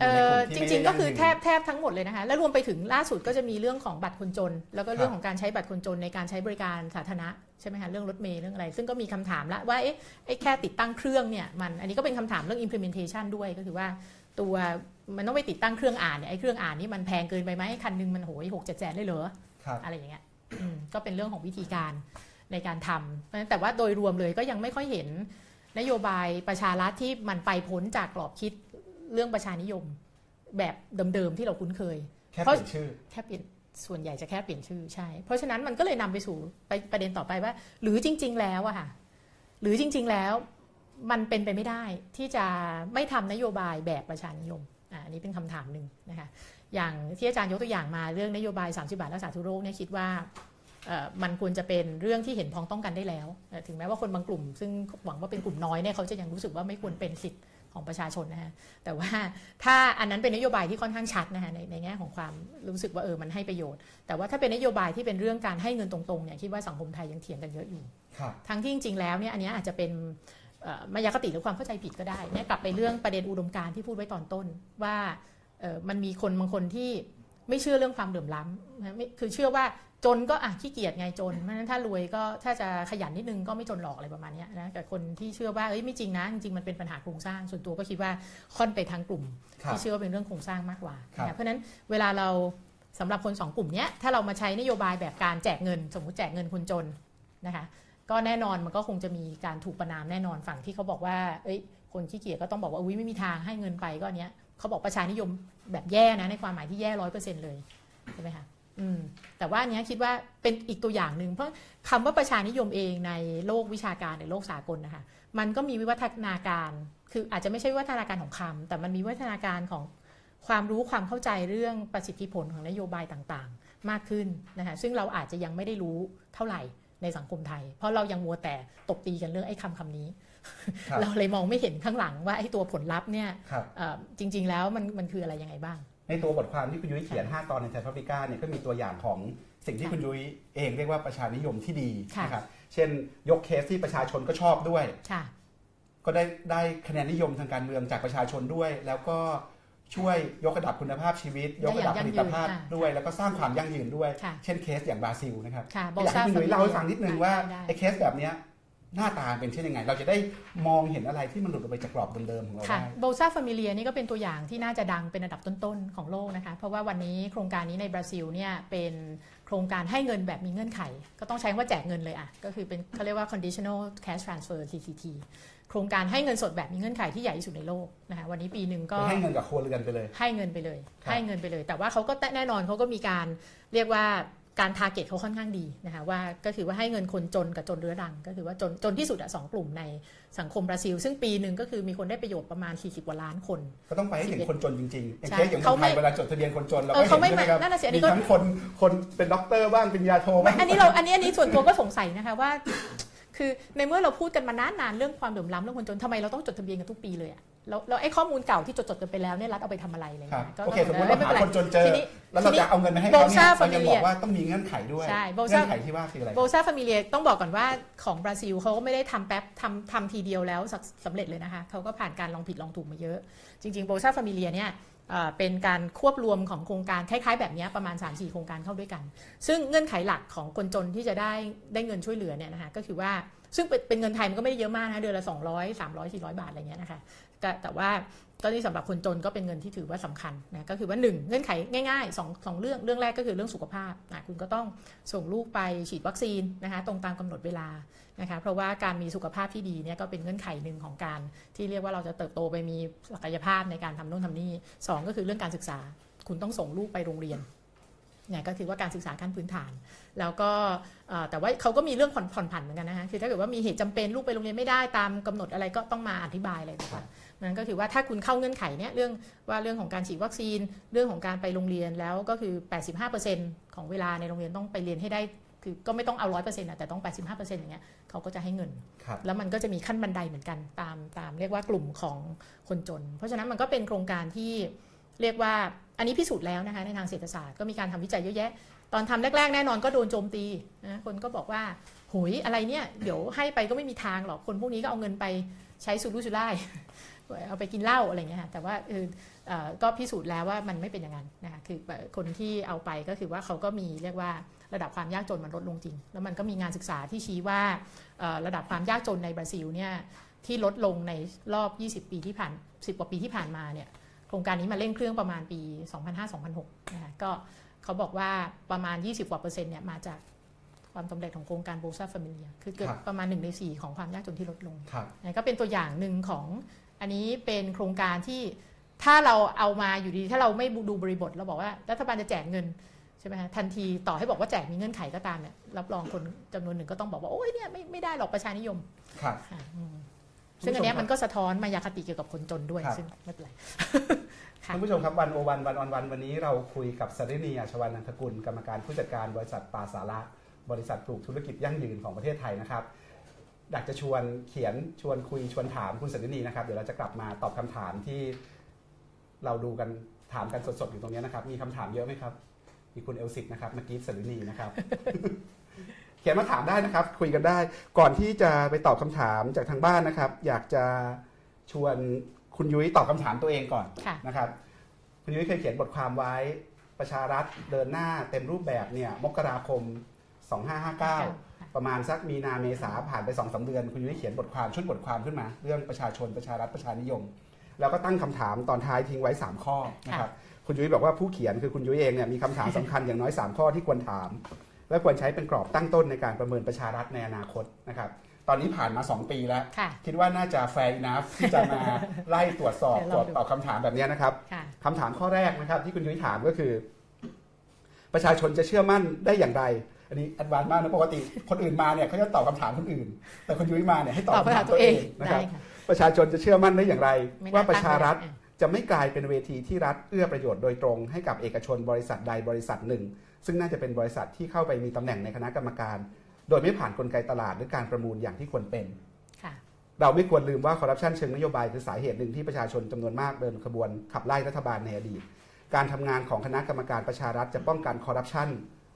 ก็ยังอยู่เอ่ในอกลุ่มจที่ไม่ได้ริงๆก็คือยั่งยืนแทบแทบทั้งหมดเลยนะคะ แล้วรวมไปถึงล่าสุดก็จะมีเรื่องของบัตรคนจน แล้วก็เรื่องของการใช้บัตรคนจนในการใช้บริการสาธารณะใช่ไหมคะเรื่องรถเมล์เรื่องอะไร ซึ่งก็มีคำถามละว่าเอ๊ะไอ้แค่ติดตั้งเครื่องเนี่ยมันอันนี้ก็เป็นคำถามเรื่อง implementation ด้วยก็คือว่าตัวมันต้องไปติดตั้งเครื่องอ่านเนี่ยไอ้เครื่องอ่านนี่มันแพงเกินไปไหมคันหนึงมันโหยหกเจ็ดแสนเลยเหรอครับอะไรอย่างเงี้ยอืมก็เป็นเรื่องของวิธีการในการทำเพราะฉะนั้นแต่ว่าโดยรวมเลยก็ยังไม่ค่อยเห็นนโยบายประชารัฐที่มันไปพ้นจากกรอบคิด เรื่องประชานิยมแบบเดิมๆที่เราคุ้นเคยแค่เปลี่ยนชื่อแค่เปลี่ยนส่วนใหญ่จะแค่เปลี่ยนชื่อใช่ เพราะฉะนั้นมันก็เลยนำไปสู่ไปประเด็นต่อไปว่า หรือจริง ๆ แล้วอะค่ะ หรือจริง ๆ แล้วมันเป็นไปไม่ได้ที่จะไม่ทำนโยบายแบบประชานิยมอ่าอันนี้เป็นคำถามหนึ่งนะคะอย่างที่อาจารย์ยกตัวอย่างมาเรื่องนโยบาย 30 บาทรักษาทุกโรคเนี่ยคิดว่าเอ่อมันควรจะเป็นเรื่องที่เห็นพ้องต้องกันได้แล้วเอ่อถึงแม้ว่าคนบางกลุ่ม ซึ่งหวังว่าเป็นกลุ่มน้อยเนี่ยเขาจะยังรู้สึกว่าไม่ควรเป็นสิทธิ์ ของประชาชนนะฮะแต่ว่าถ้าอันนั้นเป็นนโยบายที่ค่อนข้างชัดนะฮะในในแง่ของความรู้สึกว่าเออมันให้ประโยชน์ แต่ว่าถ้าเป็นนโยบายที่เป็นเรื่องการให้เงินตรงๆเนี่ยคิดว่าสังคมไทยยังเถียงกันเยอะอยู่ครับทั้งที่จริงๆแล้วเนี่ยอันเนี้ยอาจจะเป็นเอ่อมายาคติหรือความเข้าใจผิดก็ได้เนี่ยกลับไปเรื่องประเด็นอุดมการณ์ที่พูดไว้ตอนต้นว่าเอ่อมันมีคนบางคนที่ไม่เชื่อเรื่องความเหลื่อมล้ำนะไม่คือเชื่อว่า จนก็อะขี้เกียจไงจนเพราะฉะนั้นถ้ารวยก็ถ้าจะขยันนิดนึงก็ไม่จนหรอกอะไรประมาณเนี้ยนะแต่คนที่เชื่อว่าเอ้ยไม่จริงนะจริงๆมันเป็นปัญหาโครงสร้าง ส่วนตัวก็คิดว่าค่อนไปทางกลุ่มครับที่เชื่อว่าเป็นเรื่องโครงสร้างมากกว่าครับนะเพราะฉะนั้นเวลาเราสำหรับคนสองกลุ่มเนี้ยถ้าเรามาใช้นโยบายแบบการแจกเงิน สมมุติแจกเงินคนจนนะคะก็แน่นอนมันก็คงจะมีการถูกประนามแน่นอนฝั่งที่เขาบอกว่าเอ้ยคนขี้เกียจก็ต้องบอกว่าอุ้ยไม่มีทางให้เงินไปก็อันเนี้ยเขาบอกประชานิยมแบบแย่นะในความหมายที่แย่ร้อยเปอร์เซ็นต์เลยใช่ไหมคะอืม แต่ว่าอันเนี้ยคิดว่าเป็นอีกตัวอย่างหนึ่งเพราะคำว่าประชานิยมเองในโลกวิชาการในโลกสากลนะคะมันก็มีวิวัฒนาการ คืออาจจะไม่ใช่วิวัฒนาการของคำแต่มันมีวิวัฒนาการของความรู้ความเข้าใจเรื่องประสิทธิผลของนโยบายต่างๆ มากขึ้นนะคะซึ่งเราอาจจะยังไม่ได้รู้เท่าไหร่ในสังคมไทย เพราะเรายังมัวแต่ตบตีกันเรื่องไอ้คำคำนี้ครับเราเลยมองไม่เห็นข้างหลังว่าไอ้ตัวผลลัพธ์เนี่ยครับเอ่อจริง ๆ แล้วมันมันคืออะไรยังไงบ้าง ในตัวบทความที่คุณยุ้ยเขียน 5 ตอนในไทยพับลิก้าเนี่ยก็มีตัวอย่างของสิ่งที่ค่ะคุณยุ้ยเองเรียกว่าประชานิยมที่ดีค่ะนะครับเช่นยกเคสที่ประชาชนก็ชอบด้วยค่ะก็ได้ได้คะแนนนิยมทางการเมืองจากประชาชนด้วย แล้วก็ช่วยยกระดับคุณภาพชีวิต ยกระดับผลิตภาพได้อย่างยั่งยืนด้วย แล้วก็สร้างความยั่งยืนด้วยค่ะเช่นเคสอย่างบราซิลนะครับค่ะอยากให้คุณยุ้ยเล่าให้ฟังนิดนึงว่าได้ไอ้เคสแบบเนี้ย หน้าตาเป็นเช่นยังไง เราจะได้มองเห็นอะไรที่มันหลุดออกไปจากกรอบเดิมๆของเราค่ะได้โบซาฟามิเลียนี่ก็เป็นตัวอย่างที่น่าจะดังเป็นอันดับต้นๆของโลกนะคะ เพราะว่าวันนี้โครงการนี้ในบราซิลเนี่ยเป็นโครงการให้เงินแบบมีเงื่อนไข ก็ต้องใช้คำว่าแจกเงินเลยอะ ก็คือเป็นเขาเรียกว่า conditional cash transfer CCT โครงการให้เงินสดแบบมีเงื่อนไขที่ใหญ่ที่สุดในโลกนะคะวันนี้ปีหนึ่งก็ไปให้เงินกับครัวเรือนไปเลย ให้เงินไปเลยครับให้เงินไปเลย แต่ว่าเขาก็แน่นอนเขาก็มีการเรียกว่า การ target เขาค่อนข้างดีนะคะว่าก็คือว่าให้เงินคนจนกับจนเรื้อรัง ก็คือว่าจนจนที่สุดอะสองกลุ่มในสังคมบราซิล ซึ่งปีหนึ่งก็คือมีคนได้ประโยชน์ประมาณ 40กว่าล้านคน ก็ต้องไปให้ถึงคนจนจริงๆอย่างใช่เคสอย่างเมืเขาองไทไม่ยเวลาจดทะเบียนคนจนเราเอก็อเห็เขานไม่ใช่ไหมครับนั่นน่ะสิอันนี้มีก็ทั้งคนคนเป็นด็อกเตอร์บ้างเป็นยาโทบ้างอันนี้เราอันนี้อันนี้ส่วนตัวก็สงสัยนะคะว่า คือในเมื่อเราพูดกันมานานๆเรื่องความเหลื่อมล้ำเรื่องคนจนทำไมเราต้องจดทะเบียนกันทุกปีเลยอะ แล้วแล้วไอ้ข้อมูลเก่าที่จดๆกันไปแล้วเนี่ยรัฐเอาไปทำอะไรอะไรอย่างครับเงี้ยก็โอเคสมมติก็เราหาไป็ไรคนจนเจอทีนี้แล้วเราทีนี้จะเอาเงินมาให้เขาเนี่ย Bolsa เรายังบอก Familia ว่าต้องมีเงื่อนไขด้วยใช่ Bolsa เงื่อนไขที่ว่าคืออะไรโบซาฟามิเลียต้องบอกก่อนว่าของบราซิลเขาก็ไม่ได้ทำแป๊บทำทำทีเดียวแล้วสักสำเร็จเลยนะคะเขาก็ผ่านการลองผิดลองถูกมาเยอะ จริงๆโบซาฟามิเลียเนี่ยเอ่อเป็นการควบรวมของโครงการคล้ายๆ แบบเนี้ยประมาณ 3-4 โครงการเข้าด้วยกัน ซึ่งเงื่อนไขหลักของคนจนที่จะได้ได้เงินช่วยเหลือเนี่ยนะคะก็คือว่าซึ่งเป็นเป็นเงินไทยมันก็ไม่ได้เยอะมากนะเดือนละ 200 300 400 บาทอะไรเงี้ยนะคะ แต่แต่ว่าก็นี่สำหรับคนจนก็เป็นเงินที่ถือว่าสำคัญนะก็คือว่าหนึ่งเงื่อนไขง่ายๆสองสองเรื่องเรื่องแรกก็คือเรื่องสุขภาพนะคุณก็ต้องส่งลูกไปฉีดวัคซีนนะคะตรงตามกำหนดเวลานะคะเพราะว่าการมีสุขภาพที่ดีเนี่ยก็เป็นเงื่อนไขหนึ่งของการ ที่เรียกว่าเราจะเติบโตไปมีศักยภาพในการทำโน่นทำนี่สองก็คือเรื่องการศึกษา คุณต้องส่งลูกไปโรงเรียนเนี่ยก็คือว่าการศึกษาขั้นพื้นฐาน แล้วก็แต่ว่าเขาก็มีเรื่องผ่อนผ่อนผันเหมือนกันนะคะคือถ้าเกิดว่ามีเหตุจำเป็นลูกไปโรงเรียนไม่ได้ตามกำหนดอะไรก็ต้องมาอธิบายอะไรต่าง นั่นก็คือว่าถ้าคุณเข้าเงื่อนไขเนี่ยเรื่องว่าเรื่องของการฉีดวัคซีน เรื่องของการไปโรงเรียนแล้วก็คือ 85%ของเวลาในโรงเรียนต้องไปเรียนให้ได้คือก็ไม่ต้องเอา100%นต์นะแต่ต้อง 85%อย่างเงี้ยเขาก็จะให้เงิน แล้วมันก็จะมีขั้นบันไดเหมือนกันตามตามเรียกว่ากลุ่มของคนจน เพราะฉะนั้นมันก็เป็นโครงการที่เรียกว่าอันนี้พิสูจน์แล้วนะคะในทางเศรษฐศาสตร์ก็มีการทำวิจัยเยอะแยะ ตอนทำแรก ๆ แน่นอนก็โดนโจมตีนะคนก็บอกว่าหุยอะไรเนี่ยเดี๋ยวให้ไปก็ไม่มีทางหรอกคนพวกนี้ก็เอาเงินไปใช้สุรุ่ยสุร่าย เอาไปกินเหล้าอะไรเงี้ยค่ะแต่ว่าเออเอ่อก็พิสูจน์แล้วว่ามันไม่เป็นอย่างนั้นนะคะคือคนที่เอาไปก็คือว่าเขาก็มีเรียกว่าระดับความยากจนมันลดลงจริง แล้วมันก็มีงานศึกษาที่ชี้ว่าเอ่อระดับความยากจนในบราซิลเนี่ยที่ลดลงในรอบ 20 ปีที่ผ่าน 10 กว่าปีที่ผ่านมาเนี่ยโครงการนี้มาเร่งเครื่องประมาณปี 2005-2006นะคะก็เขาบอกว่าประมาณ 20 กว่าเปอร์เซ็นต์เนี่ยมาจากความสำเร็จของโครงการโบซาฟามิเลีย คือเกือบครับประมาณ1ใน4ของความยากจนที่ลดลงครับนะก็เป็นตัวอย่างหนึ่งของ อันนี้เป็นโครงการที่ถ้าเราเอามาอยู่ดี ถ้าเราไม่ดูบริบทเราบอกว่ารัฐบาลจะแจกเงินใช่ไหมฮะทันทีต่อให้บอกว่าแจกมีเงื่อนไขก็ตามเนี่ยรับรองคนจำนวนหนึ่งก็ต้องบอกว่าโอ้ยเนี่ยไม่ไม่ได้หรอกประชานิยมครับค่ะอืมซึ่งอันเนี้ยคุณผู้ชมครับมันก็สะท้อนมายาคติเกี่ยวกับคนจนด้วยครับซึ่งไม่เป็นไรค่ะท่านผู้ชมครับวันโอวันวันออนวันวันนี้เราคุยกับสรินีอาชวันนันทกุลกรรมการผู้จัดการบริษัทปาสาระบริษัทปลูกธุรกิจยั่งยืนของประเทศไทยนะครับ อยากจะชวนเขียนชวนคุยชวนถามคุณสรินีนะครับ เดี๋ยวเราจะกลับมาตอบคำถามที่เราดูกันถามกันสดๆอยู่ตรงนี้นะครับ มีคำถามเยอะไหมครับ มีคุณเอลสิกนะครับเมื่อกี้สรินีนะครับ เขียนมาถามได้นะครับ คุยกันได้ ก่อนที่จะไปตอบคำถามจากทางบ้านนะครับ อยากจะชวนคุณยุ้ยตอบคำถามตัวเองก่อนค่ะนะครับ คุณยุ้ยเคยเขียนบทความไว้ประชารัฐเดินหน้าเต็มรูปแบบเนี่ยมกราคม 2559 ประมาณสักมีนาเมษาผ่านไป2อสเดือน คุณยุ้ยเขียนบทความชุดบทความขึ้นมา เรื่องประชาชนประชารัฐประชานิยม แล้วก็ตั้งคำถามตอนท้ายทิ้งไว้ 3 ข้อนะครับคุณยุ้ยบอกว่าผู้เขียนคือคุณยุ้ยเองเนี่ยมีคำถามสำคัญอย่างน้อย 3 ข้อที่ควรถาม และควรใช้เป็นกรอบตั้งต้นในการประเมินประชารัฐในอนาคตนะครับตอนนี้ผ่านมา 2 ปีแล้วค่ะคิดว่าน่าจะแฟร์นะที่จะมาไล่ตรวจสอบเดี๋ยวตลรอวงจดูตอบคำถามแบบนี้นะครับค่ะคำถามข้อแรกนะครับ ที่คุณยุ้ยถามก็คือ ประชาชนจะเชื่อมั่นได้อย่างไร อันนี้อันวานมากนะปกติคนอื่นมาเนี่ยเขาจะตอบคำถามคนอื่น แต่คุณยุ้ยมาเนี่ยให้ตอบตอบคำคำถาถามมตัตัววเอเองงนะครับได้ค่ะประชาชนจะเชื่อมั่นได้อย่างไรไม่ว่าน่ประชารัฐตั้งเลยจะไม่กลายเป็นเวทีที่รัฐเอื้อประโยชน์โดยตรงให้กับเอกชนบริษัทใดบริษัทหนึ่ง ซึ่งน่าจะเป็นบริษัทที่เข้าไปมีตำแหน่งในคณะกรรมการ โดยไม่ผ่านกลไกตลาดหรือการประมูลอย่างที่ควรเป็นค่ะเราไม่ควรลืมว่าคอร์รัปชันเชิงนโยบายคือสาเหตุหนึ่งที่ประชาชนจำนวนมากเดินขบวนขับไล่รัฐบาลในอดีต การทำงานของคณะกรรมการประชารัฐจะป้องกันคอร์รัปชัน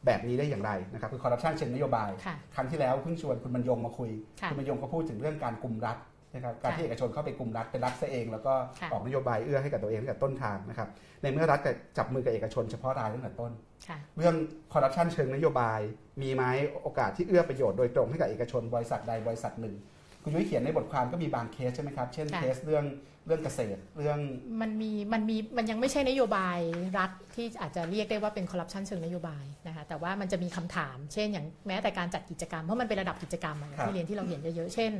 แบบนี้ได้อย่างไรนะครับคือคอร์รัปชันเชิงนโยบายค่ะครั้งที่แล้วเพิ่งชวนคุณบรรยงมาคุยค่ะณบรรยงก็พูดถึงเรื่องการกลุ่มรัฐนะครับการค่ะที่เอกชนเข้าไปกลุ่มรัฐเป็นรัฐซะเอง แล้วก็ค่ะออกนโยบายเอื้อให้กับตัวเองตั้งแต่ต้นทางนะครับในเมื่อรัฐจับมือกับเอกชนเฉพาะรายตั้งแต่ต้นค่ะเรื่องคอร์รัปชันเชิงนโยบาย มีไหมโอกาสที่เอื้อประโยชน์โดยตรงให้กับเอกชนบริษัทใดบริษัทหนึ่ง คุณยุ้ยเขียนในบทความก็มีบางเคสใช่ไหมครับ เช่นค่ะเคสเรื่องเรื่องเกษตรเรื่องมันมีมันมีมันยังไม่ใช่นโยบายรัฐที่อาจจะเรียกได้ว่าเป็นคอร์รัปชันเชิงนโยบายนะคะแต่ว่ามันจะมีคำถาม เช่น อย่างแม้แต่การจัดกิจกรรมเพราะมันเป็นระดับกิจกรรมอะครับที่เรียนที่เราเห็นเยอะๆเช่น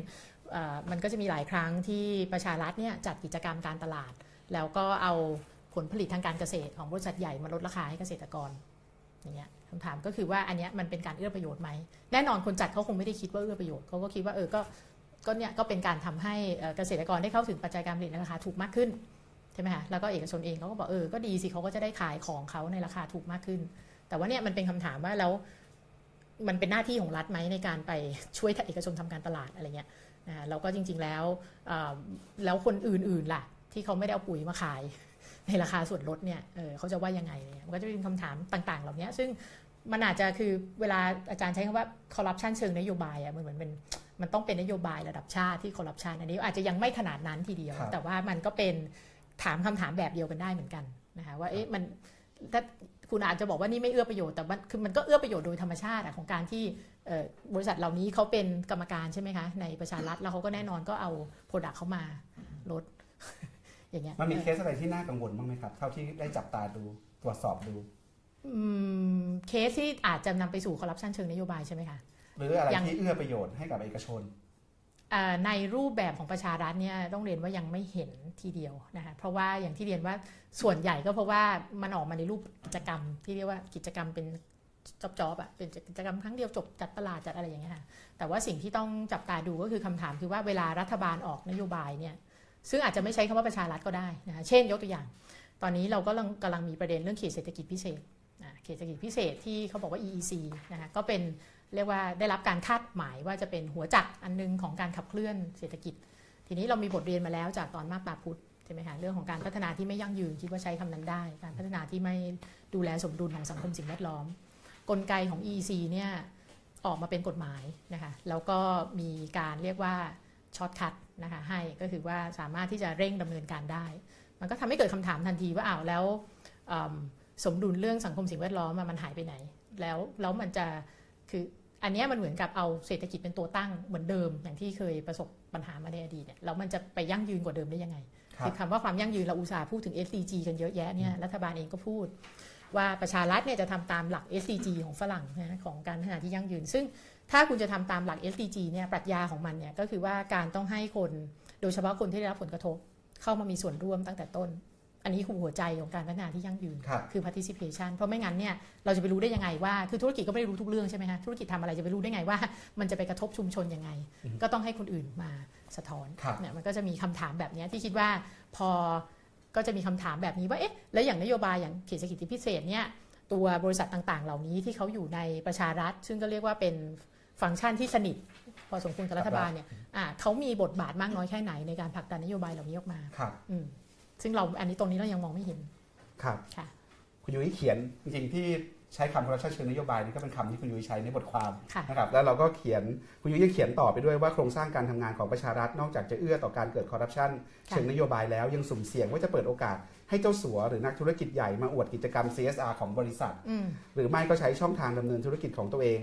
เอ่อมันก็จะมีหลายครั้งที่ประชารัฐเนี่ยจัดกิจกรรมการตลาด แล้วก็เอาผลผลิตทางการเกษตรของบริษัทใหญ่มาลดราคาให้เกษตรกรอย่างเงี้ยคำถามก็คือว่าอันเนี้ยมันเป็นการเอื้อประโยชน์ไหมแน่นอนคนจัดเขาคงไม่ได้คิดว่าเอื้อประโยชน์เขาก็คิดว่าเออก็ ก็เนี่ยก็เป็นการทำให้เกษตรกรได้เข้าถึงปัจจัยการผลิตในราคาถูกมากขึ้นใช่ไหมคะแล้วก็เอกชนเองเขาก็บอกเออก็ดีสิเขาก็จะได้ขายของเขาในราคาถูกมากขึ้น แต่ว่าเนี่ยมันเป็นคำถามว่าแล้วมันเป็นหน้าที่ของรัฐไหมในการไปช่วยเอกชนทำการตลาดอะไรเงี้ยนะแล้วก็จริง ๆแล้วแล้วคนอื่นๆล่ะ ที่เขาไม่ได้เอาปุ๋ยมาขาย ในราคาส่วนลดเนี่ยเออเขาจะว่ายังไงเนี่ยมันก็จะเป็นคำถามต่างๆ เหล่านี้ซึ่งมันอาจจะคือเวลาอาจารย์ใช้คำว่าคอร์รัปชันเชิงนโยบายอะมันเหมือนเป็น มันต้องเป็นนโยบายระดับชาติที่คอร์รัปชันอันนี้อาจจะยังไม่ขนาดนั้นทีเดียวครับแต่ว่ามันก็เป็นถามคำถามแบบเดียวกันได้เหมือนกันนะคะว่าเอ๊ะมันถ้าคุณอาจจะบอกว่านี่ไม่เอื้อประโยชน์แต่มันคือมันก็เอื้อประโยชน์โดยธรรมชาติอะของการที่เอ่อบริษัทเหล่านี้เขาเป็นกรรมการใช่ไหมคะในประชารัฐแล้วเขาก็แน่นอนก็เอา product เขามาลดอย่างเงี้ยมันมีเคสอะไรที่น่ากังวลบ้างไหมครับ เท่าที่ได้จับตาดูตรวจสอบดูอืมเคสที่อาจจะนำไปสู่คอร์รัปชันเชิงนโยบายใช่ไหมคะ หรืออะไรยังที่เอื้อประโยชน์ให้กับเอกชนเอ่อในรูปแบบของประชารัฐเนี่ยต้องเรียนว่ายังไม่เห็นทีเดียวนะคะเพราะว่าอย่างที่เรียนว่าส่วนใหญ่ก็เพราะว่ามันออกมาในรูปกิจกรรม ที่เรียกว่ากิจกรรมเป็นจอบจอบๆอะเป็นกิจกรรมครั้งเดียวจบจัดตลาดจัดอะไรอย่างเงี้ยค่ะแต่ว่าสิ่งที่ต้องจับตาดูก็คือคำถามคือว่าเวลารัฐบาลออกนโยบายเนี่ยซึ่งอาจจะไม่ใช้คำว่าประชารัฐก็ได้นะคะเช่นยกตัวอย่าง ตอนนี้เราก็กำลังกำลังมีประเด็นเรื่องเขตเศรษฐกิจพิเศษอะเขตเศรษฐกิจพิเศษที่เขาบอกว่า EEC นะคะก็เป็น เรียกว่าได้รับการคาดหมายว่าจะเป็นหัวจักรอันนึงของการขับเคลื่อนเศรษฐกิจ ทีนี้เรามีบทเรียนมาแล้วจากตอนมาบตาพุทธใช่ไหมคะเรื่องของการพัฒนาที่ไม่ยั่งยืนคิดว่าใช้คำนั้นได้ การพัฒนาที่ไม่ดูแลสมดุลของสังคมสิ่งแวดล้อม กลไกของ EC เนี่ยออกมาเป็นกฎหมายนะคะแล้วก็มีการเรียกว่าช็อตคัทนะคะให้ก็คือว่าสามารถที่จะเร่งดำเนินการได้ มันก็ทำให้เกิดคำถามทันทีว่าอ้าวแล้วสมดุลเรื่องสังคมสิ่งแวดล้อมมันหายไปไหน แล้วแล้วมันจะคือ อันเนี้ยมันเหมือนกับเอาเศรษฐกิจเป็นตัวตั้งเหมือนเดิม อย่างที่เคยประสบปัญหามาในอดีตเนี่ยแล้วมันจะไปยั่งยืนกว่าเดิมได้ยังไงครับคือคำว่าความยั่งยืนเราอุตส่าห์พูดถึง SDG กันเยอะแยะเนี่ยรัฐบาลเองก็พูด ว่าประชารัฐเนี่ยจะทำตามหลัก SDG ของฝรั่งนะของการพัฒนาที่ยั่งยืน ซึ่งถ้าคุณจะทำตามหลัก SDG เนี่ยปรัชญาของมันเนี่ยก็คือว่าการต้องให้คน โดยเฉพาะคนที่ได้รับผลกระทบ เข้ามามีส่วนร่วมตั้งแต่ต้น อันนี้คือหัวใจของการพัฒนาที่ยั่งยืนครับคือ participation เพราะไม่งั้นเนี่ยเราจะไปรู้ได้ยังไงว่า คือธุรกิจก็ไม่ได้รู้ทุกเรื่องใช่ไหมคะธุรกิจทำอะไรจะไปรู้ได้ไงว่า มันจะไปกระทบชุมชนยังไง ก็ต้องให้คนอื่นมาสะท้อนครับเนี่ยมันก็จะมีคำถามแบบเนี้ยที่คิดว่าพอก็จะมีคำถามแบบนี้ว่าเอ๊ะแล้วอย่างนโยบายอย่างเขตเศรษฐกิจพิเศษเนี่ยตัวบริษัทต่างๆ เหล่านี้ที่เขาอยู่ในประชารัฐ ซึ่งก็เรียกว่าเป็นฟังก์ชันที่สนิทพอสมควรกับรัฐบาลเนี่ยอ่าเขามีบทบาทมากน้อยแค่ไหนในการผลักดันนโยบายเหล่านี้ออกมาครับอืม ซึ่งเราอันนี้ตรงนี้เรายังมองไม่เห็นครับค่ะคุณยุ้ยเขียนจริงๆที่ใช้คำ corruption เชิงนโยบายนี่ก็เป็นคำที่คุณยุ้ยใช้ในบทความค่ะนะครับแล้วเราก็เขียนคุณยุ้ยยังเขียนต่อไปด้วยว่าโครงสร้างการทำงานของประชารัฐนอกจากจะเอื้อต่อการเกิดคอร์รัปชันค่ะเชิงนโยบายแล้วยังสุ่มเสี่ยงว่าจะเปิดโอกาสให้เจ้าสัวหรือนักธุรกิจใหญ่มาอวดกิจกรรม CSR ของบริษัทอืมหรือไม่ก็ใช้ช่องทางดำเนินธุรกิจของตัวเอง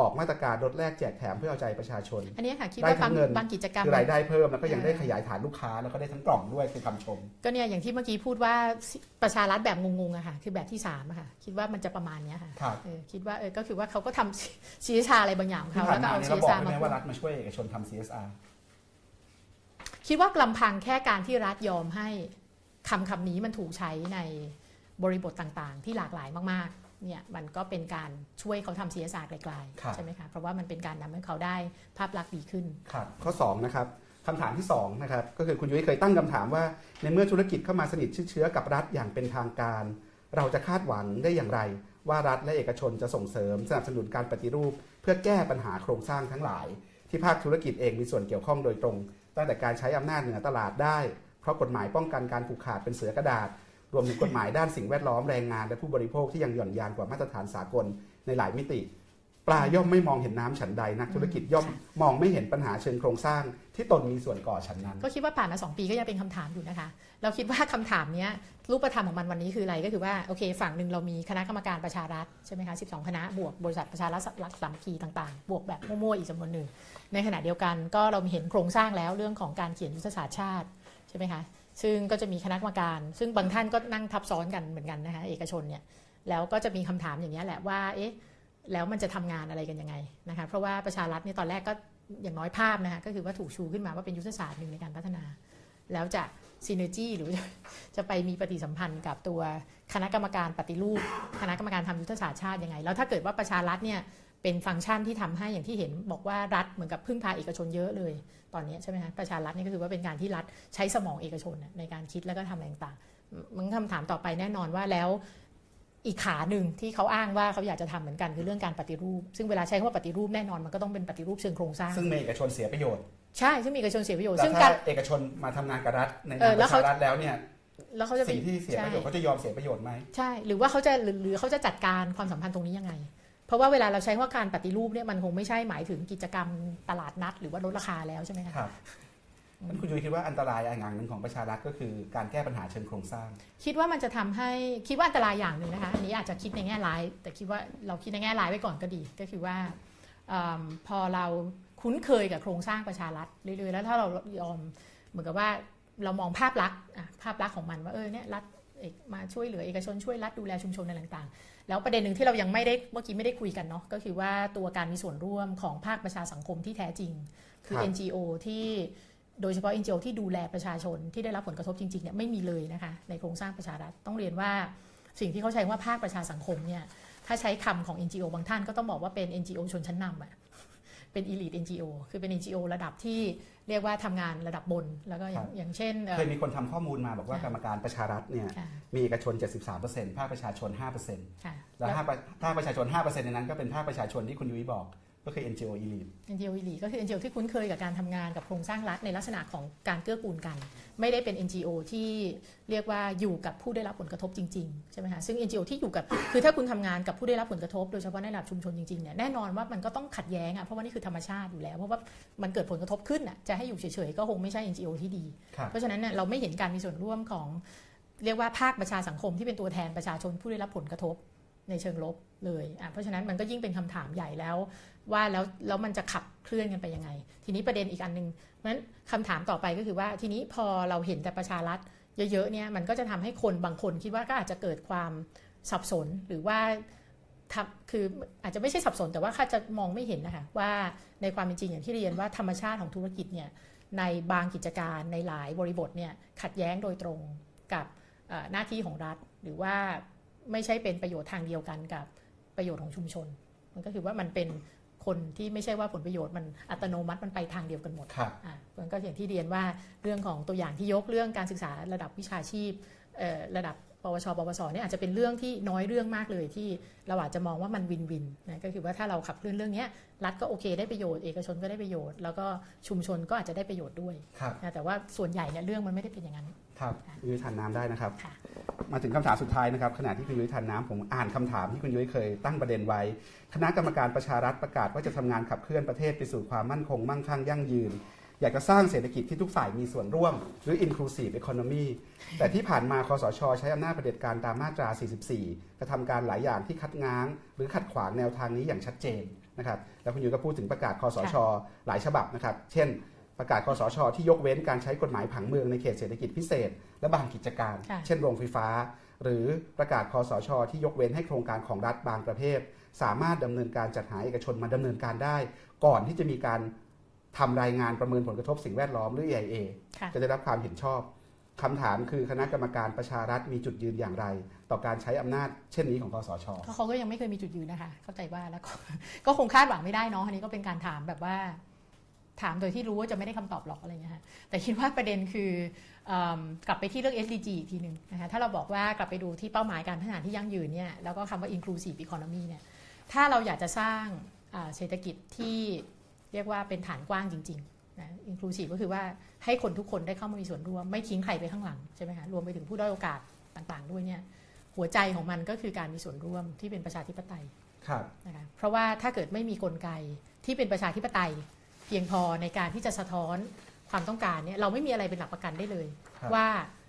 ออกมาตรการลดแลกแจกแถมเพื่อเอาใจประชาชน อันนี้ค่ะคิดได้ว่าทั้บางงเงินบางกิจกรรมคือรายได้เพิ่มแล้วก็ยังเออได้ขยายฐานลูกค้าแล้วก็ได้ทั้งกล่องด้วยคือคำชม ก็เนี่ยอย่างที่เมื่อกี้พูดว่าประชารัฐแบบงงๆอะค่ะคือแบบที่สามอะค่ะคิดว่ามันจะประมาณเนี้ยค่ะครับเออคิดว่าเออก็คือว่าเขาก็ทำชีชาอะไรบางอย่างของที่เขาผ่านแล้วก็มาเอาเนี่ยเราบอก CSR ได้ไหมมาว่ารัฐมาช่วยเอกชนทำ CSR คิดว่าลำพังแค่การที่รัฐยอมให้คำคำนี้มันถูกใช้ในบริบทต่างๆ ที่หลากหลายมากๆ เนี่ยมันก็เป็นการช่วยเขาทำ CSR ไกลครับๆใช่ไหมคะเพราะว่ามันเป็นการนำให้เขาได้ภาพลักษณ์ดีขึ้นครับข้อ2นะครับคำถามที่2นะครับก็คือคุณยุ้ยเคยตั้งคำถามว่า ในเมื่อธุรกิจเข้ามาสนิทชิดเชื้อกับรัฐอย่างเป็นทางการ เราจะคาดหวังได้อย่างไร ว่ารัฐและเอกชนจะส่งเสริม สนับสนุนการปฏิรูป เพื่อแก้ปัญหาโครงสร้างทั้งหลาย ที่ภาคธุรกิจเองมีส่วนเกี่ยวข้องโดยตรง ตั้งแต่การใช้อำนาจเหนือตลาดได้ เพราะกฎหมายป้องกันการผูกขาดเป็นเสือกระดาษ รวมถึงกฎหมายด้านสิ่งแวดล้อมแรงงานและผู้บริโภคที่ยังหย่อนยานกว่ามาตรฐานสากลในหลายมิติ ปลาย่อมไม่มองเห็นน้ำฉันใดนักธุรกิจย่อมมองไม่เห็นปัญหาเชิงโครงสร้างที่ตนมีส่วนก่อฉันนั้น ก็คิดว่าผ่านมา 2 ปีก็ยังเป็นคำถามอยู่นะคะ เราคิดว่าคำถามนี้รูปธรรมของมันวันนี้คืออะไรก็คือว่าโอเค ฝั่งหนึ่งเรามีคณะกรรมการประชารัฐใช่ไหมคะ12 คณะบวกบริษัทประชารัฐรักสามคีต่างๆ บวกแบบมั่วๆอีกจำนวนหนึ่งในขณะเดียวกันก็เรามีเห็นโครงสร้างแล้วเรื่องของการเขียนยุทธศาสตร์ชาติใช่ไหมคะ ซึ่งก็จะมีคณะกรรมการ ซึ่งบางท่านก็นั่งทับซ้อนกันเหมือนกันนะคะเอกชนเนี่ยแล้วก็จะมีคำถามอย่างนี้แหละว่าเอ๊ะแล้วมันจะทำงานอะไรกันยังไงนะคะเพราะว่าประชารัฐเนี่ยตอนแรกก็อย่างน้อยภาพนะคะก็คือว่าถูกชูขึ้นมาว่าเป็นยุทธศาสตร์หนึ่งในการพัฒนา แล้วจะซีเนอร์จีหรือจะจะไปมีปฏิสัมพันธ์กับตัวคณะกรรมการปฏิรูป คณะกรรมการทำยุทธศาสตร์ชาติยังไง แล้วถ้าเกิดว่าประชารัฐเนี่ย เป็นฟังก์ชันที่ทำให้อย่างที่เห็นบอกว่ารัฐเหมือนกับพึ่งพาเอกชนเยอะเลย ตอนนี้ใช่ไหมคะประชารัฐนี่ก็คือว่าเป็นการที่รัฐใช้สมองเอกชนน่ะในการคิดแล้วก็ทำอะไรต่างๆมันคำถามต่อไปแน่นอนว่าแล้วอีกขาหนึ่งที่เขาอ้างว่าเขาอยากจะทำเหมือนกันคือเรื่องการปฏิรูป ซึ่งเวลาใช้คำว่าปฏิรูปแน่นอนมันก็ต้องเป็นปฏิรูปเชิงโครงสร้าง ซึ่งมีเอกชนเสียประโยชน์ ใช่ซึ่งมีเอกชนเสียประโยชน์แต่ซึ่งถ้าการเอกชนมาทำงานกับรัฐในเอนาอมแล้ปวระเขาชารัฐแล้วเนี่ยแล้วเขาจะไปสิ่งที่เสียประโยชน์เขาจะยอมเสียประโยชน์ไหมใช่ หรือว่าเขาจะหรือหรือเขาจะจัดการความสัมพันธ์ตรงนี้ยังไง เพราะว่าเวลาเราใช้ว่าการปฏิรูปเนี่ยมันคงไม่ใช่หมายถึงกิจกรรมตลาดนัด หรือว่าลดราคาแล้วใช่ไหมคะครับนั้นคุณยุ้ยคิดว่าอันตรายอย่างหนึ่งของประชารัฐก็คือการแก้ปัญหาเชิงโครงสร้าง คิดว่ามันจะทำให้คิดว่าอันตรายอย่างหนึ่งนะคะอันนี้อาจจะคิดในแง่ร้าย แต่คิดว่าเราคิดในแง่ร้ายไว้ก่อนก็ดี ก็คือว่าเอมพอเราคุ้นเคยกับโครงสร้างประชารัฐเรื่อยๆแล้วถ้าเรายอมเหมือนกับว่าเรามองภาพลักษณ์อะภาพลักษณ์ของมันว่าเออเนี่ยรัฐเอกมาช่วยเหลือเอกชนช่วยรัฐดูแลชุมชนอะไรต่างๆ แล้วประเด็นหนึ่งที่เรายังไม่ได้เมื่อกี้ไม่ได้คุยกันเนาะก็คือว่าตัวการมีส่วนร่วมของภาคประชาสังคมที่แท้จริง คือครับ NGO ที่โดยเฉพาะ NGO ที่ดูแลประชาชนที่ได้รับผลกระทบจริงๆเนี่ยไม่มีเลยนะคะในโครงสร้างประชารัฐต้องเรียนว่าสิ่งที่เขาใช้ว่าภาคประชาสังคมเนี่ยถ้าใช้คำของ NGO บางท่านก็ต้องบอกว่าเป็น NGO ชนชั้นนำอะเป็น elite NGO คือเป็น NGO ระดับที่ เรียกว่าทำงานระดับบนแล้วก็อย่างครับอย่างเช่นเอ่อเคยมีคนทำข้อมูลมาบอกว่ากรรมการประชารัฐเนี่ยค่ะมีเอกชน 73%ภาคประชาชน5%ค่ะแล้วภาคประภาคประชาชน 5%ในนั้นก็เป็นภาคประชาชนที่คุณยุ้ยบอก ก็คือ NGO Elite NGO อีลีก็คือ NGO ที่คุ้นเคยกับการทำงานกับโครงสร้างรัฐในลักษณะของการเกื้อกูลกัน ไม่ได้เป็น NGO ที่เรียกว่าอยู่กับผู้ได้รับผลกระทบจริงๆใช่ไหมคะซึ่ง NGO ที่อยู่กับคือถ้าคุณทำงานกับผู้ได้รับผลกระทบโดยเฉพาะในระดับชุมชนจริงๆเนี่ยแน่นอนว่ามันก็ต้องขัดแย้งอะเพราะว่านี่คือธรรมชาติอยู่แล้ว เพราะว่ามันเกิดผลกระทบขึ้นอะจะให้อยู่เฉยๆก็คงไม่ใช่ NGO ที่ดีครับเพราะฉะนั้นเนี่ยเราไม่เห็นการมีส่วนร่วมของเรียกว่าภาคประชาสังคมที่เป็นตัวแทนประชาชนผู้ได้รับผลกระทบในเชิงลบเลยอะเพราะฉะนั้นมันก็ยิ่งเป็นคำถามใหญ่แล้ว ว่าแล้วแล้วมันจะขับเคลื่อนกันไปยังไง ทีนี้ประเด็นอีกอันหนึ่งเพราะฉะนั้นคำถามต่อไปก็คือว่าทีนี้พอเราเห็นแต่ประชารัฐเยอะๆเนี่ยมันก็จะทำให้คนบางคนคิดว่าก็อาจจะเกิดความสับสนหรือว่าทำคืออาจจะไม่ใช่สับสนแต่ว่าเขาจะมองไม่เห็นนะคะว่าในความเป็นจริงอย่างที่เรียนว่าธรรมชาติของธุรกิจเนี่ยในบางกิจการในหลายบริบทเนี่ยขัดแย้งโดยตรงกับหน้าที่ของรัฐ หรือว่าไม่ใช่เป็นประโยชน์ทางเดียวกันกับประโยชน์ของชุมชน มันก็คือว่ามันเป็น คนที่ไม่ใช่ว่าผลประโยชน์มันอัตโนมัติมันไปทางเดียวกันหมดครับอะมันก็อย่างที่เรียนว่าเรื่องของตัวอย่างที่ยกเรื่องการศึกษาระดับวิชาชีพเอ่อระดับ ปวชปวสเนี่ยอาจจะเป็นเรื่องที่น้อยเรื่องมากเลยที่เราอาจจะมองว่ามันวินวินนะก็คือว่าถ้าเราขับเคลื่อนเรื่องเนี้ยรัฐก็โอเคได้ประโยชน์เอกชนก็ได้ประโยชน์ แล้วก็ชุมชนก็อาจจะได้ประโยชน์ด้วยครับนะแต่ว่าส่วนใหญ่เนี่ยเรื่องมันไม่ได้เป็นอย่างนั้นครับคุณยุ้ยทานน้ำได้นะครับค่ะมาถึงคำถามสุดท้ายนะครับขณะที่คุณยุ้ยทานน้ำผมอ่านคำถามที่คุณยุ้ยเคยตั้งประเด็นไว้ คณะกรรมการประชารัฐประกาศว่าจะทำงานขับเคลื่อนประเทศไปสู่ความมั่นคงมั่งคั่งยั่งยืน อยากจะสร้างเศรษฐกิจที่ทุกฝ่ายมีส่วนร่วม หรือ inclusive economy แต่ที่ผ่านมาคอสช ใช้อำนาจเผด็จการตามมาตรา 44 กระทำการหลายอย่างที่คัดง้าง หรือขัดขวางแนวทางนี้อย่างชัดเจนนะครับแล้วคุณยุ้ยก็พูดถึงประกาศคอสช หลายฉบับนะครับ เช่น ประกาศคอสช ที่ยกเว้นการใช้กฎหมายผังเมืองในเขตเศรษฐกิจพิเศษ และบางกิจการค่ะเช่นโรงไฟฟ้า หรือประกาศคอสช ที่ยกเว้นให้โครงการของรัฐบางประเภท สามารถดำเนินการจัดหาเอกชนมาดำเนินการได้ ก่อนที่จะมีการ ทำรายงานประเมินผลกระทบสิ่งแวดล้อมหรือ EIA ค่ะจะได้รับความเห็นชอบคำถามคือคณะกรรมการประชารัฐมีจุดยืนอย่างไร ต่อการใช้อำนาจเช่นนี้ของคอสชเพราะเขาก็ยังไม่เคยมีจุดยืนนะคะ เข้าใจว่าแล้วก็ก็คงคาดหวังไม่ได้เนาะอันนี้ก็เป็นการถามแบบว่า ถามโดยที่รู้ว่าจะไม่ได้คำตอบหรอกอะไรเงี้ยฮะแต่คิดว่าประเด็นคือเออกลับไปที่เรื่อง SDG อีกทีหนึ่งนะคะถ้าเราบอกว่ากลับไปดูที่เป้าหมายการพัฒนาที่ยั่งยืนเนี่ยแล้วก็คำว่า inclusive economy เนี่ยถ้าเราอยากจะสร้างอ่าเศรษฐกิจที่ เรียกว่าเป็นฐานกว้างจริงๆนะ inclusive ก็คือว่าให้คนทุกคนได้เข้ามามีส่วนร่วม ไม่ทิ้งใครไปข้างหลังใช่ไหมคะรวมไปถึงผู้ด้อยโอกาสต่างๆ ด้วยเนี่ยหัวใจของมันก็คือการมีส่วนร่วมที่เป็นประชาธิปไตยครับนะคะเพราะว่าถ้าเกิดไม่มีกลไกที่เป็นประชาธิปไตย เพียงพอในการที่จะสะท้อนความต้องการเนี่ยเราไม่มีอะไรเป็นหลักประกันได้เลยครับว่า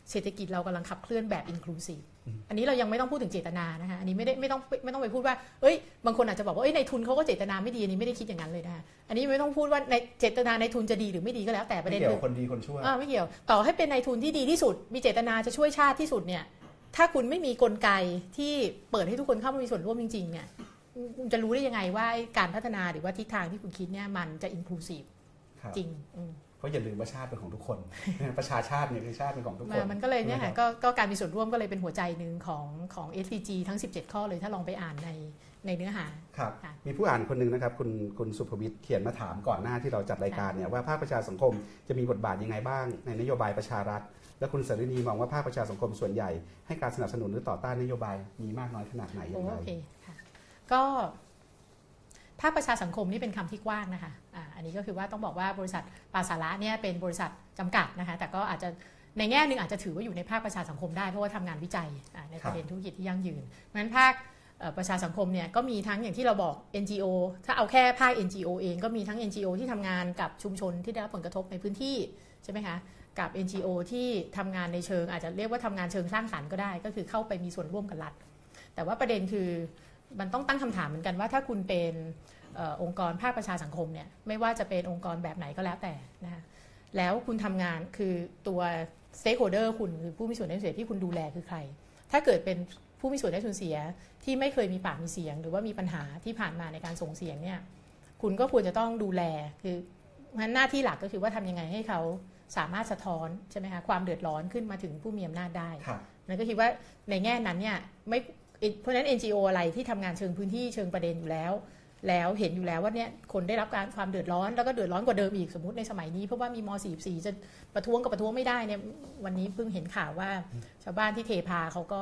เศรษฐกิจเรากำลังขับเคลื่อนแบบอินคลูซีฟ อันนี้เรายังไม่ต้องพูดถึงเจตนานะคะอันนี้ไม่ได้ไม่ต้องไม่ต้องไปพูดว่าเอ้ยบางคนอาจจะบอกว่าเอ้ยในทุนเขาก็เจตนาไม่ดีอันนี้ไม่ได้คิดอย่างนั้นเลยนะคะอันนี้ไม่ต้องพูดว่าในเจตนาในทุนจะดีหรือไม่ดีก็แล้วแต่ประไม่เด็นเกี่ยวคือกับคนดีคนชั่วอ่าไม่เกี่ยวต่อให้เป็นนายทุนที่ดีที่สุด มีเจตนาจะช่วยชาติที่สุดเนี่ยถ้าคุณไม่มีกลไกที่เปิดให้ทุกคนเข้ามามีส่วนร่วมจริงๆเนี่ยคุณจะรู้ได้ยังไงว่าการพัฒนาหรือว่าทิศทางที่คุณคิดเนี่ยมันจะอินคลูซีฟครับจริงอืม เพราะอย่าลืมว่าชาติเป็นของทุกคนประชาชาติเนี่ยคือชาติเป็นของทุกคน มันก็เลยเนี่ยใช่ไหมค่ะครับก็ก็การมีส่วนร่วมก็เลยเป็นหัวใจหนึ่งของของ SDG ทั้ง 17 ข้อเลยถ้าลองไปอ่านในในเนื้อหาครับค่ะมีผู้อ่านคนหนึ่งนะครับคุณคุณสุภวิทย์เขียนมาถามก่อนหน้าที่เราจัดรายการเนี่ยว่าภาคประชาสังคมจะมีบทบาทยังไงบ้าง ในนโยบายประชารัฐ และคุณสรินีมองว่าภาคประชาสังคมส่วนใหญ่ ให้การสนับสนุนหรือต่อต้านนโยบายมีมากน้อยขนาดไหนอย่าโองไรโอเคค่ะก็ ภาคประชาสังคมนี่เป็นคำที่กว้างนะคะอ่าอันนี้ก็คือว่าต้องบอกว่าบริษัทปาสาระเนี่ยเป็นบริษัทจำกัดนะคะแต่ก็อาจจะในแง่หนึ่งอาจจะถือว่าอยู่ในภาคประชาสังคมได้เพราะว่าทำงานวิจัยอ่าในประเด็นธุรกิจที่ยั่งยืนเพราะฉะนั้นภาคเอ่อประชาสังคมเนี่ยก็มีทั้งอย่างที่เราบอก NGO ถ้าเอาแค่ภาค NGO เองก็มีทั้ง NGO ที่ทำงานกับชุมชนที่ได้รับผลกระทบในพื้นที่ใช่ไหมคะกับ NGO ที่ทำงานในเชิง อาจจะเรียกว่าทำงานเชิงสร้างสรรค์ก็ได้ ก็คือเข้าไปมีส่วนร่วมกับรัฐ แต่ว่าประเด็นคือ มันต้องตั้งคำถามเหมือนกันว่าถ้าคุณเป็นเออองค์กรภาคประชาสังคมเนี่ยไม่ว่าจะเป็นองค์กรแบบไหนก็แล้วแต่นะคะแล้วคุณทำงานคือตัว stakeholder คุณคือผู้มีส่วนได้ส่วนเสียที่คุณดูแลคือใคร ถ้าเกิดเป็นผู้มีส่วนได้ส่วนเสียที่ไม่เคยมีปากมีเสียง หรือว่ามีปัญหาที่ผ่านมาในการส่งเสียงเนี่ยคุณก็ควรจะต้องดูแลคือเพราะฉะนั้นหน้าที่หลักก็คือว่าทำยังไงให้เขาสามารถสะท้อนใช่ไหมคะความเดือดร้อนขึ้นมาถึงผู้มีอำนาจได้ครับนั่นก็คิดว่าในแง่นั้นเนี่ยไม่ เพราะฉะนั้น NGO อะไรที่ทำงานเชิงพื้นที่เชิงประเด็นอยู่แล้ว แล้วเห็นอยู่แล้วว่าเนี่ยคนได้รับการความเดือดร้อนแล้วก็เดือดร้อนกว่าเดิมอีกสมมติในสมัยนี้เพราะว่ามีม .44 จะประท้วงกับประท้วงไม่ได้เนี่ยวันนี้เพิ่งเห็นข่าวว่า ชาวบ้านที่เทพาเขาก็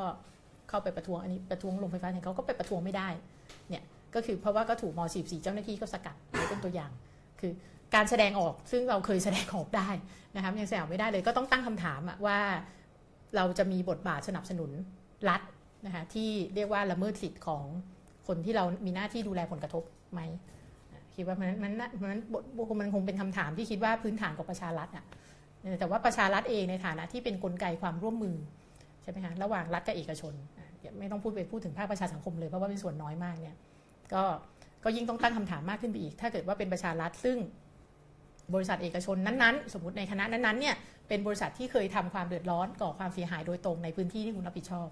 เข้าไปประท้วงอันนี้ประท้วงโรงไฟฟ้าเนี่ยเขาก็ไปประท้วงไม่ได้เนี่ยก็คือเพราะว่าก็ถูกม .44 เจ้าหน้าที่ก็สกัดเป็นตัวอย่าง คือการแสดงออกซึ่งเราเคยแสดงออกได้นะครับยังแสดงออกไม่ได้เลยก็ต้องตั้งคำถามอะว่าเราจะมีบทบาทสนับสนุนรัฐ นะคะที่เรียกว่าละเมิดสิทธิ์ของคนที่เรามีหน้าที่ดูแลผลกระทบไหมคิดว่ามันมันมันมันมันคงเป็นคำถามที่คิดว่าพื้นฐานของประชารัฐอะแต่ว่าประชารัฐเองในฐานะที่เป็นนกลไกความร่วมมือใช่ไหมคะระหว่างรัฐกับเอกชนไม่ต้องพูดไปพูดถึงภาคประชาสังคมเลยเพราะว่าเป็นส่วนน้อยมากเนี่ยก็ก็ยิ่งต้องตั้งคำถามมากขึ้นไปอีก ถ้าเกิดว่าเป็นประชารัฐซึ่งบริษัทเอกชนนั้นๆ สมมติในคณะนั้นๆเนี่ยเป็นบริษัทที่เคยทำความเดือดร้อนก่อความเสียหายโดยตรงในพื้นที่ที่คุณรับผิดชอบ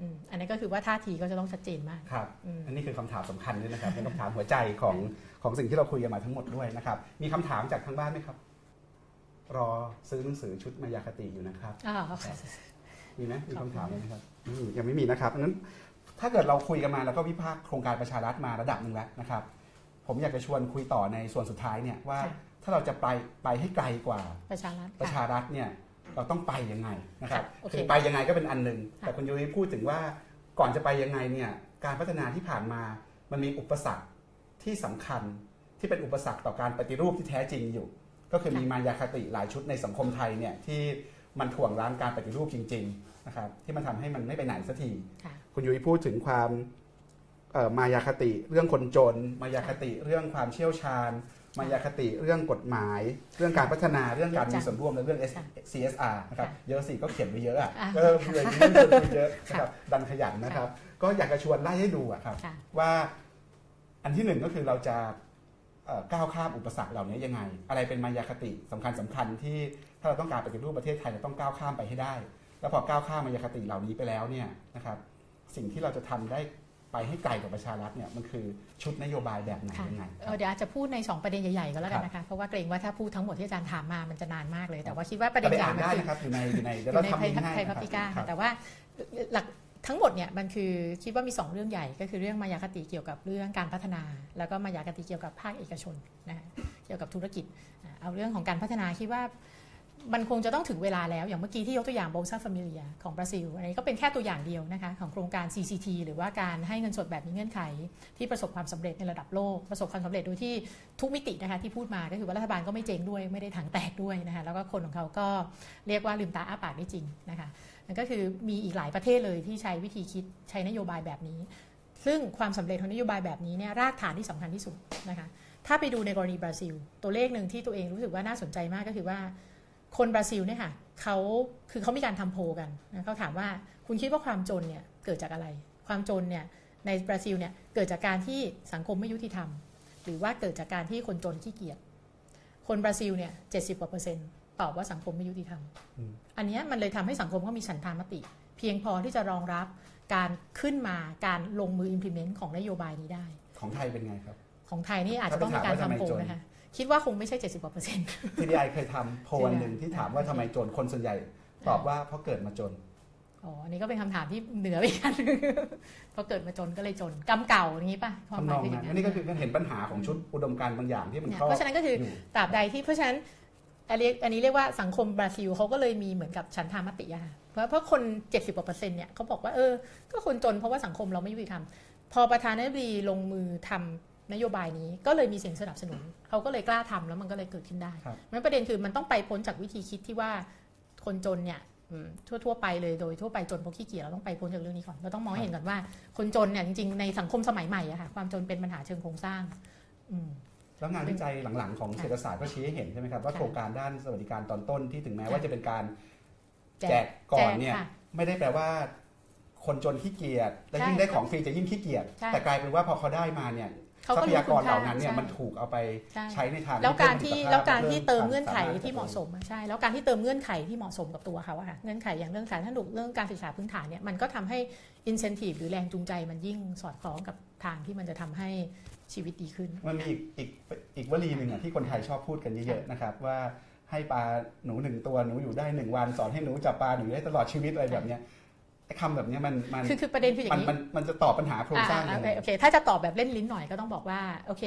อืมอันนี้ก็คือว่าท่าทีก็จะต้องชัดเจนมากครับอืมอันนี้คือคำถามสำคัญด้วยนะครับเป็นคำถามหัวใจของของสิ่งที่เราคุยกันมาทั้งหมดด้วยนะครับ มีคำถามจากทางบ้านไหมครับ รอซื้อหนังสือชุดมายาคติอยู่นะครับอ่ามีไหมมีขอบคุณคำถามไหมครับอืมยังไม่มีนะครับงั้นถ้าเกิดเราคุยกันมาแล้วก็วิพากษ์โครงการประชารัฐมาระดับหนึ่งแล้วนะครับ ผมอยากจะชวนคุยต่อในส่วนสุดท้ายเนี่ยว่าค่ะถ้าเราจะไปไปให้ไกลกว่าประชารัฐประค่ะชารัฐเนี่ย เราต้องไปยังไงนะครับค่ะโอเคคือไปยังไงก็เป็นอันหนึ่งค่ะแต่คุณยุ้ยพูดถึงว่าก่อนจะไปยังไงเนี่ยการพัฒนาที่ผ่านมามันมีอุปสรรคที่สำคัญที่เป็นอุปสรรคต่อการปฏิรูปที่แท้จริงอยู่ ก็คือมีมายาคติหลายชุดในสังคมไทยเนี่ยที่มันถ่วงร้านการปฏิรูปจริงๆนะครับที่มันทำให้มันไม่ไปไหนสักทีค่ะคุณยุ้ยพูดถึงความเอ่อมายาคติ เรื่องคนจน มายาคติเรื่องความเชี่ยวชาญ มายาคติเรื่องกฎหมาย เรื่องการพัฒนาเรื่องการมีส่วนร่วมและเรื่อง S- ค่ะ CSR นะครับค่ะเยอะสิก็เขียนไปเยอะอะอะเออเลยนี่เยอะเยอะนะครับดันขยันนะครับ ก็อยากจะชวนไล่ให้ดูอะครับค่ะว่าอันที่หนึ่งก็คือเราจะเอ่อก้าวข้ามอุปสรรคเหล่านี้ยังไง อะไรเป็นมายาคติสำคัญสคัญๆที่ถ้าเราต้องการปฏิรูปประเทศไทยเราต้องก้าวข้ามไปให้ได้ แล้วพอก้าวข้ามมายาคติเหล่านี้ไปแล้วเนี่ยนะครับสิ่งที่เราจะทำได้ ไปให้ไกลกว่าประชารัฐเนี่ยมันคือชุดนโยบายแบบไหนค่ะยังไงเอ่อเดี๋ยวอาจจะพูดใน 2 ประเด็นใหญ่ๆก็แล้วกันนะคะ เพราะว่าเกรงว่าถ้าพูดทั้งหมดที่อาจารย์ถามมามันจะนานมากเลย แต่ว่าคิดว่าประเด็ก็นไปใหญ่อ่านมันได้คือนะครับอยู่ในอยู่ในเดี๋ยวอยู่เราในทำไทยลิงก์ให้ไทยนะพับครับปิก้าครับแต่ว่าหลักทั้งหมดเนี่ยมันคือคิดว่ามี 2 เรื่องใหญ่ ก็คือเรื่องมายาคติเกี่ยวกับเรื่องการพัฒนา แล้วก็มายาคติเกี่ยวกับภาคเอกชนนะคะเกี่ยวกับธุรกิจอะเอาเรื่องของการพัฒนาคิดว่า มันคงจะต้องถึงเวลาแล้ว อย่างเมื่อกี้ที่ยกตัวอย่างโบซาฟามิเลียของบราซิลอันนี้ก็เป็นแค่ตัวอย่างเดียวนะคะของโครงการ CCT หรือว่าการให้เงินสดแบบมีเงื่อนไข ที่ประสบความสำเร็จในระดับโลก ประสบความสำเร็จโดยที่ทุกมิตินะคะที่พูดมาก็คือว่ารัฐบาลก็ไม่เจ๊งด้วยไม่ได้ถังแตกด้วยนะคะแล้วก็คนของเขาก็เรียกว่าลืมตาอ้าปากได้จริงนะคะนั่นก็คือมีอีกหลายประเทศเลยที่ใช้วิธีคิดใช้นโยบายแบบนี้ ซึ่งความสำเร็จของนโยบายแบบนี้เนี่ยรากฐานที่สำคัญที่สุดนะคะถ้าไปดูในกรณีบราซิล ตัวเลขหนึ่งที่ตัวเองรู้สึกว่าน่าสนใจมากก็คือว่า คนบราซิลเนี่ยค่ะเขาคือเขามีการทำโพลกันนะเขาถามว่าคุณคิดว่าความจนเนี่ยเกิดจากอะไร ความจนเนี่ยในบราซิลเนี่ยเกิดจากการที่สังคมไม่ยุติธรรม หรือว่าเกิดจากการที่คนจนขี้เกียจคนบราซิลเนี่ยเจ็ดสิบกว่าเปอร์เซ็นต์ตอบว่าสังคมไม่ยุติธรรมอืมอันเนี้ยมันเลยทำให้สังคมเขามีฉันทามติ เพียงพอที่จะรองรับการขึ้นมาการลงมือ implement ของนโยบายนี้ได้ ของไทยเป็นไงครับ ของไทยนี่อาจจะต้องมีการถ้าไปถามว่าทำไมทำโพลจนนะคะ คิดว่าคงไม่ใช่ 70กว่าเปอร์เซ็นต์ TDI เคยทำโพลอันหนึ่งที่ถามว่าทำไมจนคนส่วนใหญ่ตอบว่าเพราะเกิดมาจนอ๋ออันนี้ก็เป็นคำถามที่เหนือไปอีกอันหนึ่งเพราะเกิดมาจนก็เลยจนกรรมเก่าอย่างนี้ป่ะความหทำนมายองคืออนั้ย่านงอันนี้ก็คือการเห็นปัญหาของชุดอุดมการณ์บางอย่างที่มันเนี่ยครอบเพราะฉะนั้นก็คืออยู่ตราบใดที่เพราะฉะนั้นอันนี้อันนี้เรียกว่าสังคมบราซิลเขาก็เลยมีเหมือนกับฉันทามติอะค่ะเพราะเพราะคน 70กว่าเปอร์เซ็นต์เนี่ยเขาบอกว่าเออ ก็คนจนเพราะว่าสังคมเราไม่ยุติธรรมพอประธานาธิบดีลงมือทำ นโยบายนี้ก็เลยมีเสียงสนับสนุนเขาก็เลยกล้าทำแล้วมันก็เลยเกิดขึ้นได้ครับมันประเด็นคือมันต้องไปพ้นจากวิธีคิดที่ว่าคนจนเนี่ยอืมทั่วๆไปเลยโดยทั่วไปจนเพราะขี้เกียจเราต้องไปพ้นจากเรื่องนี้ก่อนเราต้องมองให้เห็นก่อนว่า คนจนเนี่ยจริงๆในสังคมสมัยใหม่อะค่ะความจนเป็นปัญหาเชิงโครงสร้างอืมแล้วงานวิจัยหลังๆ ของเศรษฐศาสตร์ก็ชี้ให้เห็นใช่ไหมครับว่าค่ะโครงการด้านสวัสดิการตอนต้นที่ถึงแม้ว่าค่ะจะเป็นการแจแจกกก่อนเนี่ยแจกค่ะไม่ได้แปลว่า คนจนขี้เกียจและใช่ยิ่งได้ของฟรีจะยิ่งขี้เกียจใช่แต่กลายเป็นว่าพอเขาได้มาเนี่ยเขา ทรัก็พรู้ยากคุรณเหค่าล่านั้นเนี่ยใช่มันถูกเอาไปใช่ใช้ในทางแล้วการเพิ่ที่มประสิทธิภพแล้วการที่เติมพิ่เงื่อนไขควสที่เหมาะสมอะใช่ แล้วการที่เติมเงื่อนไขที่เหมาะสมกับตัวเขาอะค่ะเงื่อนไขอย่างเรื่องสาธารณสุขเรื่องการศึกษาพื้นฐานเนี่ยมันก็ทำให้ incentive หรือแรงจูงใจมันยิ่งสอดคล้องกับทางที่มันจะทำให้ชีวิตดีขึ้น มันมีอีกอีกอีกวลีหนึ่งอะที่คนไทยชอบพูดกันเยอะๆนะครับว่าให้ปลาหนูหนึ่งตัวหนูอยู่ได้หนึ่งวัน สอนให้หนูจับปลาหนูอยู่ได้ตลอดชีวิตอะไรแบบเนี้ยไอ้ คำแบบเนี้ยมันมันคือคือประเด็นคืออย่ามันงนี้มันมันจะตอบปัญหาโครงสร้างอ่ายังโอไงเคโอเคถ้าจะตอบแบบเล่นลิ้นหน่อยก็ต้องบอกว่าโอเค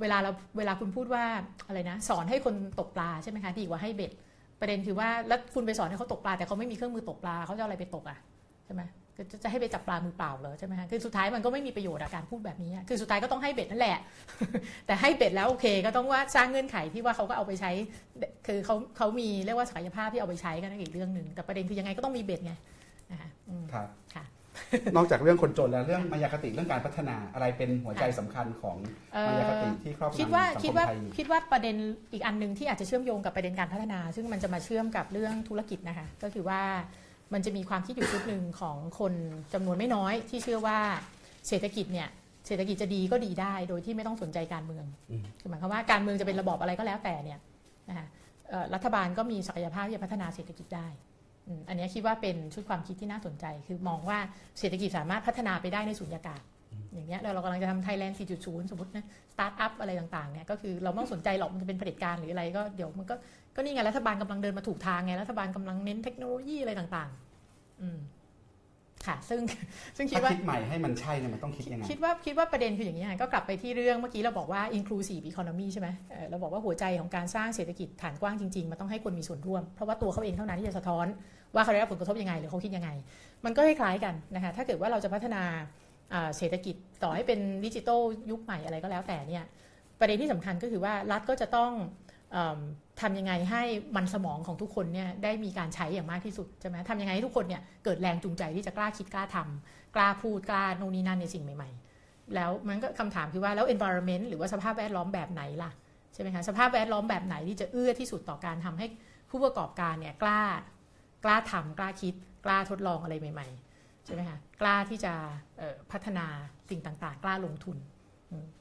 เวลาเราเวลาคุณพูดว่าอะไรนะ สอนให้คนตกปลาใช่ไหมคะดีกว่าให้เบ็ดประเด็นคือว่าแล้วคุณไปสอนให้เขาตกปลาแต่เขาไม่มีเครื่องมือตกปลาเขาจะเอาอะไรไปตกอะใช่ไหมก็จะจะให้ไปจับปลามือเปล่าเหรอใช่ไหมคะคือสุดท้ายมันก็ไม่มีประโยชน์อะการพูดแบบนี้อะคือสุดท้ายก็ต้องให้เบ็ดนั่นแหละ แต่ให้เบ็ดแล้วโอเค ก็ต้องว่าสร้างเงื่อนไขที่ว่าเขาก็เอาไปใช้ คือเขาเขามีเรียกว่าศักยภาพที่เอาไปใช้ก็นั่นอีกเรื่องหนึ่งแต่ประเด็นคือยังไงก็ต้องมีเบ็ดไง นะคะอืมครับค่ะนอกจากเรื่องคนจนแล้วเรื่องมายาคติเรื่องการพัฒนาอะไรเป็นหัวใจสำคัญของเอ่อมายาคติที่ครอบคิดงำว่าสังคิคดมว่าไทยอยู่คิดว่าประเด็นอีกอันหนึ่งที่อาจจะเชื่อมโยงกับประเด็นการพัฒนา ซึ่งมันจะมาเชื่อมกับเรื่องธุรกิจนะคะก็คือว่ามันจะมีความคิดอยู่ชุดหนึ่งของคนจำนวนไม่น้อยที่เชื่อว่าเศรษฐกิจเนี่ยเศรษฐกิจจะดีก็ดีได้โดยที่ไม่ต้องสนใจการเมืองอืมคือหมายความว่าการเมืองจะเป็นระบอบอะไรก็แล้วแต่เนี่ยนะคะเอ่อรัฐบาลก็มีศักยภาพที่จะพัฒนาเศรษฐกิจได้ อืมอันนี้คิดว่าเป็นชุดความคิดที่น่าสนใจ คือมองว่าเศรษฐกิจสามารถพัฒนาไปได้ในสุญญากาศ อย่างเงี้ยแล้วเรากำลังจะทำไทยแลนด์ 4.0 สมมตินะสตาร์ทอัพอะไรต่างๆเนี่ยก็คือเราไม่ต้องสนใจหรอกมันจะเป็นเผด็จการหรืออะไรก็เดี๋ยวมันก็ก็นี่ไงรัฐบาลกำลังเดินมาถูกทางไงรัฐบาลกำลังเน้นเทคโนโลยีอะไรต่างๆ อืม ค่ะ ซึ่งซึ่งคิดถ้าว่าคิดใหม่ให้มันใช่เนี่ยมันต้องคิดยังไงคิดว่าคิดว่าประเด็นคืออย่างนี้ค่ะก็กลับไปที่เรื่องเมื่อกี้เราบอกว่า inclusive economy ใช่ไหมเอ่อเราบอกว่าหัวใจของการสร้างเศรษฐกิจฐานกว้างจริงๆ มันต้องให้คนมีส่วนร่วม เพราะว่าตัวเขาเองเท่านั้นที่จะสะท้อนว่าเขาได้รับผลกระทบยังไงหรือเขาคิดยังไง มันก็คล้ายๆกันนะคะถ้าเกิดว่าเราจะพัฒนาอ่าเศรษฐกิจต่อให้เป็นดิจิทัลยุคใหม่อะไรก็แล้วแต่เนี่ยประเด็นที่สำคัญก็คือว่ารัฐก็จะต้องเอิ่ม ทำยังไงให้มันสมองของทุกคนเนี่ยได้มีการใช้อย่างมากที่สุดใช่ไหมทำยังไงให้ทุกคนเนี่ยเกิดแรงจูงใจที่จะกล้าคิดกล้าทำกล้าพูดกล้าโน่นนี่นั่นในสิ่งใหม่ ๆ แล้วมันก็คำถามคือว่าแล้ว environment หรือว่าสภาพแวดล้อมแบบไหนล่ะใช่ไหมคะสภาพแวดล้อมแบบไหนที่จะเอื้อที่สุดต่อการทำให้ผู้ประกอบการเนี่ยกล้ากล้าทำกล้าคิด กล้าทดลองอะไรใหม่ ๆ ใช่ไหมคะกล้าที่จะพัฒนาสิ่งต่างๆ กล้าลงทุน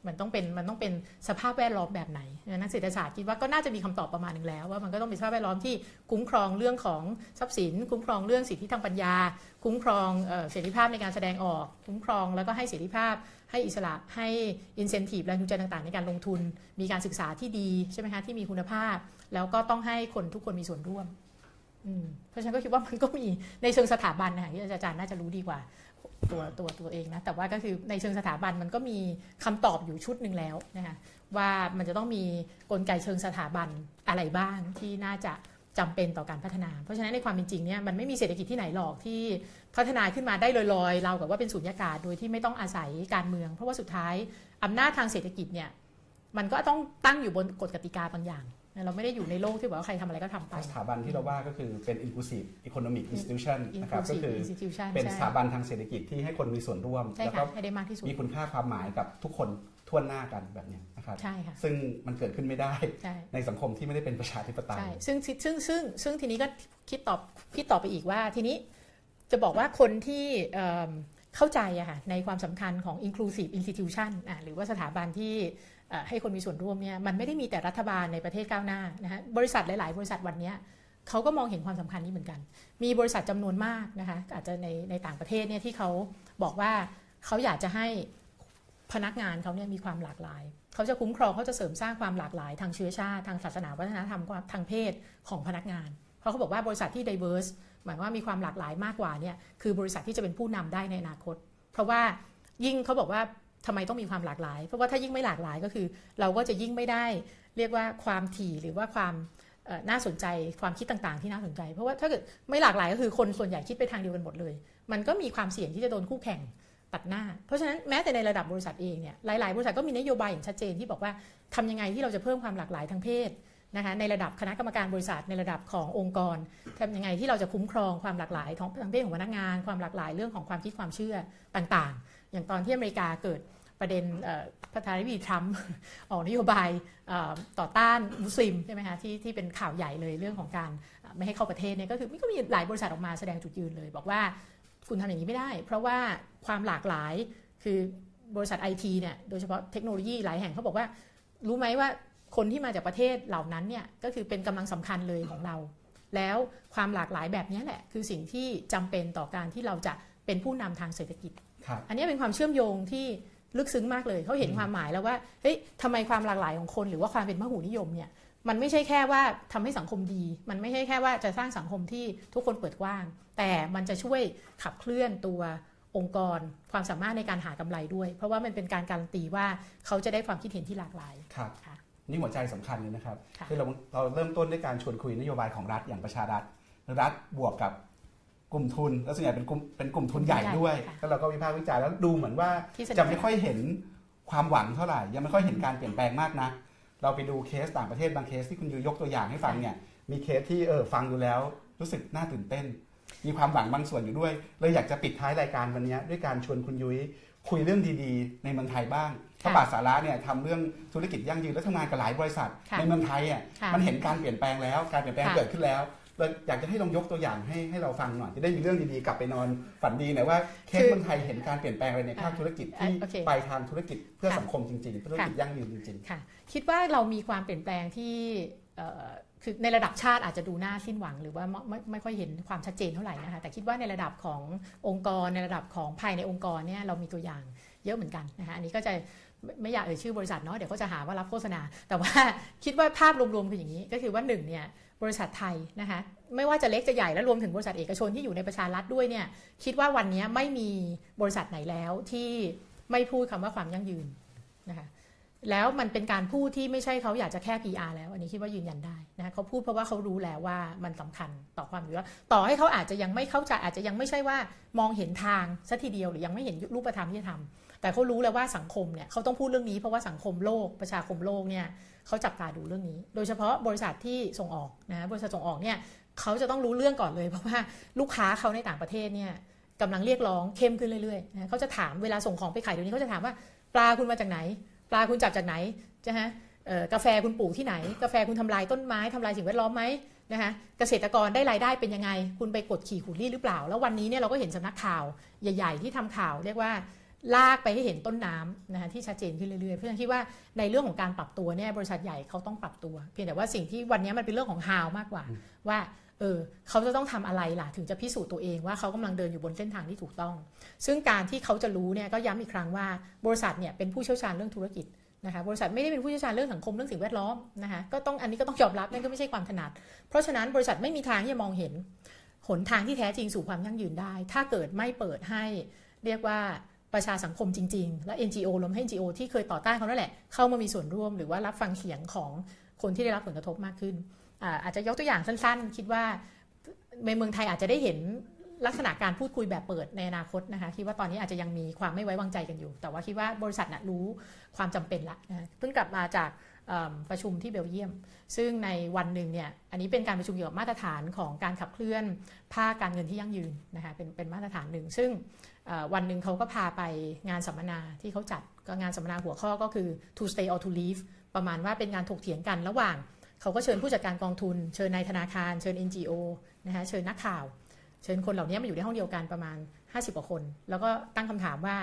มันต้องเป็นมันต้องเป็นสภาพแวดล้อมแบบไหน นักเศรษฐศาสตร์คิดว่าก็น่าจะมีคำตอบประมาณหนึ่งแล้ว ว่ามันก็ต้องเป็นสภาพแวดล้อมที่คุ้มครองเรื่องของทรัพย์สิน คุ้มครองเรื่องสิทธิทางปัญญา คุ้มครองเสรีภาพในการแสดงออก คุ้มครองแล้วก็ให้เสรีภาพ ให้อิสระให้ incentive แรงจูงใจต่างๆ ในการลงทุน มีการศึกษาที่ดีใช่ไหมคะที่มีคุณภาพ แล้วก็ต้องให้คนทุกคนมีส่วนร่วมอืมเพราะฉะนั้นก็คิดว่ามันก็มีในเชิงสถาบันนะคะที่อาจารย์น่าจะรู้ดีกว่า ตัวตัวตัวเองนะแต่ว่าก็คือในเชิงสถาบันมันก็มีคำตอบอยู่ชุดหนึ่งแล้วนะคะว่ามันจะต้องมีกลไกเชิงสถาบันอะไรบ้างที่น่าจะจำเป็นต่อการพัฒนา เพราะฉะนั้นในความเป็นจริงเนี่ยมันไม่มีเศรษฐกิจที่ไหนหรอกที่พัฒนาขึ้นมาได้ลอยๆ เรากับว่าเป็นสุญญากาศโดยที่ไม่ต้องอาศัยการเมือง เพราะว่าสุดท้ายอำนาจทางเศรษฐกิจเนี่ยมันก็ต้องตั้งอยู่บนกฎกติกาบางอย่าง เราไม่ได้อยู่ในโลกที่แบบว่าใครทำอะไรก็ทำไปสถาบันที่เราว่าก็คือเป็น inclusive economic institution นะครับก็ inclusive คือ institution เป็นใช่สถาบันทางเศรษฐกิจที่ให้คนมีส่วนร่วมใช่แล้วค่ะก็ให้ได้มากที่สุดมีคุณค่าความหมายกับทุกคนทั่วหน้ากันแบบเนี้ยนะครับใช่ค่ะซึ่งมันเกิดขึ้นไม่ได้ใช่ในสังคมที่ไม่ได้เป็นประชาธิปไตยใช่ซึ่งซึ่งซึ่งซึ่งทีนี้ก็คิดตอบคิดต่อไปอีกว่าทีนี้จะบอกว่าคนที่เอิ่มเข้าใจอะค่ะในความสำคัญของ inclusive institution อะหรือว่าสถาบันที่เอ่อ ให้คนมีส่วนร่วมเนี่ยมันไม่ได้มีแต่รัฐบาลในประเทศก้าวหน้านะฮะบริษัทหลาย ๆ บริษัทวันนี้เขาก็มองเห็นความสำคัญนี้เหมือนกัน มีบริษัทจำนวนมากนะคะอาจจะในในต่างประเทศเนี่ยที่เขาบอกว่าเขาอยากจะให้พนักงานเขาเนี่ยมีความหลากหลาย เขาจะคุ้มครองเขาจะเสริมสร้างความหลากหลายทางเชื้อชาติทางศาสนาวัฒนธรรมทางเพศของพนักงาน เพราะเขาบอกว่าบริษัทที่ diverse หมายว่ามีความหลากหลายมากกว่าเนี่ยคือบริษัทที่จะเป็นผู้นำได้ในอนาคต เพราะว่ายิ่งเขาบอกว่า ทำไมต้องมีความหลากหลาย เพราะว่าถ้ายิ่งไม่หลากหลายก็คือ เราก็จะยิ่งไม่ได้เรียกว่าความถี่หรือว่าความน่าสนใจความคิดต่างๆ ที่น่าสนใจ เพราะว่าถ้าเกิดไม่หลากหลายก็คือคนส่วนใหญ่คิดไปทางเดียวกันหมดเลย มันก็มีความเสี่ยงที่จะโดนคู่แข่งตัดหน้า เพราะฉะนั้นแม้แต่ในระดับบริษัทเองเนี่ยหลายๆ บริษัทก็มีนโยบายอย่างชัดเจนที่บอกว่าทำยังไงที่เราจะเพิ่มความหลากหลายทางเพศนะคะในระดับคณะกรรมการบริษัทในระดับขององค์กรทำยังไงที่เราจะคุ้มครองความหลากหลายทางเพศของพนักงาน ความหลากหลายเรื่องของความคิดความเชื่อต่างๆ อย่างตอนที่อเมริกาเกิดประเด็นประธานาธิบดีทรัมป์ออกนโยบายต่อต้านมุสลิมใช่ไหมคะที่ที่เป็นข่าวใหญ่เลยเรื่องของการไม่ให้เข้าประเทศเนี่ยก็คือมันก็มีหลายบริษัทออกมาแสดงจุดยืนเลย บอกว่าคุณทำอย่างนี้ไม่ได้ เพราะว่าความหลากหลายคือบริษัทไอทีเนี่ยโดยเฉพาะเทคโนโลยีหลายแห่งเขาบอกว่า รู้ไหมว่าคนที่มาจากประเทศเหล่านั้นเนี่ยก็คือเป็นกำลังสำคัญเลยของเรา แล้วความหลากหลายแบบนี้แหละ คือสิ่งที่จำเป็นต่อการที่เราจะเป็นผู้นำทางเศรษฐกิจ อันนี้เป็นความเชื่อมโยงที่ลึกซึ้งมากเลยเขาเห็นความหมายแล้วว่าเฮ้ยทำไมความหลากหลายของคน หรือว่าความเป็นพหูนิยมเนี่ยมันไม่ใช่แค่ว่าทำให้สังคมดี มันไม่ใช่แค่ว่าจะสร้างสังคมที่ทุกคนเปิดกว้าง แต่มันจะช่วยขับเคลื่อนตัวองค์กร ความสามารถในการหากำไรด้วย เพราะว่ามันเป็นการการันตีว่าเขาจะได้ความคิดเห็นที่หลากหลายครับค่ะนี่หัวใจสำคัญเลยนะครับค่ะคือเราเราเริ่มต้นด้วยการชวนคุยนโยบายของรัฐอย่างประชารัฐรัฐบวกกับ กลุ่มทุน แล้วส่วนใหญ่เป็นกลุ่มเป็นกลุ่มทุนใหญ่ด้วยค่ะแล้วเราก็วิพากษ์วิจารณ์แล้วดูเหมือนว่าที่เสนอจะไม่ค่อยเห็นความหวังเท่าไหร่ ยังไม่ค่อยเห็นการเปลี่ยนแปลงมากนะ เราไปดูเคสต่างประเทศบางเคสที่คุณยุ้ยยกตัวอย่างให้ฟังเนี่ย มีเคสที่เออฟังดูแล้วรู้สึกน่าตื่นเต้น มีความหวังบางส่วนอยู่ด้วย เลยอยากจะปิดท้ายรายการวันนี้ด้วยการชวนคุณยุ้ยคุยเรื่องดีๆ ในเมืองไทยบ้างพระบาทสาระเนี่ยทำเรื่องธุรกิจยั่งยืนและทำงานกับหลายบริษัทค่ะในเมืองไทยอะค่ะมันเห็นการเปลี่ยนแปลงแล้ว การเปลี่ยนแปลงค่ะเกิดขึ้นแล้ว เลยอยากจะให้ลองยกตัวอย่างให้ให้เราฟังหน่อยจะได้มีเรื่องดีๆกลับไปนอนฝันดีหน่อยว่าเคสเมืองไทยเห็นการเปลี่ยนแปลงอะไรในภาคธุรกิจที่โอเคไปทางธุรกิจเพื่อค่ะสังคมจริงๆธุรกิจยั่งยืนจริงค่ะ คิดว่าเรามีความเปลี่ยนแปลงที่เอ่อคือในระดับชาติอาจจะดูน่าสิ้นหวัง หรือว่าไม่ไม่ไม่ค่อยเห็นความชัดเจนเท่าไหร่นะคะแต่คิดว่าในระดับขององค์กรในระดับของภายในองค์กรเนี่ยเรามีตัวอย่างเยอะเหมือนกันนะคะอันนี้ก็จะไม่ไม่อยากเอ่ยชื่อบริษัทเนาะเดี๋ยวเขาจะหาว่ารับโฆษณา แต่ว่าคิดว่าภาพรวมๆคืออย่างนี้ ก็คือว่าหนึ่งเนี่ย บริษัทไทยนะคะไม่ว่าจะเล็กจะใหญ่และรวมถึงบริษัทเอกชนที่อยู่ในประชารัฐด้วยเนี่ยคิดว่าวันนี้ไม่มีบริษัทไหนแล้วที่ไม่พูดคำว่าความยั่งยืนนะคะแล้วมันเป็นการพูดที่ไม่ใช่เขาอยากจะแค่ PR แล้ว อันนี้คิดว่ายืนยันได้นะะเขาพูดเพราะว่าเขารู้แล้วว่ามันสำคัญต่อความอยู่รอดต่อให้เขาอาจจะยังไม่เข้าใจอาจจะยังไม่ใช่ว่ามองเห็นทางสัทีเดียวหรือยังไม่เห็นรูปธรรมที่จะทำ แต่เขารู้แล้วว่าสังคมเนี่ยเขาต้องพูดเรื่องนี้เพราะว่าสังคมโลกประชาคมโลกเนี่ยเขาจับตาดูเรื่องนี้ โดยเฉพาะบริษัทที่ส่งออกนะบริษัทส่งออกเนี่ยเขาจะต้องรู้เรื่องก่อนเลย เพราะว่าลูกค้าเขาในต่างประเทศเนี่ยกำลังเรียกร้องเข้มขึ้นเรื่อยๆนะเขาจะถามเวลาส่งของไปขายเดี๋ยวนี้เขาจะถามว่าปลาคุณมาจากไหน ปลาคุณจับจากไหนจะฮะกาแฟคุณปลูกที่ไหน กาแฟคุณทำลายต้นไม้ทำลายสิ่งแวดล้อมไหมนะคะเกษตรกรได้รายได้เป็นยังไง คุณไปกดขี่ขูดรีดหรือเปล่า แล้ววันนี้เนี่ยเราก็เห็นสำนักข่าวใหญ่ ๆ ที่ทำข่าว เรียกว่า ลากไปให้เห็นต้นน้ำนะคะที่ชัดเจนขึ้นเรื่อยๆ เพราะฉะนั้นคิดว่าในเรื่องของการปรับตัวเนี่ยบริษัทใหญ่เขาต้องปรับตัว เพียงแต่ว่าสิ่งที่วันนี้มันเป็นเรื่องของ how มากกว่า ว่าเออเขาจะต้องทำอะไรล่ะ ถึงจะพิสูจน์ตัวเองว่าเขากำลังเดินอยู่บนเส้นทางที่ถูกต้อง ซึ่งการที่เขาจะรู้เนี่ยก็ย้ำอีกครั้งว่าบริษัทเนี่ยเป็นผู้เชี่ยวชาญเรื่องธุรกิจนะคะบริษัทไม่ได้เป็นผู้เชี่ยวชาญเรื่องสังคมเรื่องสิ่งแวดล้อมนะคะก็ต้องอันนี้ก็ต้องยอมรับนั่นก็ไม่ใช่ความถนัด เพราะฉะนั้นบริษัทไม่มีทางที่จะมองเห็นหนทางที่แท้จริงสู่ความยั่งยืนได้ ถ้าเกิดไม่เปิดให้เรียกว่า ประชาสังคมจริง ๆ และ NGO รวมให้ NGO ที่เคยต่อต้านเขานั่นแหละ เข้ามามีส่วนร่วมหรือว่ารับฟังเสียงของคนที่ได้รับผลกระทบมากขึ้นอาอาจจะยกตัวอย่างสั้นๆ คิดว่าในเมืองไทยอาจจะได้เห็นลักษณะการพูดคุยแบบเปิดในอนาคตนะคะคิดว่าตอนนี้อาจจะยังมีความไม่ไว้วางใจกันอยู่ แต่ว่าคิดว่าบริษัทนะรู้ความจำเป็นละนะเพิ่งกลับมาจากประชุมที่เบลเยียม ซึ่งในวันหนึ่งเนี่ยอันนี้เป็นการประชุมเกี่ยวกับมาตรฐานของการขับเคลื่อนภาคการเงินที่ยั่งยืนนะคะเป็นเป็นมาตรฐานหนึ่ง ซึ่ง วันหนึ่งเขาก็พาไปงานสัมมนาที่เขาจัดก็งานสัมมนาหัวข้อก็คือ to stay or to leave ประมาณว่าเป็นการถกเถียงกันระหว่าง เขาก็เชิญผู้จัดการกองทุน เชิญนายธนาคาร เชิญ NGO นะคะเชิญนักข่าว เชิญคนเหล่านี้มาอยู่ในห้องเดียวกันประมาณ 50กว่าคน แล้วก็ตั้งคำถามว่า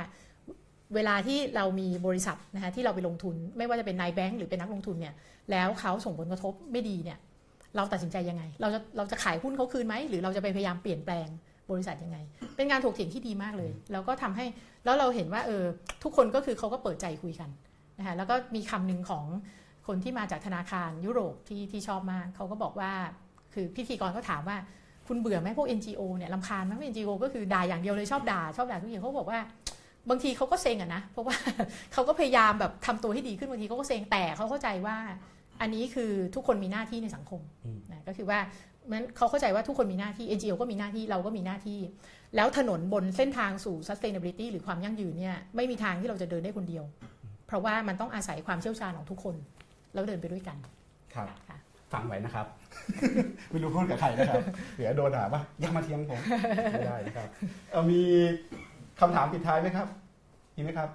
เวลาที่เรามีบริษัทนะคะที่เราไปลงทุน ไม่ว่าจะเป็นนายแบงก์หรือเป็นนักลงทุนเนี่ยแล้วเขาส่งผลกระทบไม่ดีเนี่ยเราตัดสินใจยังไง เราจะเราจะขายหุ้นเขาคืนไหมหรือเราจะไปพยายามเปลี่ยนแปลง บริษัทยังไง เป็นการถกเถียงที่ดีมากเลย แล้วก็ทำให้แล้วเราเห็นว่าเออทุกคนก็คือเขาก็เปิดใจคุยกันนะคะแล้วก็มีคำหนึ่งของคนที่มาจากธนาคารยุโรปที่ที่ชอบมากเขาก็บอกว่าคือพิธีกรก็ถามว่าคุณเบื่อไหมพวก NGO เนี่ยลำคาญไหมพวก NGO ก็คือด่าอย่างเดียวเลยชอบด่าชอบด่าทุกอย่างเขาบอกว่าบางทีเขาก็เซ็งอะนะเพราะว่าเขาก็พยายามแบบทำตัวให้ดีขึ้นบางทีเขาก็เซ็งแต่เขาเข้าใจว่า อันนี้คือทุกคนมีหน้าที่ในสังคมนะก็คือว่ามันเขาเข้าใจว่าทุกคนมีหน้าที่ NGO ก็มีหน้าที่เราก็มีหน้าที่ แล้วถนนบนเส้นทางสู่ sustainability หรือความยั่งยืนเนี่ยไม่มีทางที่เราจะเดินได้คนเดียว เพราะว่ามันต้องอาศัยความเชี่ยวชาญของทุกคน แล้วเดินไปด้วยกันครับฟังไว้นะครับ ไม่รู้พูดกับใครนะครับเดี๋ยวโดนด่าปะยังมาเทียงผมไม่ได้นะครับเออมีคำถามปิดท้ายไหมครับมีไหมครับ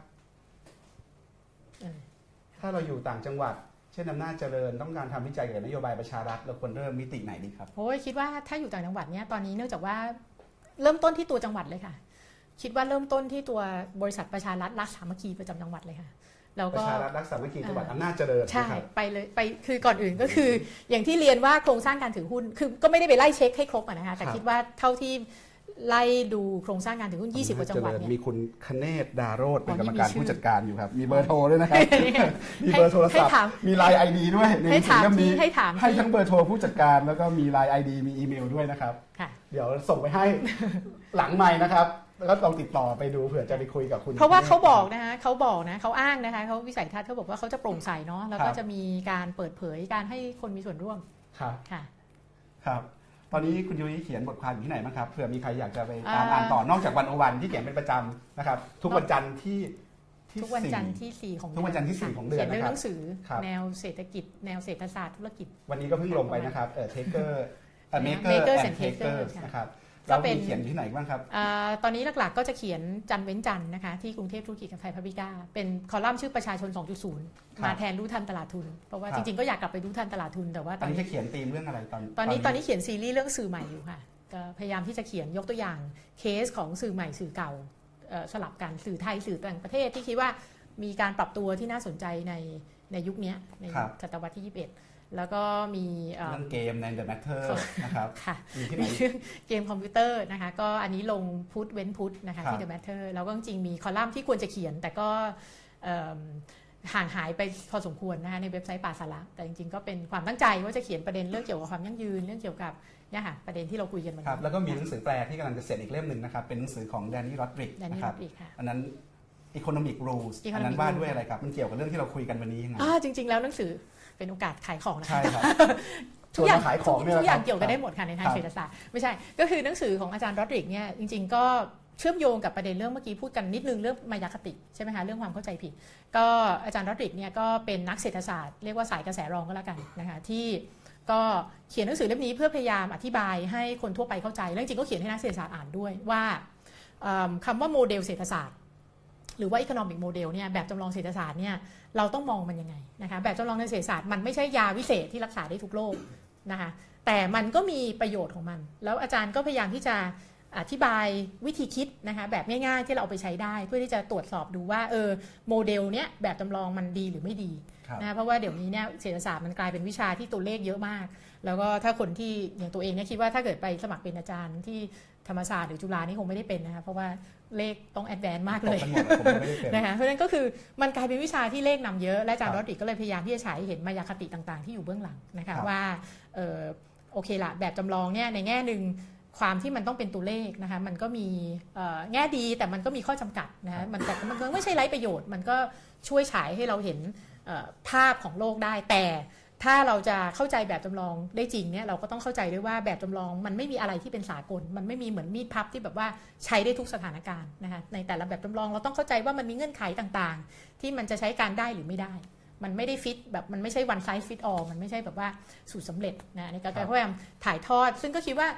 ถ้าเราอยู่ต่างจังหวัด เช่นอำนาจเจริญต้องการทำวิจัยเกี่ยวกับนโยบายประชารัฐเราควรเริ่มมิติไหนดีครับโอ้ยคิดว่าถ้าอยู่ต่างจังหวัดเนี้ยตอนนี้เนื่องจากว่าเริ่มต้นที่ตัวจังหวัดเลยค่ะ คิดว่าเริ่มต้นที่ตัวบริษัทประชารัฐรักสามัคคีประจำจังหวัดเลยค่ะแล้วก็ประชารัฐรักสามัคคีจังหวัดอำนาจเจริญใช่ไปเลยไปคือก่อนอื่นก็คือ อย่างที่เรียนว่าโครงสร้างการถือหุ้นคือก็ไม่ได้ไปไล่เช็คให้ครบนะคะแต่คิดว่าเท่าที่ ไล่ดูโครงสร้างการถือหุ้น 20 กว่าจังหวัดเนี่ยมีคุณคเนศดาโรดเป็นกรรมการผู้จัดการอยู่ครับ มีเบอร์โทรด้วยนะครับ มีเบอร์โทรศัพท์ มีไลน์ ID ด้วยในหนังสือเล่มนี้ให้ถามให้ทั้งเบอร์โทรผู้จัดการแล้วก็มีไลน์ ID มีอีเมลด้วยนะครับ เดี๋ยวส่งไปให้หลังใหม่นะครับแล้วก็ลองติดต่อไปดูเผื่อจะไปคุยกับคุณ เพราะว่าเขาบอกนะคะเขาบอกนะเขาอ้างนะคะเขาวิสัยทัศน์เขาบอกว่าเขาจะโปร่งใสเนาะแล้วก็จะมีการเปิดเผยการให้คนมีส่วนร่วมครับค่ะ ครับ ตอนนี้คุณยุ้ยเขียนบทความอยู่ที่ไหนบ้างครับเผื่อมีใครอยากจะไปตามอ่านต่อนอกจากวันโอวันที่เขียนเป็นประจำนะครับ ทุกวันจันทร์ที่ทุกวันจันทร์ที่สี่ของทุกวันจันทร์ที่สี่ของเดือนนะครับเขียนเรื่องหนังสือแนวเศรษฐกิจ แนวเศรษฐศาสตร์ธุรกิจ วันนี้ก็เพิ่งลงไปนะครับเออ Taker เออ Maker and Taker นะครับ ก็เป็นเขียนที่ไหนบ้างครับตอนนี้หลักๆก็จะเขียนจันทร์เว้นจันทร์นะคะที่กรุงเทพธุรกิจกับไทยพับลิก้าเป็นคอลัมน์ชื่อประชาชน 2.0 มาแทนรู้ทันตลาดทุน เพราะว่าจริงๆก็อยากกลับไปรู้ทันตลาดทุนแต่ว่าตอนนี้จะเขียนตีมเรื่องอะไรตอนตอนนี้ตอนนี้เขียนซีรีส์เรื่องสื่อใหม่อยู่ค่ะพยายามที่จะเขียนยกตัวอย่างเคสของสื่อใหม่สื่อเก่าสลับกันสื่อไทยสื่อต่างประเทศที่คิดว่ามีการปรับตัวที่น่าสนใจในในยุคนี้ในศตวรรษที่ 21 แล้วก็มีเรื่องเกมใน The Matter นะครับค่ะมีเรื่องเกมคอมพิวเตอร์นะคะก็อันนี้ลงพุทเว้นพุทนะคะที่ The Matter แล้วก็จริงมีคอลัมน์ที่ควรจะเขียน แต่ก็เอิ่มห่างหายไปพอสมควรนะคะในเว็บไซต์ป่าสาระแต่จริงๆก็เป็นความตั้งใจว่าจะเขียนประเด็นเรื่องเกี่ยวกับความยั่งยืนเรื่องเกี่ยวกับเนี่ยค่ะประเด็นที่เราคุยกันวันครับนี้แล้วก็มีหนังสือแปลที่กำลังจะเสร็จอีกเล่มหนึ่งนะครับเป็นหนังสือของแดนนี่รอดริกแดนนะนี่ครัรับบอีกค่ะอันนั้น Economic Rules Economic อันนั้นว่า Rules ด้วยอะไรครับ มันเกี่ยวกับเรื่องที่เราคุยกันวันนี้ยังไงอ่าจริง ๆ แล้วหนังสือ เป็นโอกาสขายของนะคะใช่ครับทุกอย่างชวนมาขายของเนี่ยทุกอย่างนะครับเกี่ยวกันได้หมดค่ะในทางครับเศรษฐศาสตร์ไม่ใช่ ก็คือหนังสือของอาจารย์รอดริกเนี่ยจริง ๆ ก็เชื่อมโยงกับประเด็นเรื่องเมื่อกี้พูดกันนิดนึงเรื่องมายาคติใช่ไหมคะเรื่องความเข้าใจผิด ก็อาจารย์รอดริกเนี่ยก็เป็นนักเศรษฐศาสตร์เรียกว่าสายกระแสรองก็แล้วกันนะคะที่ก็เขียนหนังสือเล่มนี้เพื่อพยายามอธิบายให้คนทั่วไปเข้าใจแล้วจริงๆก็เขียนให้นักเศรษฐศาสตร์อ่านด้วยว่าเอิ่มคำว่าโมเดลเศรษฐศาสตร์ หรือว่า economic model เนี่ยแบบจำลองเศรษฐศาสตร์เนี่ย เราต้องมองมันยังไงนะคะแบบจำลองในเศรษฐศาสตร์มันไม่ใช่ยาวิเศษที่รักษาได้ทุกโรคนะคะแต่มันก็มีประโยชน์ของมัน แล้วอาจารย์ก็พยายามที่จะอธิบายวิธีคิดนะคะแบบง่ายๆที่เราเอาไปใช้ได้ เพื่อที่จะตรวจสอบดูว่าเออโมเดลเนี้ยแบบจำลองมันดีหรือไม่ดีครับนะคะเพราะว่าเดี๋ยวนี้เนี่ยเศรษฐศาสตร์มันกลายเป็นวิชาที่ตัวเลขเยอะมาก แล้วก็ถ้าคนที่อย่างตัวเองเนี่ยคิดว่าถ้าเกิดไปสมัครเป็นอาจารย์ที่ธรรมศาสตร์หรือจุฬานี่คงไม่ได้เป็นนะคะเพราะว่า เลขต้องแอดแวนซ์มากตเลกยกันหมดอะผมไม่ได้เป็นนะคะเพราะฉะนั้นก็คือมันกลายเป็นวิชาที่เลขนำเยอะ และอาจารคย์รัรบอดริกก็เลยพยายามที่จะฉายให้เห็นมายาคติต่างๆ ที่อยู่เบื้องหลังนะครัคะบว่าเออโอเคละแบบจำลองเนี่ยในแง่หนึ่งความที่มันต้องเป็นตัวเลขนะคะมันก็มีเอ่อแง่ดีแต่มันก็มีข้อจำกัดนะมันแต่มันก็ไม่ใช่ไร้ประโยชน์ มันก็ช่วยฉายให้เราเห็นเอ่อภาพของโลกได้แต่ ถ้าเราจะเข้าใจแบบจำลองได้จริงเนี่ยเราก็ต้องเข้าใจด้วยว่าแบบจำลองมันไม่มีอะไรที่เป็นสากล มันไม่มีเหมือนมีดพับที่แบบว่าใช้ได้ทุกสถานการณ์นะคะในแต่ละแบบจำลองเราต้องเข้าใจว่ามันมีเงื่อนไขต่างๆ ที่มันจะใช้การได้หรือไม่ได้ มันไม่ได้ฟิตแบบมันไม่ใช่ one size fit all มันไม่ใช่แบบว่าสูตรสำเร็จนะในการพยายามถ่ายทอด ซึ่งก็คิดว่า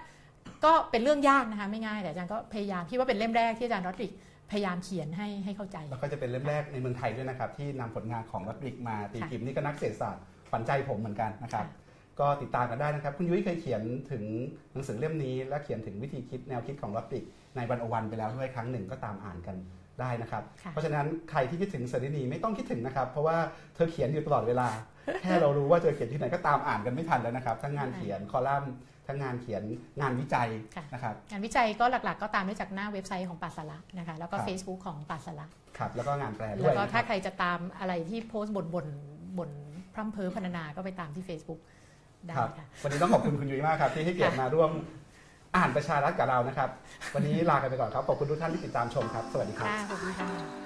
ก็เป็นเรื่องยากนะคะไม่ง่ายแต่อาจารย์ก็พยายามคิดว่าเป็นเล่มแรกที่อาจารย์รอดริกพยายามเขียนให้ให้เข้าใจ แล้วก็จะเป็นเล่มแรกในเมืองไทยด้วยนะครับ ที่นำผลงานของรอดริกมาตีพิมพ์นี่ก็นักเศรษฐศาสตร์ ขวัญใจผมเหมือนกันนะครับค่ะก็ติดตามกันได้นะครับ คุณยุ้ยเคยเขียนถึงหนังสือเล่มนี้ และเขียนถึงวิธีคิดแนวคิดของรอดริกในวันอวันไปแล้วด้วยครั้งหนึ่งก็ตามอ่านกันได้นะครับค่ะเพราะฉะนั้นใครที่คิดถึงเสรีนีไม่ต้องคิดถึงนะครับ เพราะว่าเธอเขียนอยู่ตลอดเวลา แค่เรารู้ว่าเธอเขียนที่ไหนก็ตามอ่านกันไม่ทันแล้วนะครับ ทั้งงานเขียนคอลัมน์ทั้งงานเขียนงานวิจัยค่ะนะครับงานวิจัยก็หลักๆ ก็ตามได้จากหน้าเว็บไซต์ของปาสาระนะคะแล้วก็ครับ Facebook ของปาสาระครับแล้วก็งานแปลด้แล้ววยก็นะคถ้ารับใครจะตามอะไรที่โพสต์บนบนบน พร่ำเพ้อพรรณนาก็ไปตามที่ Facebook ได้ครับค่ะวันนี้ต้องขอบคุณคุณยุ้ยมากครับ ที่ให้เกียรติมาร่วมอ่านประชารัฐกับเรานะครับ วันนี้ลากันไปก่อนครับ ขอบคุณทุกท่านที่ติดตามชมครับ สวัสดีครับค่ะขอบคุณค่ะ